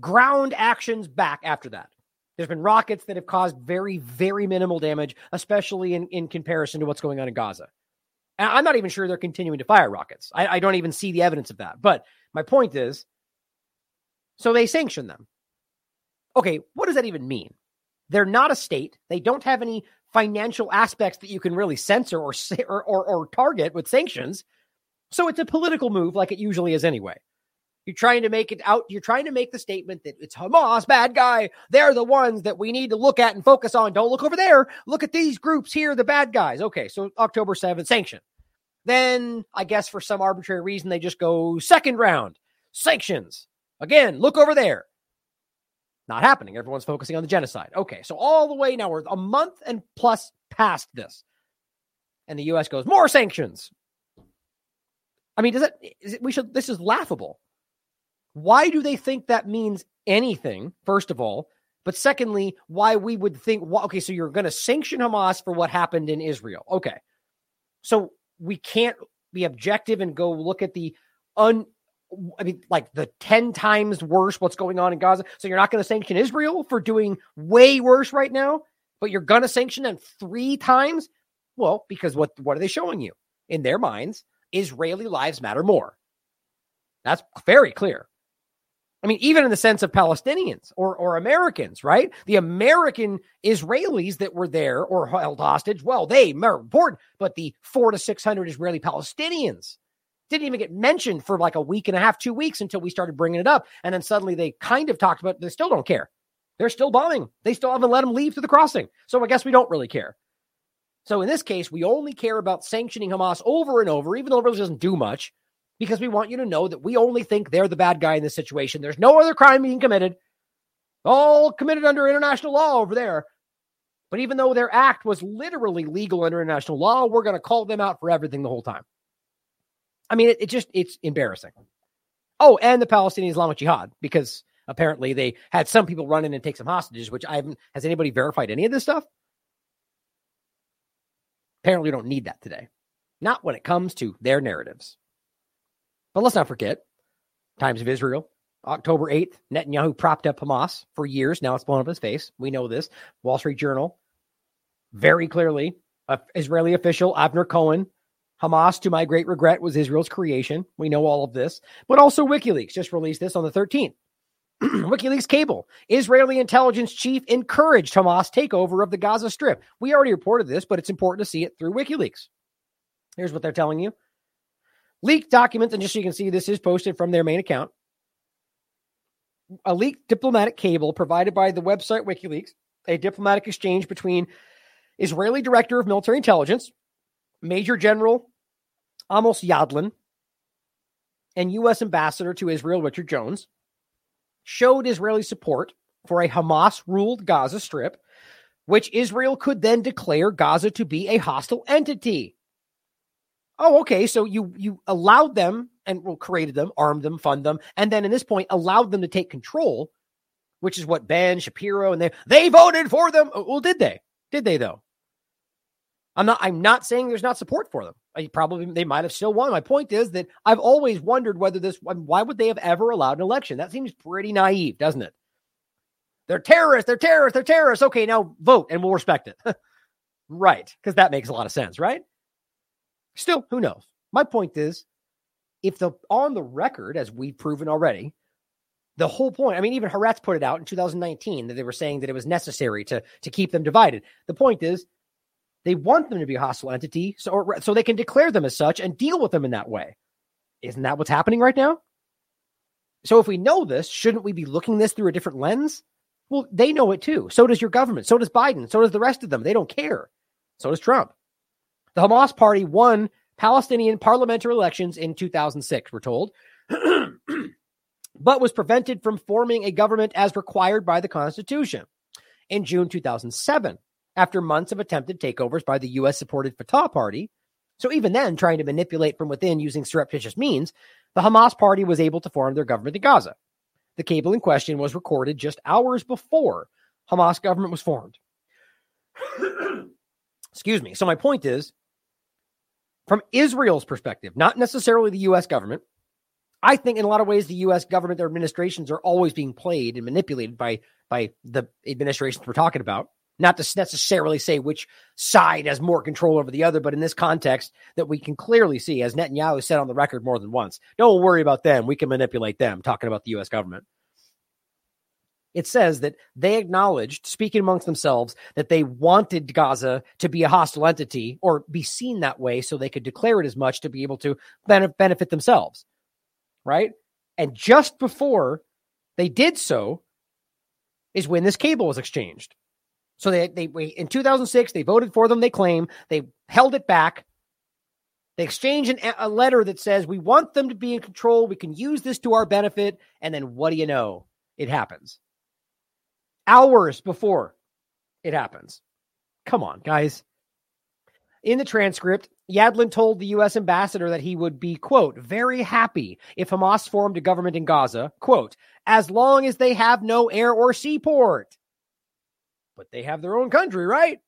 ground actions back after that. There's been rockets that have caused very, very minimal damage, especially in, in comparison to what's going on in Gaza. And I'm not even sure they're continuing to fire rockets. I, I don't even see the evidence of that. But my point is so they sanction them. Okay, what does that even mean? They're not a state. They don't have any financial aspects that you can really censor or, or, or, or target with sanctions. So it's a political move, like it usually is anyway. You're trying to make it out. You're trying to make the statement that it's Hamas, bad guy. They're the ones that we need to look at and focus on. Don't look over there. Look at these groups here, the bad guys. Okay, so October 7th, sanction. Then I guess for some arbitrary reason, they just go second round, sanctions. Again, look over there. Not happening. Everyone's focusing on the genocide. Okay, so all the way now we're a month and plus past this. And the US goes, more sanctions. I mean, does it, is it we should this is laughable. Why do they think that means anything, first of all? But secondly, why we would think, okay, so you're going to sanction Hamas for what happened in Israel. Okay. So we can't be objective and go look at the un, I mean, like the 10 times worse what's going on in Gaza. So you're not going to sanction Israel for doing way worse right now, but you're going to sanction them three times? Well, because what, what are they showing you? In their minds, Israeli lives matter more. That's very clear. I mean, even in the sense of Palestinians or, or Americans, right? The American Israelis that were there or held hostage, well, they were important, but the four to 600 Israeli Palestinians didn't even get mentioned for like a week and a half, two weeks until we started bringing it up. And then suddenly they kind of talked about, they still don't care. They're still bombing. They still haven't let them leave to the crossing. So I guess we don't really care. So in this case, we only care about sanctioning Hamas over and over, even though it really doesn't do much because we want you to know that we only think they're the bad guy in this situation. There's no other crime being committed, all committed under international law over there. But even though their act was literally legal under international law, we're going to call them out for everything the whole time. I mean, it, it just, it's embarrassing. Oh, and the Palestinian Islamic Jihad, because apparently they had some people run in and take some hostages, which I haven't, has anybody verified any of this stuff? Apparently, we don't need that today. Not when it comes to their narratives. But let's not forget Times of Israel, October 8th, Netanyahu propped up Hamas for years. Now it's blown up his face. We know this. Wall Street Journal, very clearly, Israeli official Avner Cohen. Hamas, to my great regret, was Israel's creation. We know all of this. But also WikiLeaks just released this on the 13th. WikiLeaks cable. Israeli intelligence chief encouraged Hamas takeover of the Gaza Strip. We already reported this, but it's important to see it through WikiLeaks. Here's what they're telling you leaked documents, and just so you can see, this is posted from their main account. A leaked diplomatic cable provided by the website WikiLeaks, a diplomatic exchange between Israeli Director of Military Intelligence, Major General Amos Yadlin, and U.S. Ambassador to Israel Richard Jones, showed Israeli support for a Hamas ruled Gaza Strip, which Israel could then declare Gaza to be a hostile entity. Oh, okay. So you you allowed them and well, created them, armed them, fund them, and then in this point allowed them to take control, which is what Ben Shapiro and they they voted for them. Oh, well, did they? Did they though? I'm not. I'm not saying there's not support for them. I probably they might have still won. My point is that I've always wondered whether this. Why would they have ever allowed an election? That seems pretty naive, doesn't it? They're terrorists. They're terrorists. They're terrorists. Okay, now vote and we'll respect it. right, because that makes a lot of sense, right? Still, who knows? My point is, if the on the record, as we've proven already, the whole point, I mean, even Haaretz put it out in 2019 that they were saying that it was necessary to, to keep them divided. The point is, they want them to be a hostile entity so, so they can declare them as such and deal with them in that way. Isn't that what's happening right now? So if we know this, shouldn't we be looking this through a different lens? Well, they know it too. So does your government. So does Biden. So does the rest of them. They don't care. So does Trump. The Hamas party won Palestinian parliamentary elections in 2006, we're told, but was prevented from forming a government as required by the Constitution in June 2007 after months of attempted takeovers by the U.S. supported Fatah party. So even then, trying to manipulate from within using surreptitious means, the Hamas party was able to form their government in Gaza. The cable in question was recorded just hours before Hamas government was formed. Excuse me. So my point is, from Israel's perspective, not necessarily the US government. I think in a lot of ways the US government, their administrations are always being played and manipulated by by the administrations we're talking about. Not to necessarily say which side has more control over the other, but in this context that we can clearly see, as Netanyahu said on the record more than once, don't worry about them. We can manipulate them, talking about the US government it says that they acknowledged, speaking amongst themselves, that they wanted Gaza to be a hostile entity or be seen that way so they could declare it as much to be able to benefit themselves. Right. And just before they did so is when this cable was exchanged. So they, they in 2006, they voted for them, they claim. They held it back. They exchange an, a letter that says, We want them to be in control. We can use this to our benefit. And then what do you know? It happens hours before it happens. Come on, guys. In the transcript, Yadlin told the U.S. ambassador that he would be, quote, very happy if Hamas formed a government in Gaza, quote, as long as they have no air or seaport. but they have their own country, right?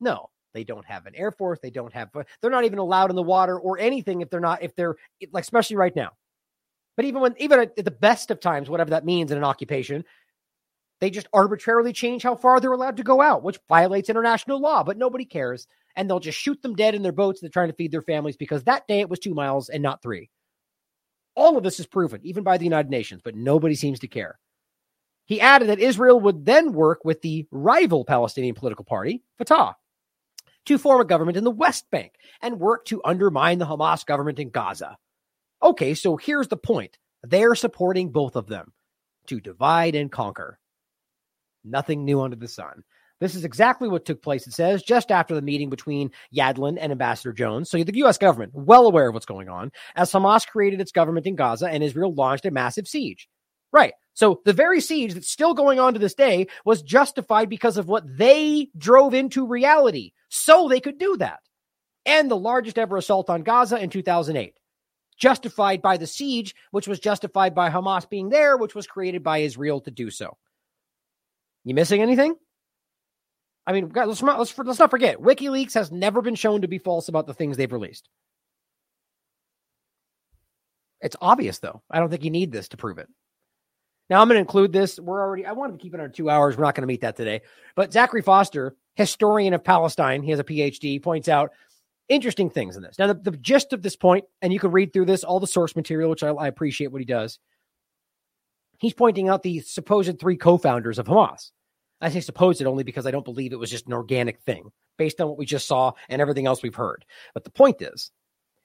No, they don't have an air force. They don't have, they're not even allowed in the water or anything if they're not, if they're like, especially right now. But even when, even at the best of times, whatever that means in an occupation, they just arbitrarily change how far they're allowed to go out, which violates international law, but nobody cares. And they'll just shoot them dead in their boats. They're trying to feed their families because that day it was two miles and not three. All of this is proven, even by the United Nations, but nobody seems to care. He added that Israel would then work with the rival Palestinian political party, Fatah, to form a government in the West Bank and work to undermine the Hamas government in Gaza. Okay, so here's the point they're supporting both of them to divide and conquer. Nothing new under the sun. This is exactly what took place, it says, just after the meeting between Yadlin and Ambassador Jones. So the U.S. government, well aware of what's going on, as Hamas created its government in Gaza and Israel launched a massive siege. Right. So the very siege that's still going on to this day was justified because of what they drove into reality. So they could do that. And the largest ever assault on Gaza in 2008. Justified by the siege, which was justified by Hamas being there, which was created by Israel to do so. You missing anything? I mean, let's not, let's, let's not forget, WikiLeaks has never been shown to be false about the things they've released. It's obvious, though. I don't think you need this to prove it. Now, I'm going to include this. We're already, I wanted to keep it under two hours. We're not going to meet that today. But Zachary Foster, historian of Palestine, he has a PhD, points out interesting things in this. Now, the, the gist of this point, and you can read through this, all the source material, which I, I appreciate what he does. He's pointing out the supposed three co founders of Hamas. I say supposed only because I don't believe it was just an organic thing based on what we just saw and everything else we've heard. But the point is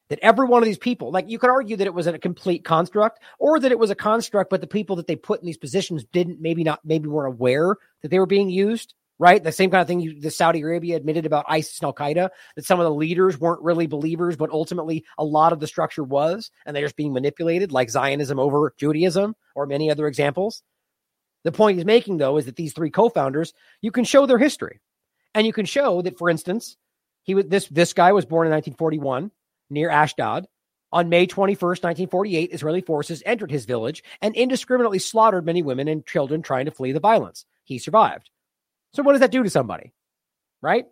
that every one of these people, like you could argue that it was a complete construct or that it was a construct, but the people that they put in these positions didn't maybe not, maybe weren't aware that they were being used, right? The same kind of thing you, the Saudi Arabia admitted about ISIS and Al Qaeda, that some of the leaders weren't really believers, but ultimately a lot of the structure was, and they're just being manipulated like Zionism over Judaism or many other examples. The point he's making, though, is that these three co-founders, you can show their history, and you can show that, for instance, he was this this guy was born in 1941 near Ashdod. On May 21st, 1948, Israeli forces entered his village and indiscriminately slaughtered many women and children trying to flee the violence. He survived. So, what does that do to somebody? Right?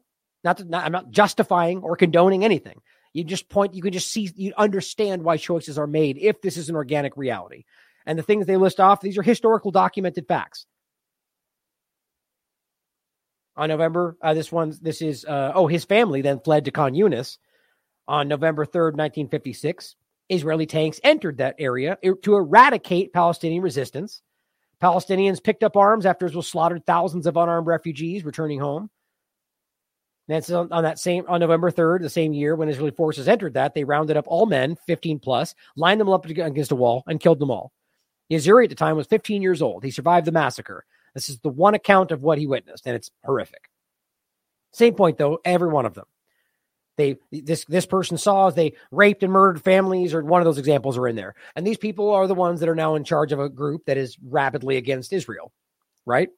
Not, to, not I'm not justifying or condoning anything. You just point, you can just see, you understand why choices are made if this is an organic reality. And the things they list off, these are historical documented facts. On November, uh, this one, this is, uh, oh, his family then fled to Khan Yunis. On November 3rd, 1956, Israeli tanks entered that area to eradicate Palestinian resistance. Palestinians picked up arms after Israel slaughtered thousands of unarmed refugees returning home. That's on, on, that same on November 3rd, the same year when Israeli forces entered that, they rounded up all men, 15 plus, lined them up against a wall, and killed them all. Yazuri at the time was 15 years old. He survived the massacre. This is the one account of what he witnessed, and it's horrific. Same point though, every one of them. They this this person saw as they raped and murdered families, or one of those examples are in there. And these people are the ones that are now in charge of a group that is rapidly against Israel, right?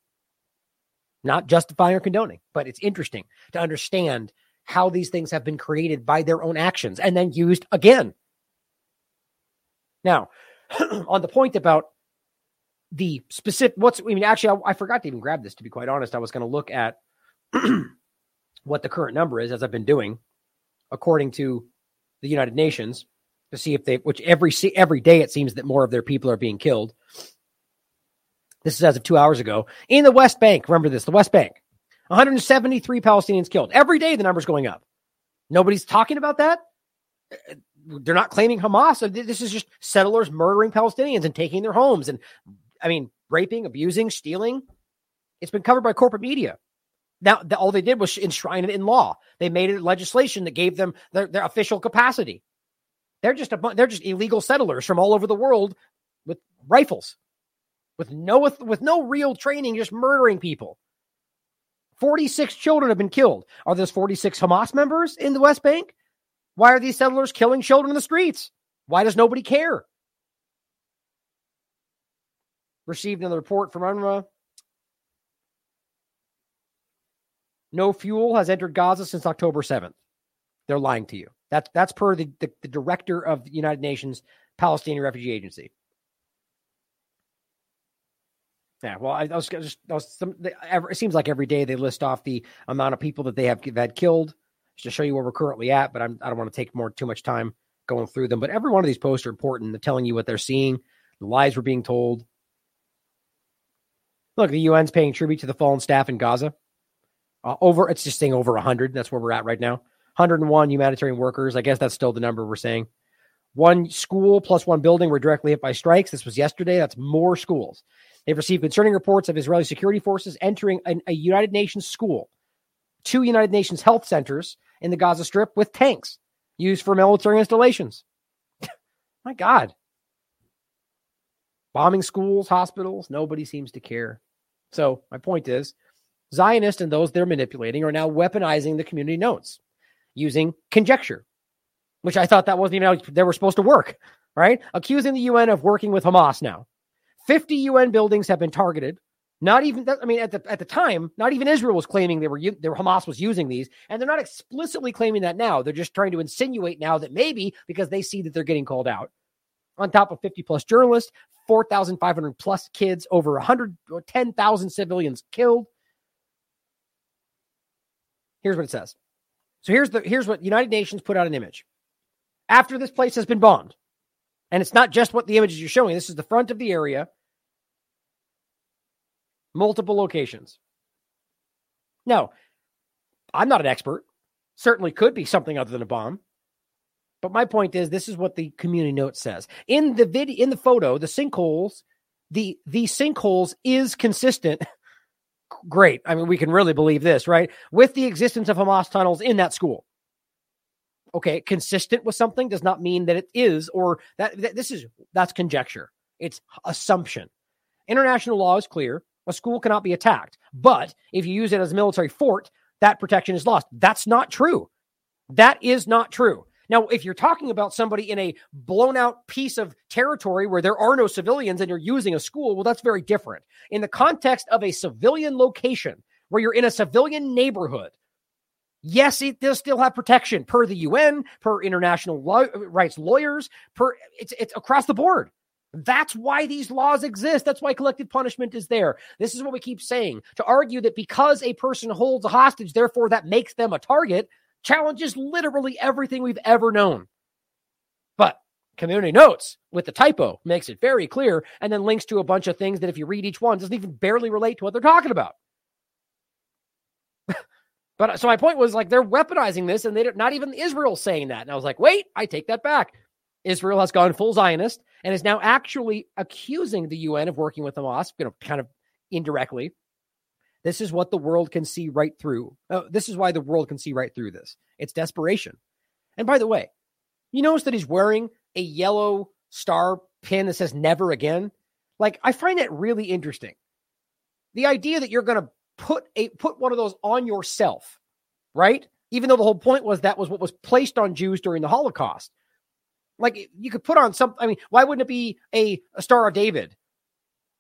Not justifying or condoning, but it's interesting to understand how these things have been created by their own actions and then used again. Now, on the point about the specific what's I mean actually I, I, forgot to even grab this to be quite honest. I was going to look at what the current number is as I've been doing according to the United Nations to see if they which every every day it seems that more of their people are being killed. This is as of 2 hours ago in the West Bank. Remember this, the West Bank. 173 Palestinians killed. Every day the number's going up. Nobody's talking about that they're not claiming Hamas. This is just settlers murdering Palestinians and taking their homes and, I mean, raping, abusing, stealing. It's been covered by corporate media. Now, the, all they did was enshrine it in law. They made it legislation that gave them their, their official capacity. They're just a, they're just illegal settlers from all over the world with rifles, with no with no real training, just murdering people. Forty six children have been killed. Are those forty six Hamas members in the West Bank? Why are these settlers killing children in the streets? Why does nobody care? Received another report from UNRWA. No fuel has entered Gaza since October 7th. They're lying to you. That's that's per the, the, the director of the United Nations Palestinian Refugee Agency. Yeah, well, I, I was just, I was some, they, it seems like every day they list off the amount of people that they have had killed to show you where we're currently at. But I'm, I don't want to take more too much time going through them. But every one of these posts are important. They're telling you what they're seeing, the lies we're being told. Look, the UN's paying tribute to the fallen staff in Gaza. Uh, over, it's just saying over 100. That's where we're at right now. 101 humanitarian workers. I guess that's still the number we're saying. One school plus one building were directly hit by strikes. This was yesterday. That's more schools. They've received concerning reports of Israeli security forces entering an, a United Nations school, two United Nations health centers in the Gaza Strip with tanks used for military installations. My God. Bombing schools, hospitals, nobody seems to care. So, my point is Zionists and those they're manipulating are now weaponizing the community notes using conjecture, which I thought that wasn't even how they were supposed to work, right? Accusing the UN of working with Hamas now. 50 UN buildings have been targeted. Not even, I mean, at the at the time, not even Israel was claiming they were, they were Hamas was using these, and they're not explicitly claiming that now. They're just trying to insinuate now that maybe because they see that they're getting called out. On top of 50 plus journalists, 4,500 plus kids, over 110,000 civilians killed. Here's what it says. So here's the here's what United Nations put out an image after this place has been bombed. And it's not just what the images you're showing. This is the front of the area, multiple locations. Now, I'm not an expert. Certainly could be something other than a bomb. But my point is this is what the community note says. In the video in the photo, the sinkholes, the the sinkholes is consistent. Great. I mean, we can really believe this, right? With the existence of Hamas tunnels in that school okay, consistent with something does not mean that it is, or that, that this is that's conjecture. It's assumption. International law is clear. A school cannot be attacked. But if you use it as a military fort, that protection is lost. That's not true. That is not true. Now, if you're talking about somebody in a blown out piece of territory where there are no civilians and you're using a school, well, that's very different. In the context of a civilian location where you're in a civilian neighborhood, Yes, it does still have protection per the UN, per international law, rights lawyers, per it's it's across the board. That's why these laws exist. That's why collective punishment is there. This is what we keep saying. To argue that because a person holds a hostage, therefore that makes them a target, challenges literally everything we've ever known. But community notes with the typo makes it very clear and then links to a bunch of things that if you read each one doesn't even barely relate to what they're talking about. But uh, so my point was like they're weaponizing this, and they're not not even Israel saying that. And I was like, wait, I take that back. Israel has gone full Zionist and is now actually accusing the UN of working with Hamas, you know, kind of indirectly. This is what the world can see right through. Uh, this is why the world can see right through this. It's desperation. And by the way, you notice that he's wearing a yellow star pin that says never again. Like, I find that really interesting. The idea that you're going to put a put one of those on yourself, right? Even though the whole point was that was what was placed on Jews during the Holocaust. Like you could put on some. I mean, why wouldn't it be a, a Star of David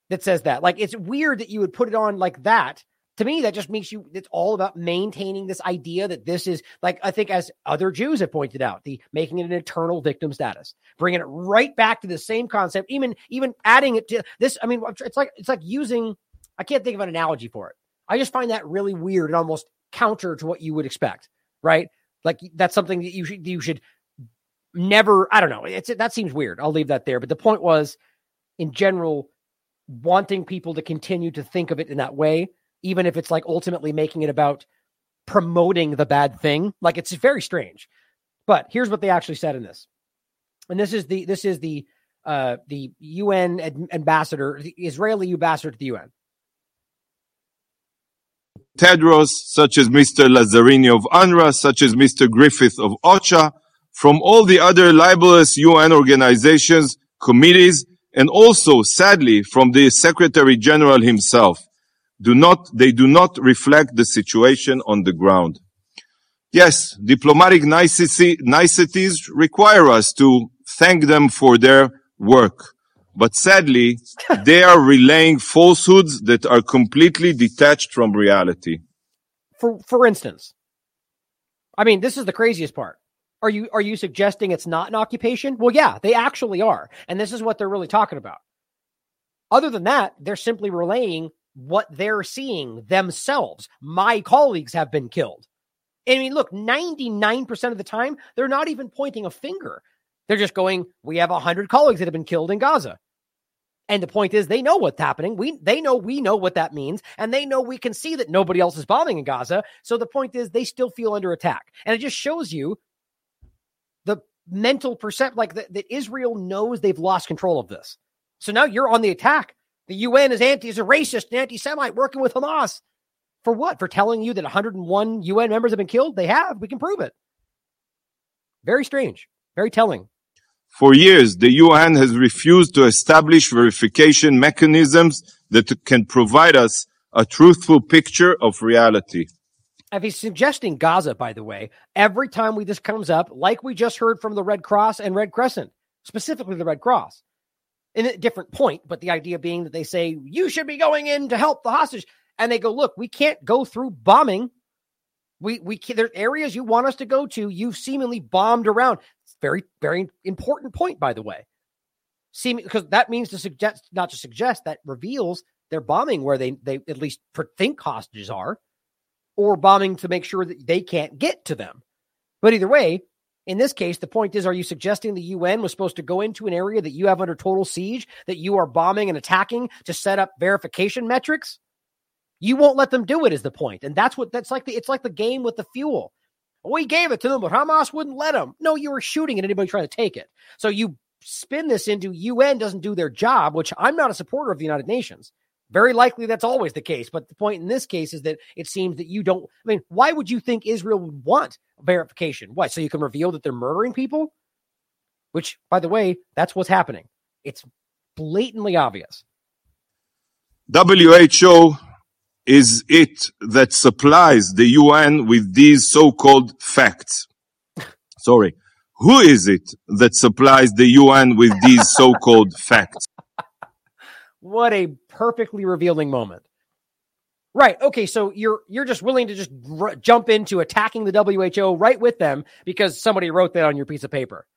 that says that? Like it's weird that you would put it on like that. To me, that just makes you. It's all about maintaining this idea that this is like I think as other Jews have pointed out, the making it an eternal victim status, bringing it right back to the same concept. Even even adding it to this. I mean, it's like it's like using. I can't think of an analogy for it I just find that really weird and almost counter to what you would expect, right? Like that's something that you should you should never. I don't know. It's that seems weird. I'll leave that there. But the point was, in general, wanting people to continue to think of it in that way, even if it's like ultimately making it about promoting the bad thing. Like it's very strange. But here's what they actually said in this, and this is the this is the uh the UN ambassador, the Israeli ambassador to the UN. Tedros, such as Mr. Lazzarini of UNRWA, such as Mr. Griffith of OCHA, from all the other libelous UN organizations, committees, and also, sadly, from the Secretary General himself. Do not, they do not reflect the situation on the ground. Yes, diplomatic niceties require us to thank them for their work. But sadly, they are relaying falsehoods that are completely detached from reality. For for instance, I mean, this is the craziest part. Are you are you suggesting it's not an occupation? Well, yeah, they actually are. And this is what they're really talking about. Other than that, they're simply relaying what they're seeing themselves. My colleagues have been killed. I mean, look, 99% of the time, they're not even pointing a finger. They're just going, we have 100 colleagues that have been killed in Gaza. And the point is, they know what's happening. We they know we know what that means, and they know we can see that nobody else is bombing in Gaza. So the point is, they still feel under attack, and it just shows you mental percept, like that, that Israel knows they've lost control of this. So now you're on the attack. The UN is anti is a racist and anti-Semite working with Hamas for what? For telling you that 101 UN members have been killed? They have. We can prove it. Very strange. Very telling. For years, the UN has refused to establish verification mechanisms that can provide us a truthful picture of reality. If he's suggesting Gaza, by the way, every time we this comes up, like we just heard from the Red Cross and Red Crescent, specifically the Red Cross, in a different point, but the idea being that they say you should be going in to help the hostage, and they go, look, we can't go through bombing. We we can, there's areas you want us to go to. You've seemingly bombed around. Very, very important point, by the way. Seem because that means to suggest, not to suggest, that reveals they're bombing where they they at least think hostages are, or bombing to make sure that they can't get to them. But either way, in this case, the point is: Are you suggesting the UN was supposed to go into an area that you have under total siege, that you are bombing and attacking to set up verification metrics? You won't let them do it. Is the point, and that's what that's like. The it's like the game with the fuel. We gave it to them, but Hamas wouldn't let them. No, you were shooting at anybody trying to take it. So you spin this into UN doesn't do their job, which I'm not a supporter of the United Nations. Very likely that's always the case. But the point in this case is that it seems that you don't. I mean, why would you think Israel would want verification? Why? So you can reveal that they're murdering people? Which, by the way, that's what's happening. It's blatantly obvious. WHO is it that supplies the UN with these so-called facts? Sorry. Who is it that supplies the UN with these so-called facts? What a perfectly revealing moment. Right. Okay. So you're you're just willing to just r- jump into attacking the WHO right with them because somebody wrote that on your piece of paper.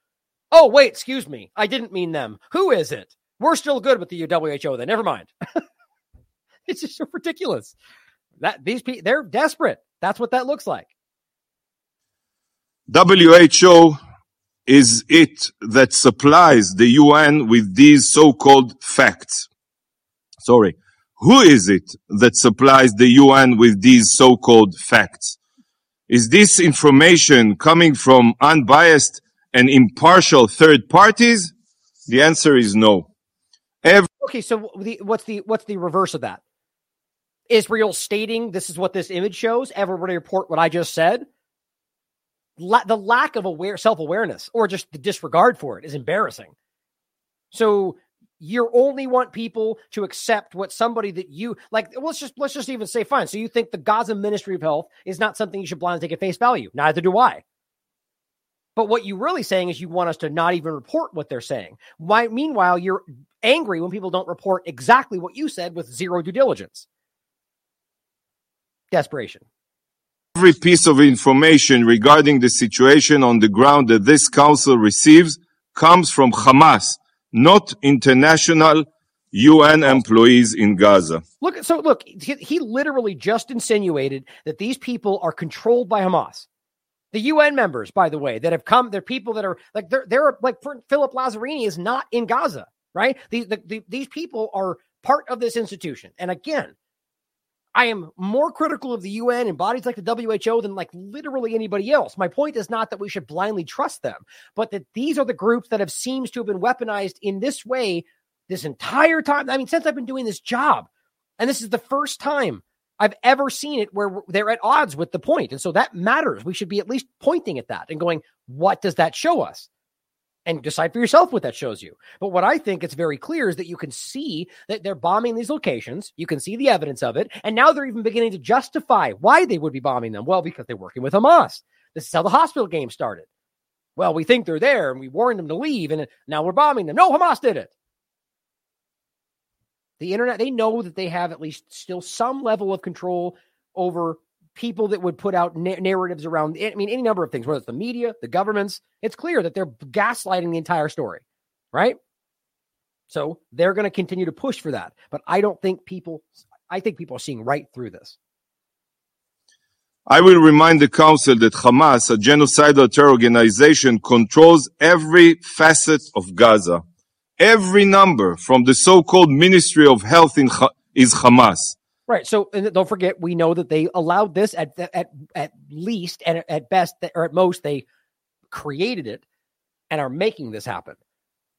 Oh wait, excuse me. I didn't mean them. Who is it? We're still good with the WHO then. Never mind. it's just so ridiculous. That these people they're desperate. That's what that looks like. WHO is it that supplies the UN with these so-called facts. Sorry. Who is it that supplies the UN with these so-called facts? Is this information coming from unbiased and impartial third parties? The answer is no. Every- okay, so the, what's the what's the reverse of that? Israel stating this is what this image shows. Everybody report what I just said. La- the lack of aware self awareness or just the disregard for it is embarrassing. So you only want people to accept what somebody that you like. Let's just let's just even say fine. So you think the Gaza Ministry of Health is not something you should blindly take at face value? Neither do I. But what you're really saying is you want us to not even report what they're saying. Why? Meanwhile, you're angry when people don't report exactly what you said with zero due diligence. Desperation. Every piece of information regarding the situation on the ground that this council receives comes from Hamas, not international UN employees in Gaza. Look, so look, he, he, literally just insinuated that these people are controlled by Hamas. The UN members, by the way, that have come, they're people that are like they're they're like Philip Lazzarini is not in Gaza, right? These the, the, these people are part of this institution, and again, I am more critical of the UN and bodies like the WHO than like literally anybody else. My point is not that we should blindly trust them, but that these are the groups that have seems to have been weaponized in this way this entire time. I mean, since I've been doing this job, and this is the first time I've ever seen it where they're at odds with the point. And so that matters. We should be at least pointing at that and going, what does that show us? And decide for yourself what that shows you. But what I think it's very clear is that you can see that they're bombing these locations. You can see the evidence of it. And now they're even beginning to justify why they would be bombing them. Well, because they're working with Hamas. This is how the hospital game started. Well, we think they're there and we warned them to leave and now we're bombing them. No, Hamas did it. The internet, they know that they have at least still some level of control over people that would put out na- narratives around, I mean, any number of things, whether it's the media, the governments, it's clear that they're gaslighting the entire story, right? So they're going to continue to push for that. But I don't think people, I think people are seeing right through this. I will remind the Council that Hamas, a genocidal terror organization, controls every facet of Gaza. Every number from the so-called Ministry of Health in, is Hamas. Right. So and don't forget, we know that they allowed this at at at least and at best or at most they created it and are making this happen.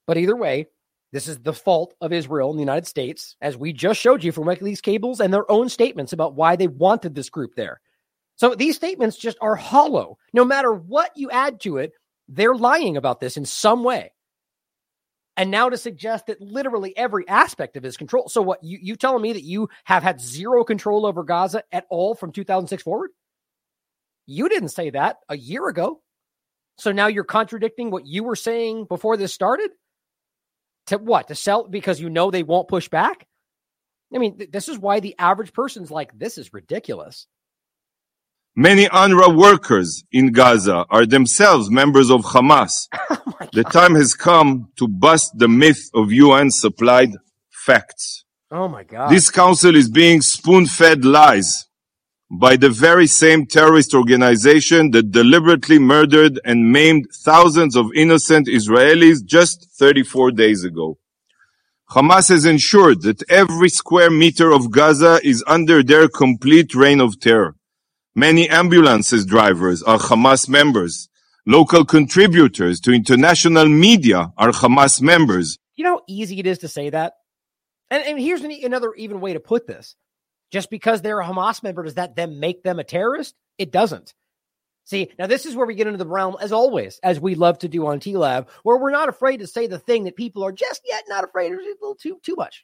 But either way, this is the fault of Israel and the United States, as we just showed you from WikiLeaks cables and their own statements about why they wanted this group there. So these statements just are hollow. No matter what you add to it, they're lying about this in some way. And now to suggest that literally every aspect of his control. So what you you telling me that you have had zero control over Gaza at all from 2006 forward? You didn't say that a year ago. So now you're contradicting what you were saying before this started? To what? To sell because you know they won't push back? I mean, th- this is why the average person's like, this is ridiculous. Many UNRWA workers in Gaza are themselves members of Hamas. Oh the time has come to bust the myth of UN supplied facts. Oh my God. This council is being spoon fed lies by the very same terrorist organization that deliberately murdered and maimed thousands of innocent Israelis just 34 days ago. Hamas has ensured that every square meter of Gaza is under their complete reign of terror. Many ambulances drivers are Hamas members. Local contributors to international media are Hamas members. You know how easy it is to say that? And, and here's an, another even way to put this. Just because they're a Hamas member, does that then make them a terrorist? It doesn't. See, now this is where we get into the realm, as always, as we love to do on TLAV, where we're not afraid to say the thing that people are just yet not afraid of a little too too much.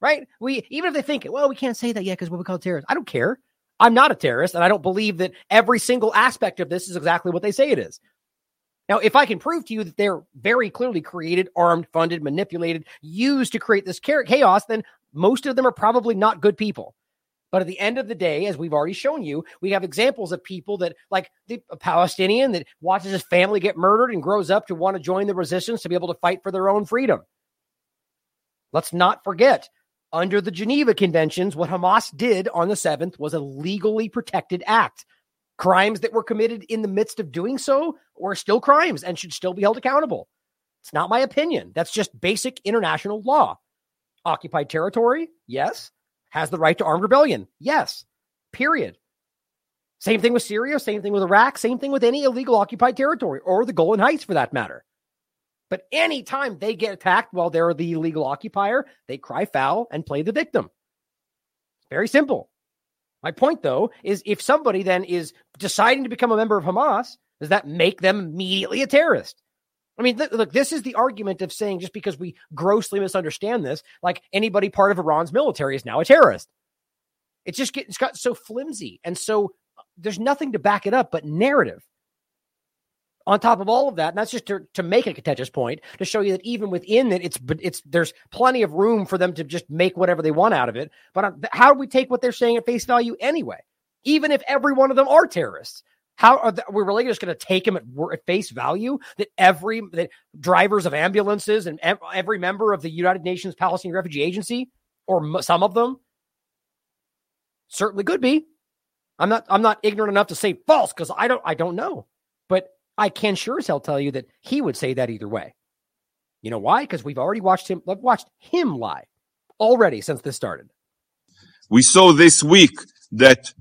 Right? We even if they think well, we can't say that yet because what we call terrorists. I don't care. I'm not a terrorist, and I don't believe that every single aspect of this is exactly what they say it is. Now, if I can prove to you that they're very clearly created, armed, funded, manipulated, used to create this chaos, then most of them are probably not good people. But at the end of the day, as we've already shown you, we have examples of people that, like the Palestinian that watches his family get murdered and grows up to want to join the resistance to be able to fight for their own freedom. Let's not forget under the Geneva Conventions, what Hamas did on the 7th was a legally protected act. Crimes that were committed in the midst of doing so were still crimes and should still be held accountable. It's not my opinion. That's just basic international law. Occupied territory, yes. Has the right to armed rebellion, yes. Period. Same thing with Syria, same thing with Iraq, same thing with any illegal occupied territory or the Golan Heights for that matter. But anytime they get attacked while they're the illegal occupier, they cry foul and play the victim. Very simple. My point, though, is if somebody then is deciding to become a member of Hamas, does that make them immediately a terrorist? I mean, look, this is the argument of saying just because we grossly misunderstand this, like anybody part of Iran's military is now a terrorist. It's just get, it's got so flimsy and so uh, there's nothing to back it up but narrative on top of all of that, and that's just to, to make a contentious point to show you that even within it, it's it's there's plenty of room for them to just make whatever they want out of it. But uh, how do we take what they're saying at face value anyway? Even if every one of them are terrorists, how are, the, we really just going to take them at, at, face value? That every that drivers of ambulances and ev- every member of the United Nations Palestinian Refugee Agency, or m- some of them, certainly could be. I'm not I'm not ignorant enough to say false because I don't I don't know, but I can sure as hell tell you that he would say that either way. You know why? Because we've already watched him watched him lie already since this started. We saw this week that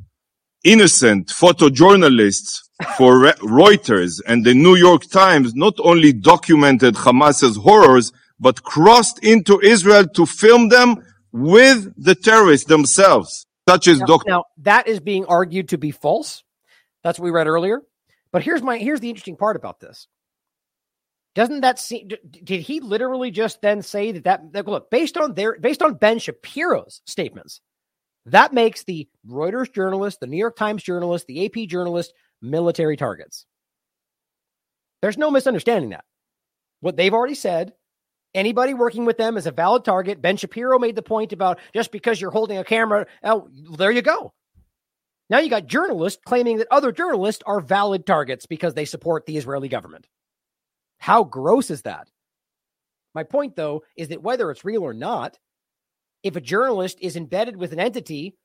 innocent photojournalists for Reuters and the New York Times not only documented Hamas's horrors, but crossed into Israel to film them with the terrorists themselves, such as now, Dr. Now, that is being argued to be false. That's what we read earlier. But here's my here's the interesting part about this. Doesn't that seem? Did he literally just then say that that, that look based on their based on Ben Shapiro's statements, that makes the Reuters journalist, the New York Times journalist, the AP journalist military targets. There's no misunderstanding that. What they've already said, anybody working with them is a valid target. Ben Shapiro made the point about just because you're holding a camera, oh, there you go. Now you got journalists claiming that other journalists are valid targets because they support the Israeli government. How gross is that? My point, though, is that whether it's real or not, if a journalist is embedded with an entity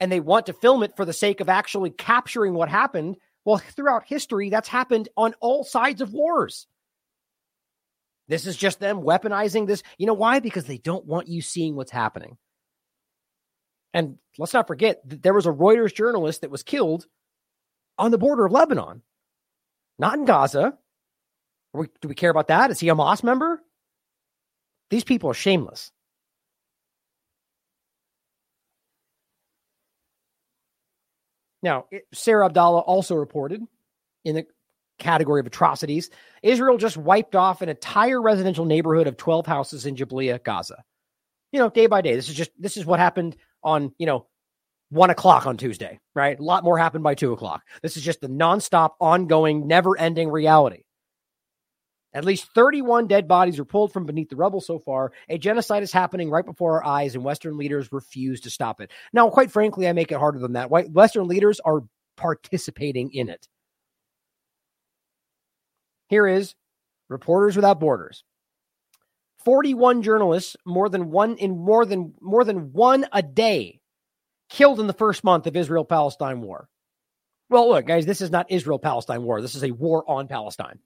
and they want to film it for the sake of actually capturing what happened, well, throughout history, that's happened on all sides of wars. This is just them weaponizing this. You know why? Because they don't want you seeing what's happening. And let's not forget that there was a Reuters journalist that was killed on the border of Lebanon, not in Gaza. We, do we care about that? Is he a Hamas member? These people are shameless. Now, Sarah Abdallah also reported in the category of atrocities Israel just wiped off an entire residential neighborhood of 12 houses in Jabalia, Gaza. You know, day by day. This is just, this is what happened on, you know, one o'clock on Tuesday, right? A lot more happened by two o'clock. This is just the nonstop, ongoing, never ending reality. At least 31 dead bodies were pulled from beneath the rubble so far. A genocide is happening right before our eyes, and Western leaders refuse to stop it. Now, quite frankly, I make it harder than that. Western leaders are participating in it. Here is Reporters Without Borders. 41 journalists, more than one in more than more than one a day, killed in the first month of Israel-Palestine war. Well, look, guys, this is not Israel-Palestine war. This is a war on Palestine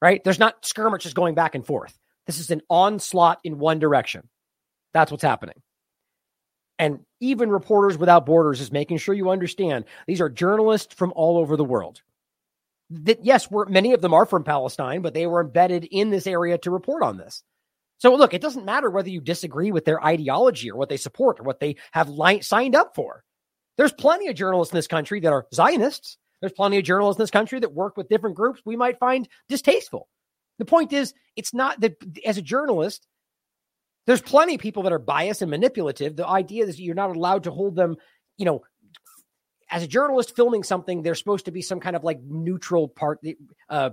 right? There's not skirmishes going back and forth. This is an onslaught in one direction. That's what's happening. And even Reporters Without Borders is making sure you understand these are journalists from all over the world. That yes, we're, many of them are from Palestine, but they were embedded in this area to report on this. So look, it doesn't matter whether you disagree with their ideology or what they support or what they have li- signed up for. There's plenty of journalists in this country that are Zionists there's plenty of journalists in this country that work with different groups we might find distasteful. The point is, it's not that as a journalist, there's plenty of people that are biased and manipulative. The idea is you're not allowed to hold them, you know, as a journalist filming something, there's supposed to be some kind of like neutral part, uh,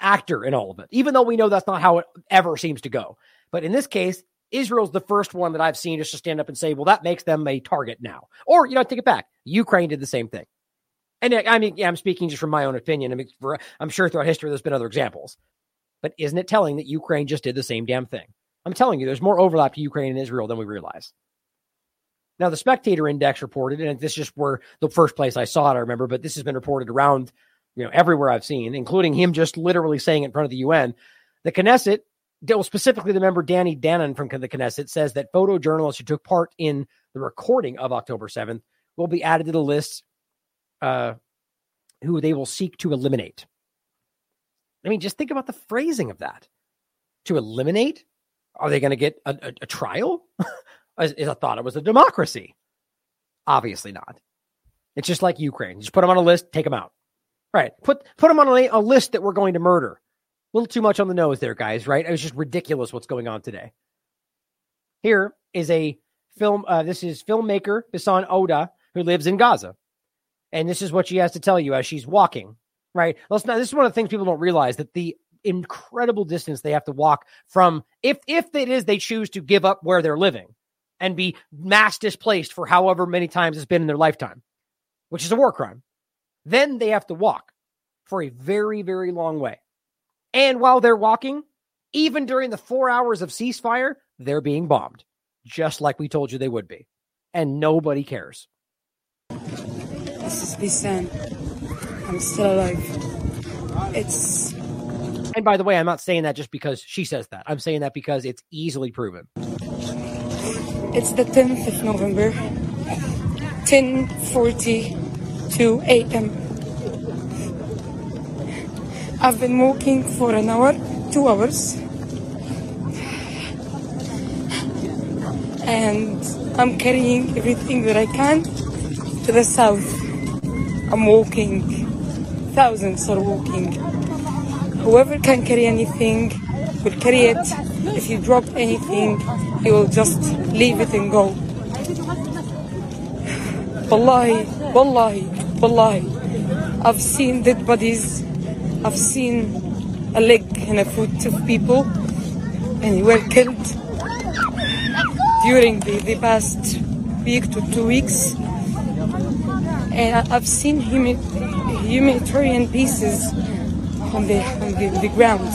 actor in all of it, even though we know that's not how it ever seems to go. But in this case, Israel's the first one that I've seen just to stand up and say, well, that makes them a target now. Or, you know, take it back. Ukraine did the same thing. And I mean, yeah, I'm speaking just from my own opinion. I mean, for, I'm sure throughout history there's been other examples, but isn't it telling that Ukraine just did the same damn thing? I'm telling you, there's more overlap to Ukraine and Israel than we realize. Now, the Spectator Index reported, and this is just where the first place I saw it, I remember, but this has been reported around, you know, everywhere I've seen, including him just literally saying in front of the UN. The Knesset, specifically the member Danny Danon from the Knesset, says that photojournalists who took part in the recording of October 7th will be added to the list uh, who they will seek to eliminate. I mean, just think about the phrasing of that. To eliminate? Are they going to get a, a, a trial? As, I thought it was a democracy. Obviously not. It's just like Ukraine. Just put them on a list, take them out. Right. Put put them on a, a list that we're going to murder. A little too much on the nose there, guys. Right? It was just ridiculous what's going on today. Here is a film. Uh, this is filmmaker Bisan Owda, who lives in Gaza. And this is what she has to tell you as she's walking, right? Let's not, this is one of the things people don't realize that the incredible distance they have to walk from, if, if it is they choose to give up where they're living and be mass displaced for however many times it's been in their lifetime, which is a war crime, then they have to walk for a very, very long way. And while they're walking, even during the four hours of ceasefire, they're being bombed, just like we told you they would be. And nobody cares. This is Bisan. I'm still alive. It's. And by the way, I'm not saying that just because she says that. I'm saying that because it's easily proven. It's the 10th of November, 10:42 a.m. I've been walking for an hour, two hours, and I'm carrying everything that I can to the south. I'm walking. Thousands are walking. Whoever can carry anything will carry it. If you drop anything, you will just leave it and go. Wallahi, wallahi, wallahi. I've seen dead bodies. I've seen a leg and a foot of people and were killed during the, the past week to two weeks and I've seen humanitarian pieces on the, on the, the ground.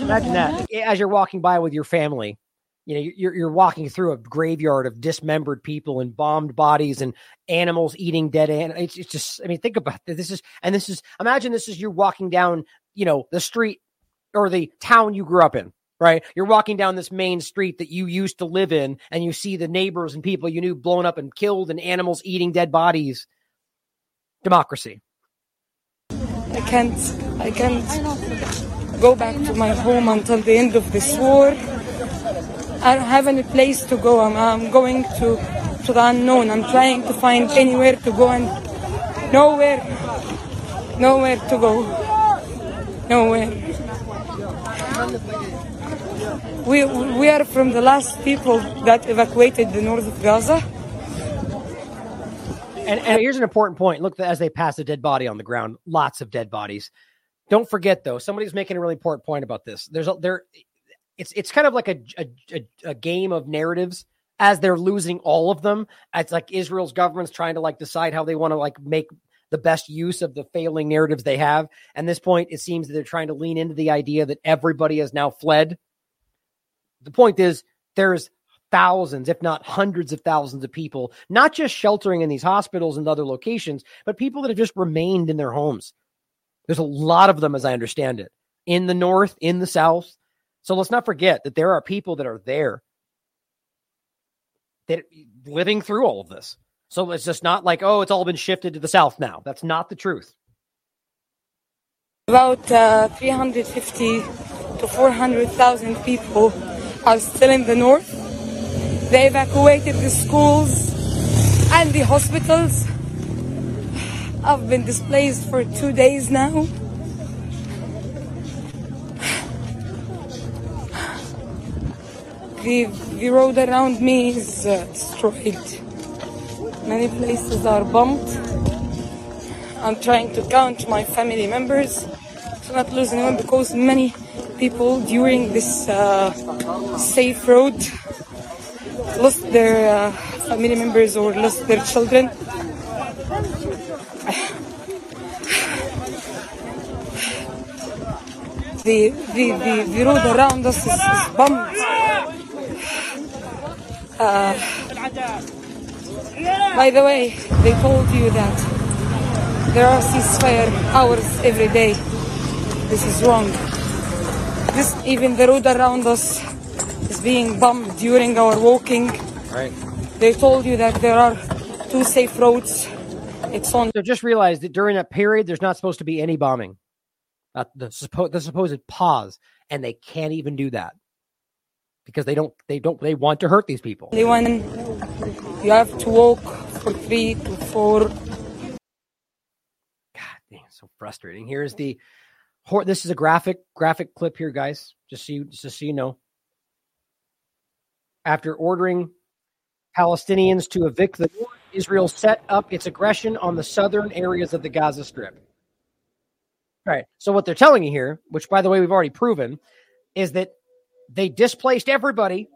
Imagine that as you're walking by with your family, you know, you're you're walking through a graveyard of dismembered people and bombed bodies and animals eating dead animals. It's, it's just, I mean, think about this. This is, and this is, imagine this is you're walking down, you know, the street or the town you grew up in, right? You're walking down this main street that you used to live in, and you see the neighbors and people you knew blown up and killed, and animals eating dead bodies. Democracy. I can't, I can't go back to my home until the end of this war. I don't have any place to go. I'm, I'm going to, to the unknown. I'm trying to find anywhere to go and nowhere, nowhere to go. Nowhere. We, we are from the last people that evacuated the north of Gaza. And, and here's an important point. Look, as they pass a dead body on the ground, lots of dead bodies. Don't forget, though, somebody's making a really important point about this. There's a, there, it's it's kind of like a, a, a game of narratives as they're losing all of them. It's like Israel's government's trying to like decide how they want to like make the best use of the failing narratives they have. And this point, it seems that they're trying to lean into the idea that everybody has now fled. The point is, there's thousands, if not hundreds of thousands of people, not just sheltering in these hospitals and other locations, but people that have just remained in their homes. There's a lot of them, as I understand it, in the north, in the south. So let's not forget that there are people that are there that living through all of this. So it's just not like, oh, it's all been shifted to the south now. That's not the truth. About uh, 350 to 400,000 people are still in the north. They evacuated the schools and the hospitals. I've been displaced for two days now. The, the road around me is uh, destroyed. Many places are bombed. I'm trying to count my family members to not lose anyone because many people during this uh, safe road lost their uh, family members or lost their children. The, the, the, the road around us is, is bombed. Uh, by the way, they told you that there are ceasefire hours every day. This is wrong. This, even the road around us is being bombed during our walking. Right. They told you that there are two safe roads. It's on. So just realize that during that period, there's not supposed to be any bombing. Uh, the, suppo- the supposed pause, and they can't even do that because they don't they don't they want to hurt these people. Anyone, you have to walk for three to four. God dang, it's so frustrating. Here's the this is a graphic graphic clip here, guys. Just so you just so you know. After ordering Palestinians to evict the north, Israel set up its aggression on the southern areas of the Gaza Strip. All right. So what they're telling you here, which by the way we've already proven, is that they displaced everybody,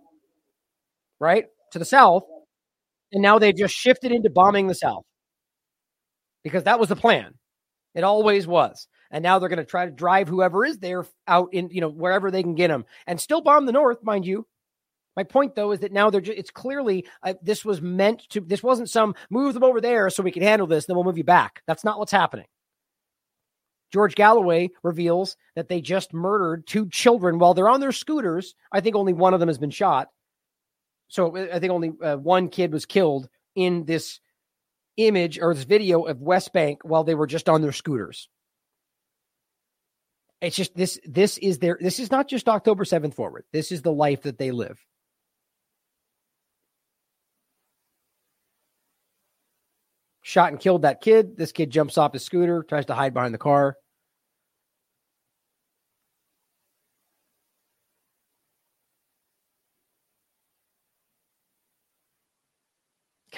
right, to the south, and now they've just shifted into bombing the south because that was the plan. It always was. And now they're going to try to drive whoever is there out in, you know, wherever they can get them and still bomb the north, mind you. My point, though, is that now they're just, it's clearly uh, this was meant to, this wasn't some move them over there so we can handle this, then we'll move you back. That's not what's happening. George Galloway reveals that they just murdered two children while they're on their scooters. I think only one of them has been shot. So I think only uh, one kid was killed in this image or this video of West Bank while they were just on their scooters. It's just this this is their this is not just October 7th forward. This is the life that they live. Shot and killed that kid. This kid jumps off his scooter, tries to hide behind the car.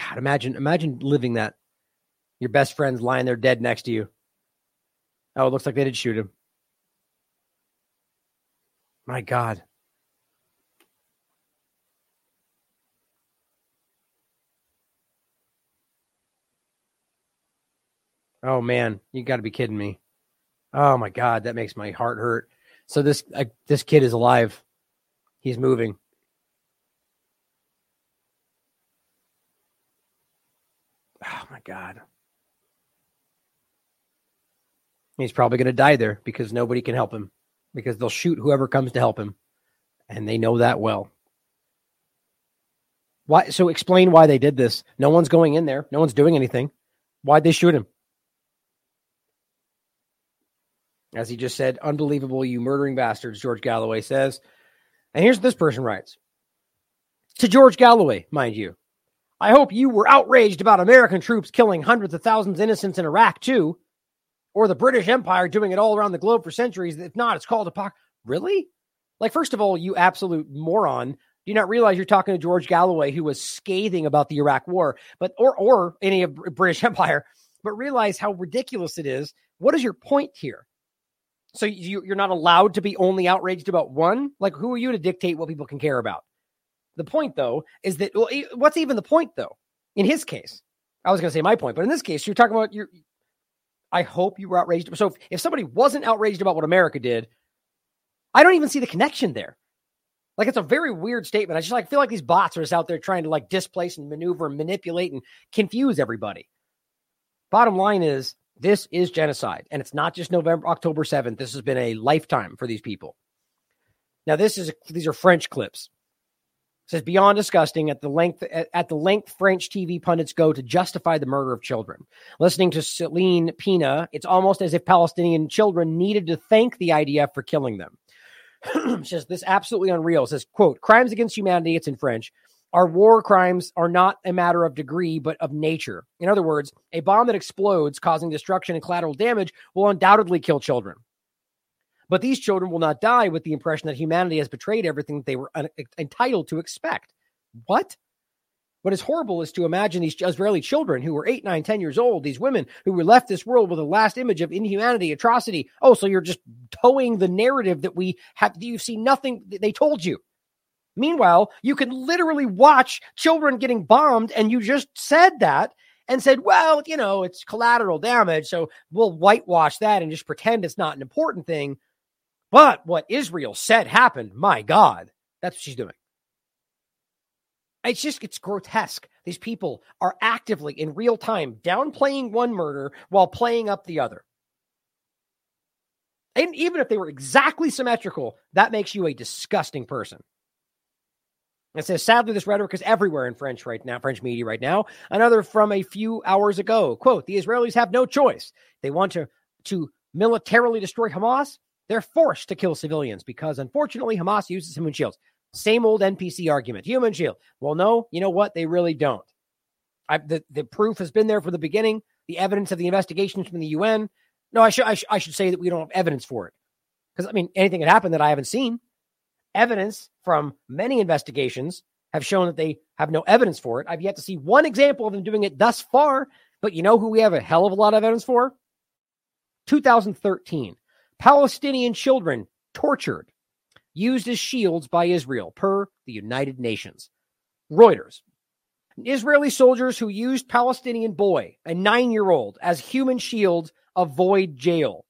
God, imagine imagine living that. Your best friend's lying there dead next to you. Oh, it looks like they did shoot him. My God. Oh man, you got to be kidding me. Oh my God, that makes my heart hurt. So this uh, this kid is alive. He's moving. Oh my god. He's probably going to die there because nobody can help him because they'll shoot whoever comes to help him. And they know that well. Why so explain why they did this. No one's going in there. No one's doing anything. Why'd they shoot him? As he just said, unbelievable, you murdering bastards, George Galloway says. And here's what this person writes to George Galloway, mind you. I hope you were outraged about American troops killing hundreds of thousands of innocents in Iraq, too, or the British Empire doing it all around the globe for centuries. If not, it's called a Really? Like, first of all, you absolute moron. Do you not realize you're talking to George Galloway, who was scathing about the Iraq War, but or or any of British Empire, but realize how ridiculous it is. What is your point here? So you, you're not allowed to be only outraged about one? Like, who are you to dictate what people can care about? The point, though, is that well, what's even the point, though? In his case, I was going to say my point, but in this case, you're talking about your. I hope you were outraged. So if, if somebody wasn't outraged about what America did, I don't even see the connection there. Like it's a very weird statement. I just like feel like these bots are just out there trying to like displace and maneuver and manipulate and confuse everybody. Bottom line is this is genocide, and it's not just November, October seventh. This has been a lifetime for these people. Now, this is these are French clips. Says beyond disgusting at the length at, the length French TV pundits go to justify the murder of children. Listening to Celine Pina, it's almost as if Palestinian children needed to thank the IDF for killing them. says this absolutely unreal. Says, quote, crimes against humanity, it's in French, our war crimes are not a matter of degree, but of nature. In other words, a bomb that explodes, causing destruction and collateral damage, will undoubtedly kill children. But these children will not die with the impression that humanity has betrayed everything that they were un- entitled to expect. What? What is horrible is to imagine these Israeli children who were eight, nine, ten years old, these women who were left this world with a last image of inhumanity, atrocity. Oh, so you're just toeing the narrative that we have, you've seen nothing, they told you. Meanwhile, you can literally watch children getting bombed, and you just said that and said, well, you know, it's collateral damage. So we'll whitewash that and just pretend it's not an important thing. But what Israel said happened, my God, that's what she's doing. It's just, it's grotesque. These people are actively in real time downplaying one murder while playing up the other. And even if they were exactly symmetrical, that makes you a disgusting person. It says, sadly, this rhetoric is everywhere in French right now, French media right now. Another from a few hours ago. Quote, the Israelis have no choice. They want to, to militarily destroy Hamas. They're forced to kill civilians because, unfortunately, Hamas uses human shields. Same old NPC argument. Human shield. Well, no, you know what? They really don't. I, the, the proof has been there from the beginning. The evidence of the investigations from the UN. No, I should I, sh- I should say that we don't have evidence for it. Because I mean, anything that happened that I haven't seen. Evidence from many investigations have shown that they have no evidence for it. I've yet to see one example of them doing it thus far. But you know who we have a hell of a lot of evidence for? 2013. Palestinian children tortured, used as shields by Israel, per the United Nations. Reuters. Israeli soldiers who used Palestinian boy, a nine year old, as human shields avoid jail.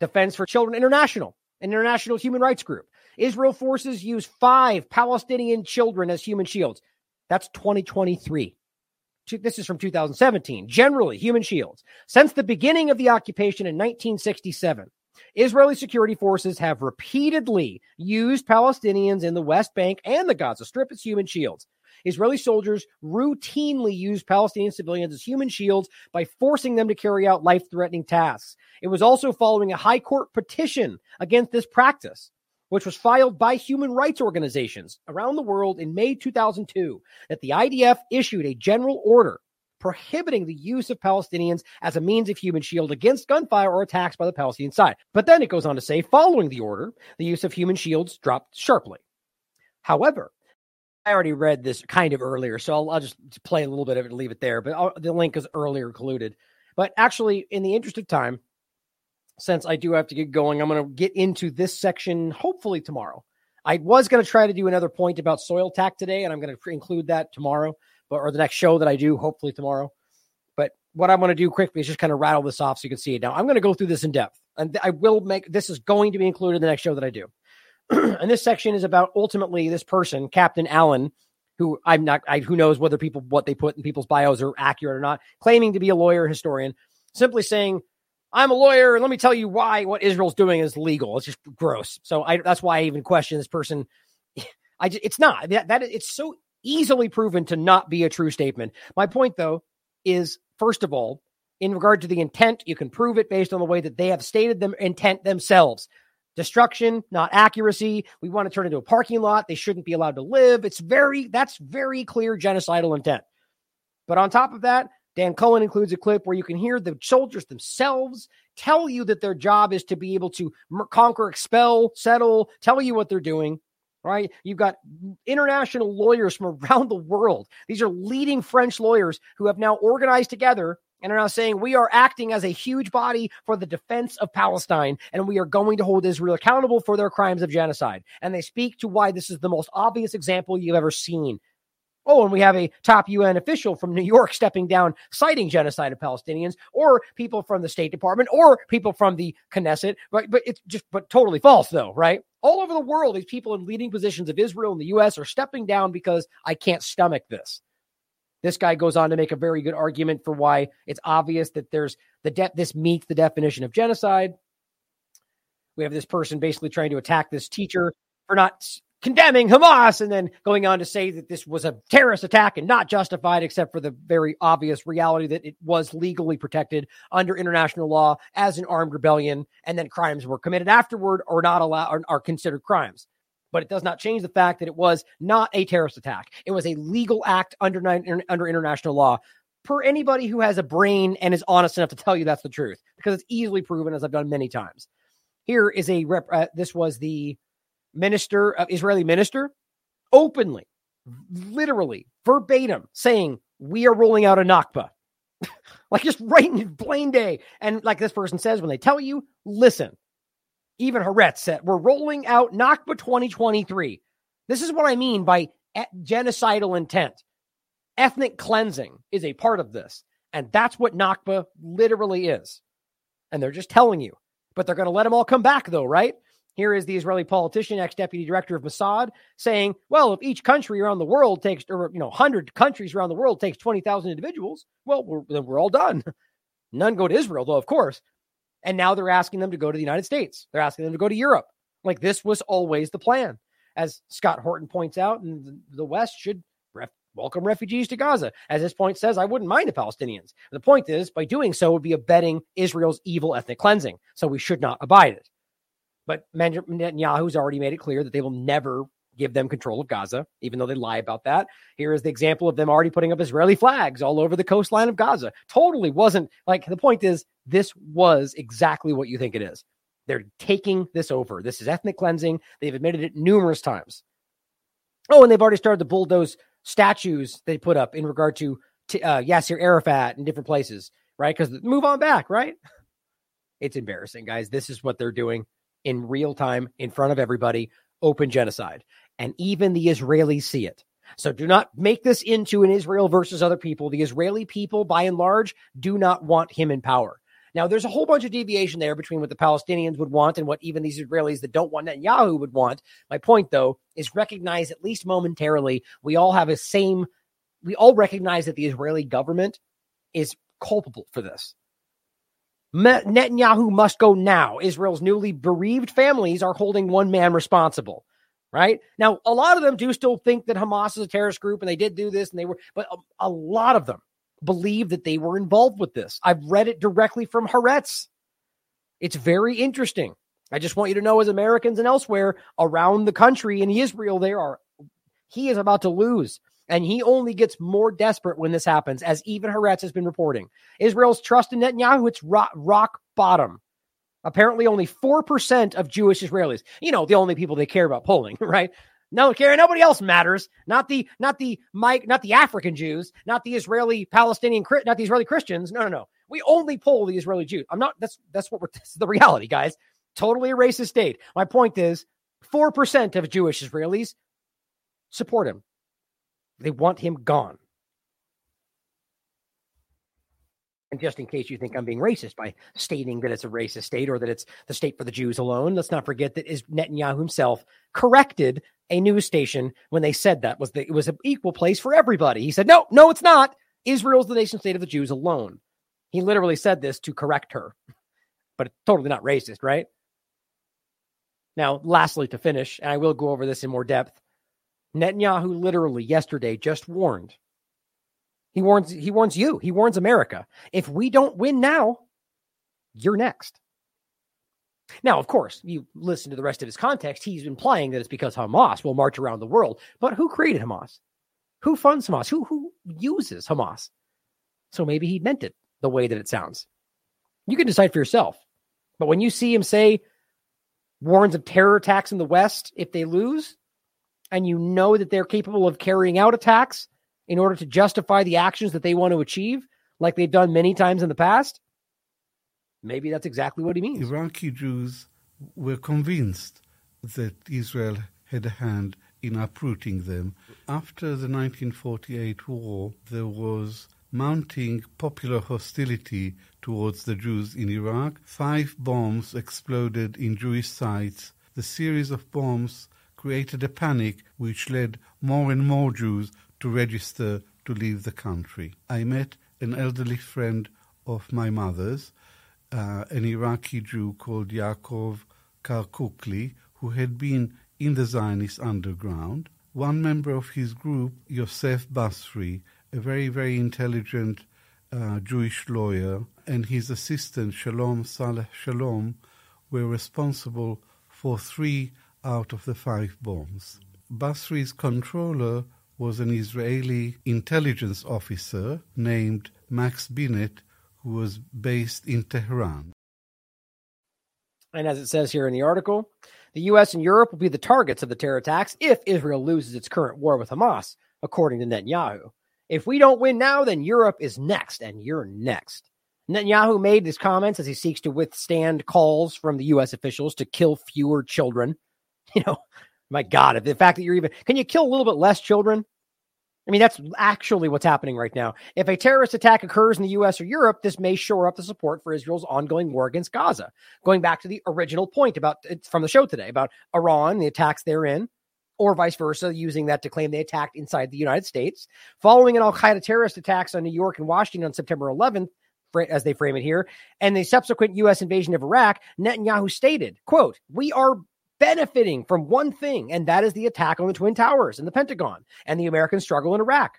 Defense for Children International, an international human rights group. Israel forces use five Palestinian children as human shields. That's 2023. This is from 2017. Generally, human shields. Since the beginning of the occupation in 1967, Israeli security forces have repeatedly used Palestinians in the West Bank and the Gaza Strip as human shields. Israeli soldiers routinely use Palestinian civilians as human shields by forcing them to carry out life threatening tasks. It was also following a high court petition against this practice, which was filed by human rights organizations around the world in May 2002, that the IDF issued a general order prohibiting the use of Palestinians as a means of human shield against gunfire or attacks by the Palestinian side. But then it goes on to say, following the order, the use of human shields dropped sharply. However, I already read this kind of earlier, so I'll, I'll just play a little bit of it and leave it there. But I'll, the link is earlier included. But actually, in the interest of time, since I do have to get going, I'm going to get into this section hopefully tomorrow. I was going to try to do another point about soil tack today, and I'm going to include that tomorrow, but or the next show that I do, hopefully tomorrow. But what I'm going to do quickly is just kind of rattle this off so you can see it. Now, I'm going to go through this in depth. and I will make this is going to be included in the next show that I do. and this section is about ultimately this person, Captain Allen, who I'm not, I, who knows whether people what they put in people's bios are accurate or not, claiming to be a lawyer historian, simply saying, "I'm a lawyer, and let me tell you why what Israel's doing is legal." It's just gross. So I, that's why I even question this person. I just, it's not that that it's so easily proven to not be a true statement. My point, though, is first of all, in regard to the intent, you can prove it based on the way that they have stated them intent themselves. Destruction, not accuracy. We want to turn into a parking lot. They shouldn't be allowed to live. It's very, that's very clear genocidal intent. But on top of that, Dan Cohen includes a clip where you can hear the soldiers themselves tell you that their job is to be able to conquer, expel, settle, tell you what they're doing right? You've got international lawyers from around the world. These are leading French lawyers who have now organized together and are now saying we are acting as a huge body for the defense of Palestine and we are going to hold Israel accountable for their crimes of genocide. And they speak to why this is the most obvious example you've ever seen. Oh, and we have a top UN official from New York stepping down, citing genocide of Palestinians, or people from the State Department, or people from the Knesset. But but it's just but totally false, though, right? All over the world, these people in leading positions of Israel and the U.S. are stepping down because I can't stomach this. This guy goes on to make a very good argument for why it's obvious that there's the de- this meets the definition of genocide. We have this person basically trying to attack this teacher for not condemning Hamas and then going on to say that this was a terrorist attack and not justified, except for the very obvious reality that it was legally protected under international law as an armed rebellion, and then crimes were committed afterward or not allowed or are considered crimes. But it does not change the fact that it was not a terrorist attack. It was a legal act under under international law. Per anybody who has a brain and is honest enough to tell you that's the truth, because it's easily proven, as I've done many times. Here is a rep. Uh, this was the minister, uh, Israeli minister, openly, literally, verbatim, saying, We are rolling out a Nakba. like just right in plain day. And like this person says, when they tell you, listen, even Haaretz said, We're rolling out Nakba 2023. This is what I mean by genocidal intent. Ethnic cleansing is a part of this. And that's what Nakba literally is. And they're just telling you. But they're going to let them all come back, though, right? Here is the Israeli politician, ex deputy director of Mossad, saying, well, if each country around the world takes, or, you know, 100 countries around the world takes 20,000 individuals, well, we're, then we're all done. None go to Israel, though, of course. And now they're asking them to go to the United States. They're asking them to go to Europe. Like this was always the plan. As Scott Horton points out, and the West should welcome refugees to Gaza. As this point says, I wouldn't mind the Palestinians. The point is, by doing so, would be abetting Israel's evil ethnic cleansing. So we should not abide it. But Netanyahu's already made it clear that they will never give them control of Gaza, even though they lie about that. Here is the example of them already putting up Israeli flags all over the coastline of Gaza. Totally wasn't like the point is, this was exactly what you think it is. They're taking this over. This is ethnic cleansing. They've admitted it numerous times. Oh, and they've already started to bulldoze statues they put up in regard to, uh, Yasser Arafat in different places, right? Because move on back, right? It's embarrassing, guys. This is what they're doing in real time in front of everybody, open genocide. And even the Israelis see it. So do not make this into an Israel versus other people. The Israeli people, by and large, do not want him in power. Now, there's a whole bunch of deviation there between what the Palestinians would want and what even these Israelis that don't want Netanyahu would want. My point, though, is recognize at least momentarily we all have a same, we all recognize that the Israeli government is culpable for this. Netanyahu must go now. Israel's newly bereaved families are holding one man responsible. Right now, a lot of them do still think that Hamas is a terrorist group and they did do this and they were, but a, a lot of them believe that they were involved with this. I've read it directly from Haaretz. It's very interesting. I just want you to know, as Americans and elsewhere around the country in Israel, there are he is about to lose. And he only gets more desperate when this happens, as even Haaretz has been reporting. Israel's trust in Netanyahu, it's rock, rock bottom. Apparently, only 4% of Jewish Israelis, you know, the only people they care about polling, right? No care. Nobody else matters. Not the, not the Mike, not the African Jews, not the Israeli Palestinian, not the Israeli Christians. No, no, no. We only poll the Israeli Jews. I'm not, that's, that's what we're, that's the reality, guys. Totally a racist state. My point is 4% of Jewish Israelis support him. They want him gone. And just in case you think I'm being racist by stating that it's a racist state or that it's the state for the Jews alone, let's not forget that is Netanyahu himself corrected a news station when they said that was the, it was an equal place for everybody. He said, no, no, it's not. Israel's the nation state of the Jews alone. He literally said this to correct her, but it's totally not racist, right? Now, lastly, to finish, and I will go over this in more depth, Netanyahu literally yesterday just warned he warns he warns you. He warns America. If we don't win now, you're next. Now, of course, you listen to the rest of his context, he's implying that it's because Hamas will march around the world. But who created Hamas? Who funds Hamas? Who who uses Hamas? So maybe he meant it the way that it sounds. You can decide for yourself. But when you see him say warns of terror attacks in the West if they lose, and you know that they're capable of carrying out attacks in order to justify the actions that they want to achieve, like they've done many times in the past? Maybe that's exactly what he means. Iraqi Jews were convinced that Israel had a hand in uprooting them. After the 1948 war, there was mounting popular hostility towards the Jews in Iraq. Five bombs exploded in Jewish sites. The series of bombs created a panic which led more and more Jews to register to leave the country. I met an elderly friend of my mother's, uh, an Iraqi Jew called Yaakov Karkukli, who had been in the Zionist underground. One member of his group, Yosef Basri, a very, very intelligent uh, Jewish lawyer, and his assistant, Shalom Saleh Shalom, were responsible for three out of the five bombs. Basri's controller was an Israeli intelligence officer named Max Binet, who was based in Tehran. And as it says here in the article, the U.S. and Europe will be the targets of the terror attacks if Israel loses its current war with Hamas, according to Netanyahu. If we don't win now, then Europe is next, and you're next. Netanyahu made these comments as he seeks to withstand calls from the U.S. officials to kill fewer children. You know, my God, if the fact that you're even can you kill a little bit less children? I mean, that's actually what's happening right now. If a terrorist attack occurs in the US or Europe, this may shore up the support for Israel's ongoing war against Gaza. Going back to the original point about from the show today about Iran, the attacks therein, or vice versa, using that to claim they attacked inside the United States. Following an Al Qaeda terrorist attacks on New York and Washington on September 11th, as they frame it here, and the subsequent U.S. invasion of Iraq, Netanyahu stated, quote, we are benefiting from one thing, and that is the attack on the Twin Towers and the Pentagon and the American struggle in Iraq.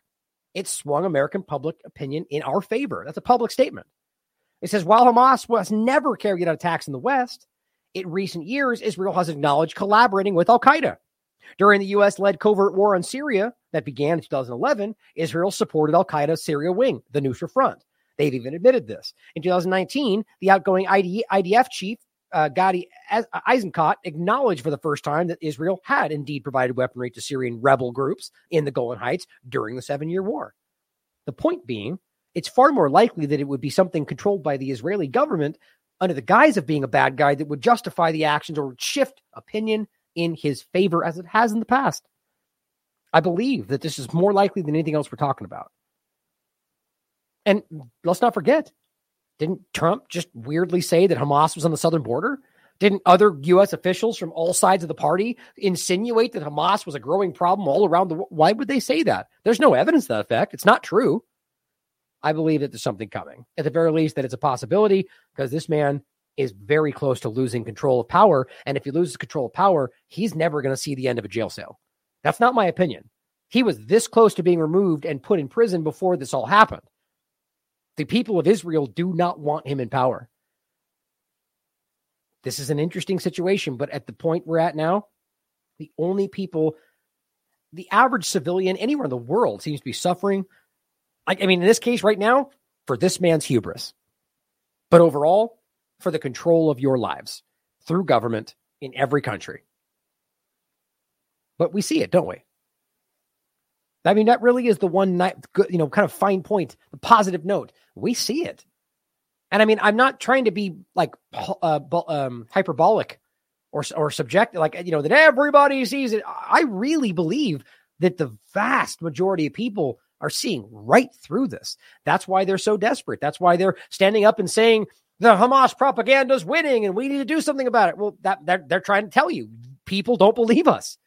It swung American public opinion in our favor. That's a public statement. It says while Hamas was never carried out attacks in the West, in recent years, Israel has acknowledged collaborating with Al Qaeda. During the U.S. led covert war on Syria that began in 2011, Israel supported Al Qaeda's Syria wing, the Nusra Front. They've even admitted this. In 2019, the outgoing IDF chief uh, Gadi Eisenkot acknowledged for the first time that Israel had indeed provided weaponry to Syrian rebel groups in the Golan Heights during the Seven Year War. The point being, it's far more likely that it would be something controlled by the Israeli government under the guise of being a bad guy that would justify the actions or shift opinion in his favor as it has in the past. I believe that this is more likely than anything else we're talking about. And let's not forget, didn't Trump just weirdly say that Hamas was on the southern border? Didn't other U.S. officials from all sides of the party insinuate that Hamas was a growing problem all around the world? Why would they say that? There's no evidence to that effect. It's not true. I believe that there's something coming. At the very least, that it's a possibility because this man is very close to losing control of power. And if he loses control of power, he's never going to see the end of a jail cell. That's not my opinion. He was this close to being removed and put in prison before this all happened. The people of Israel do not want him in power. This is an interesting situation, but at the point we're at now, the only people, the average civilian anywhere in the world seems to be suffering. I, I mean, in this case, right now, for this man's hubris, but overall, for the control of your lives through government in every country. But we see it, don't we? I mean, that really is the one night, you know, kind of fine point, the positive note. We see it. And I mean, I'm not trying to be like uh, um, hyperbolic or or subjective, like you know, that everybody sees it. I really believe that the vast majority of people are seeing right through this. That's why they're so desperate. That's why they're standing up and saying the Hamas propaganda is winning and we need to do something about it. Well, that they're, they're trying to tell you people don't believe us.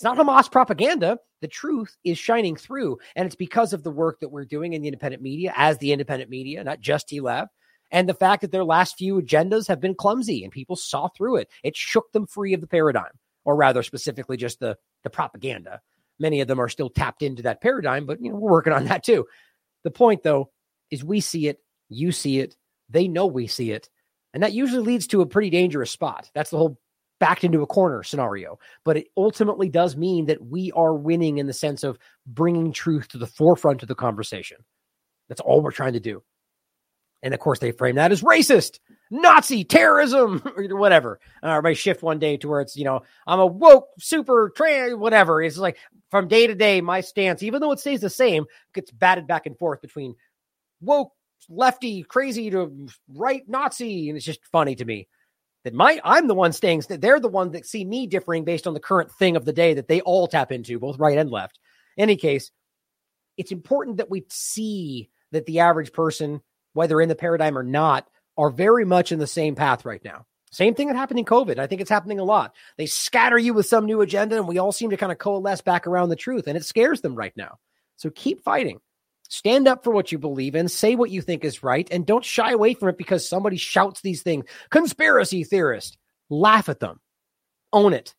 It's not Hamas propaganda. The truth is shining through. And it's because of the work that we're doing in the independent media, as the independent media, not just TLAV, and the fact that their last few agendas have been clumsy and people saw through it. It shook them free of the paradigm, or rather, specifically, just the, the propaganda. Many of them are still tapped into that paradigm, but you know, we're working on that too. The point, though, is we see it, you see it, they know we see it. And that usually leads to a pretty dangerous spot. That's the whole backed into a corner scenario. But it ultimately does mean that we are winning in the sense of bringing truth to the forefront of the conversation. That's all we're trying to do. And of course, they frame that as racist, Nazi, terrorism, or whatever. And everybody shift one day to where it's, you know, I'm a woke, super trans, whatever. It's like from day to day, my stance, even though it stays the same, gets batted back and forth between woke, lefty, crazy to right Nazi. And it's just funny to me that my I'm the one staying they're the ones that see me differing based on the current thing of the day that they all tap into, both right and left. In any case, it's important that we see that the average person, whether in the paradigm or not, are very much in the same path right now. Same thing that happened in COVID. I think it's happening a lot. They scatter you with some new agenda, and we all seem to kind of coalesce back around the truth, and it scares them right now. So keep fighting. Stand up for what you believe in, say what you think is right, and don't shy away from it because somebody shouts these things. Conspiracy theorist. Laugh at them. Own it.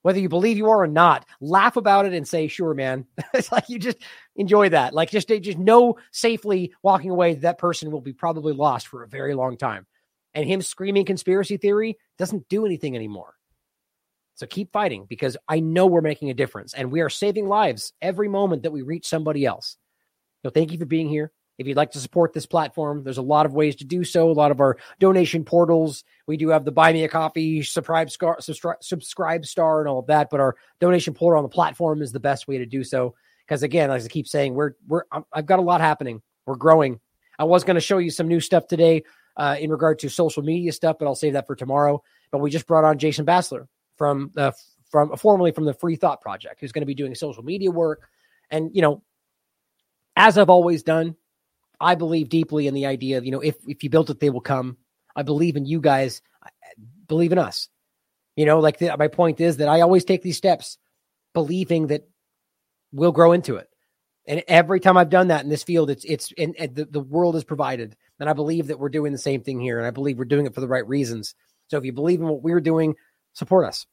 Whether you believe you are or not, laugh about it and say, sure, man. it's like you just enjoy that. Like just, just know safely walking away that person will be probably lost for a very long time. And him screaming conspiracy theory doesn't do anything anymore. So keep fighting because I know we're making a difference and we are saving lives every moment that we reach somebody else. So thank you for being here. If you'd like to support this platform, there's a lot of ways to do so. A lot of our donation portals. We do have the buy me a coffee, SubscribeStar, subscribe, star, and all of that. But our donation portal on the platform is the best way to do so. Because again, as I keep saying, we're we're I've got a lot happening. We're growing. I was going to show you some new stuff today uh, in regard to social media stuff, but I'll save that for tomorrow. But we just brought on Jason Bassler from the from formerly from the Free Thought Project, who's going to be doing social media work. And you know, as I've always done, I believe deeply in the idea of, you know, if, if you built it, they will come. I believe in you guys. Believe in us. You know, like the, my point is that I always take these steps believing that we'll grow into it. And every time I've done that in this field, it's, it's, and, and the, the world is provided. And I believe that we're doing the same thing here. And I believe we're doing it for the right reasons. So if you believe in what we're doing, support us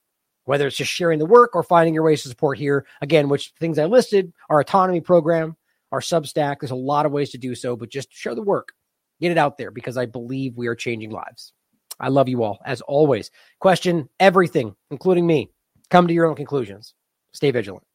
whether it's just sharing the work or finding your ways to support here. Again, which things I listed, our autonomy program, our Substack. There's a lot of ways to do so, but just show the work, get it out there because I believe we are changing lives. I love you all as always. Question everything, including me. Come to your own conclusions. Stay vigilant.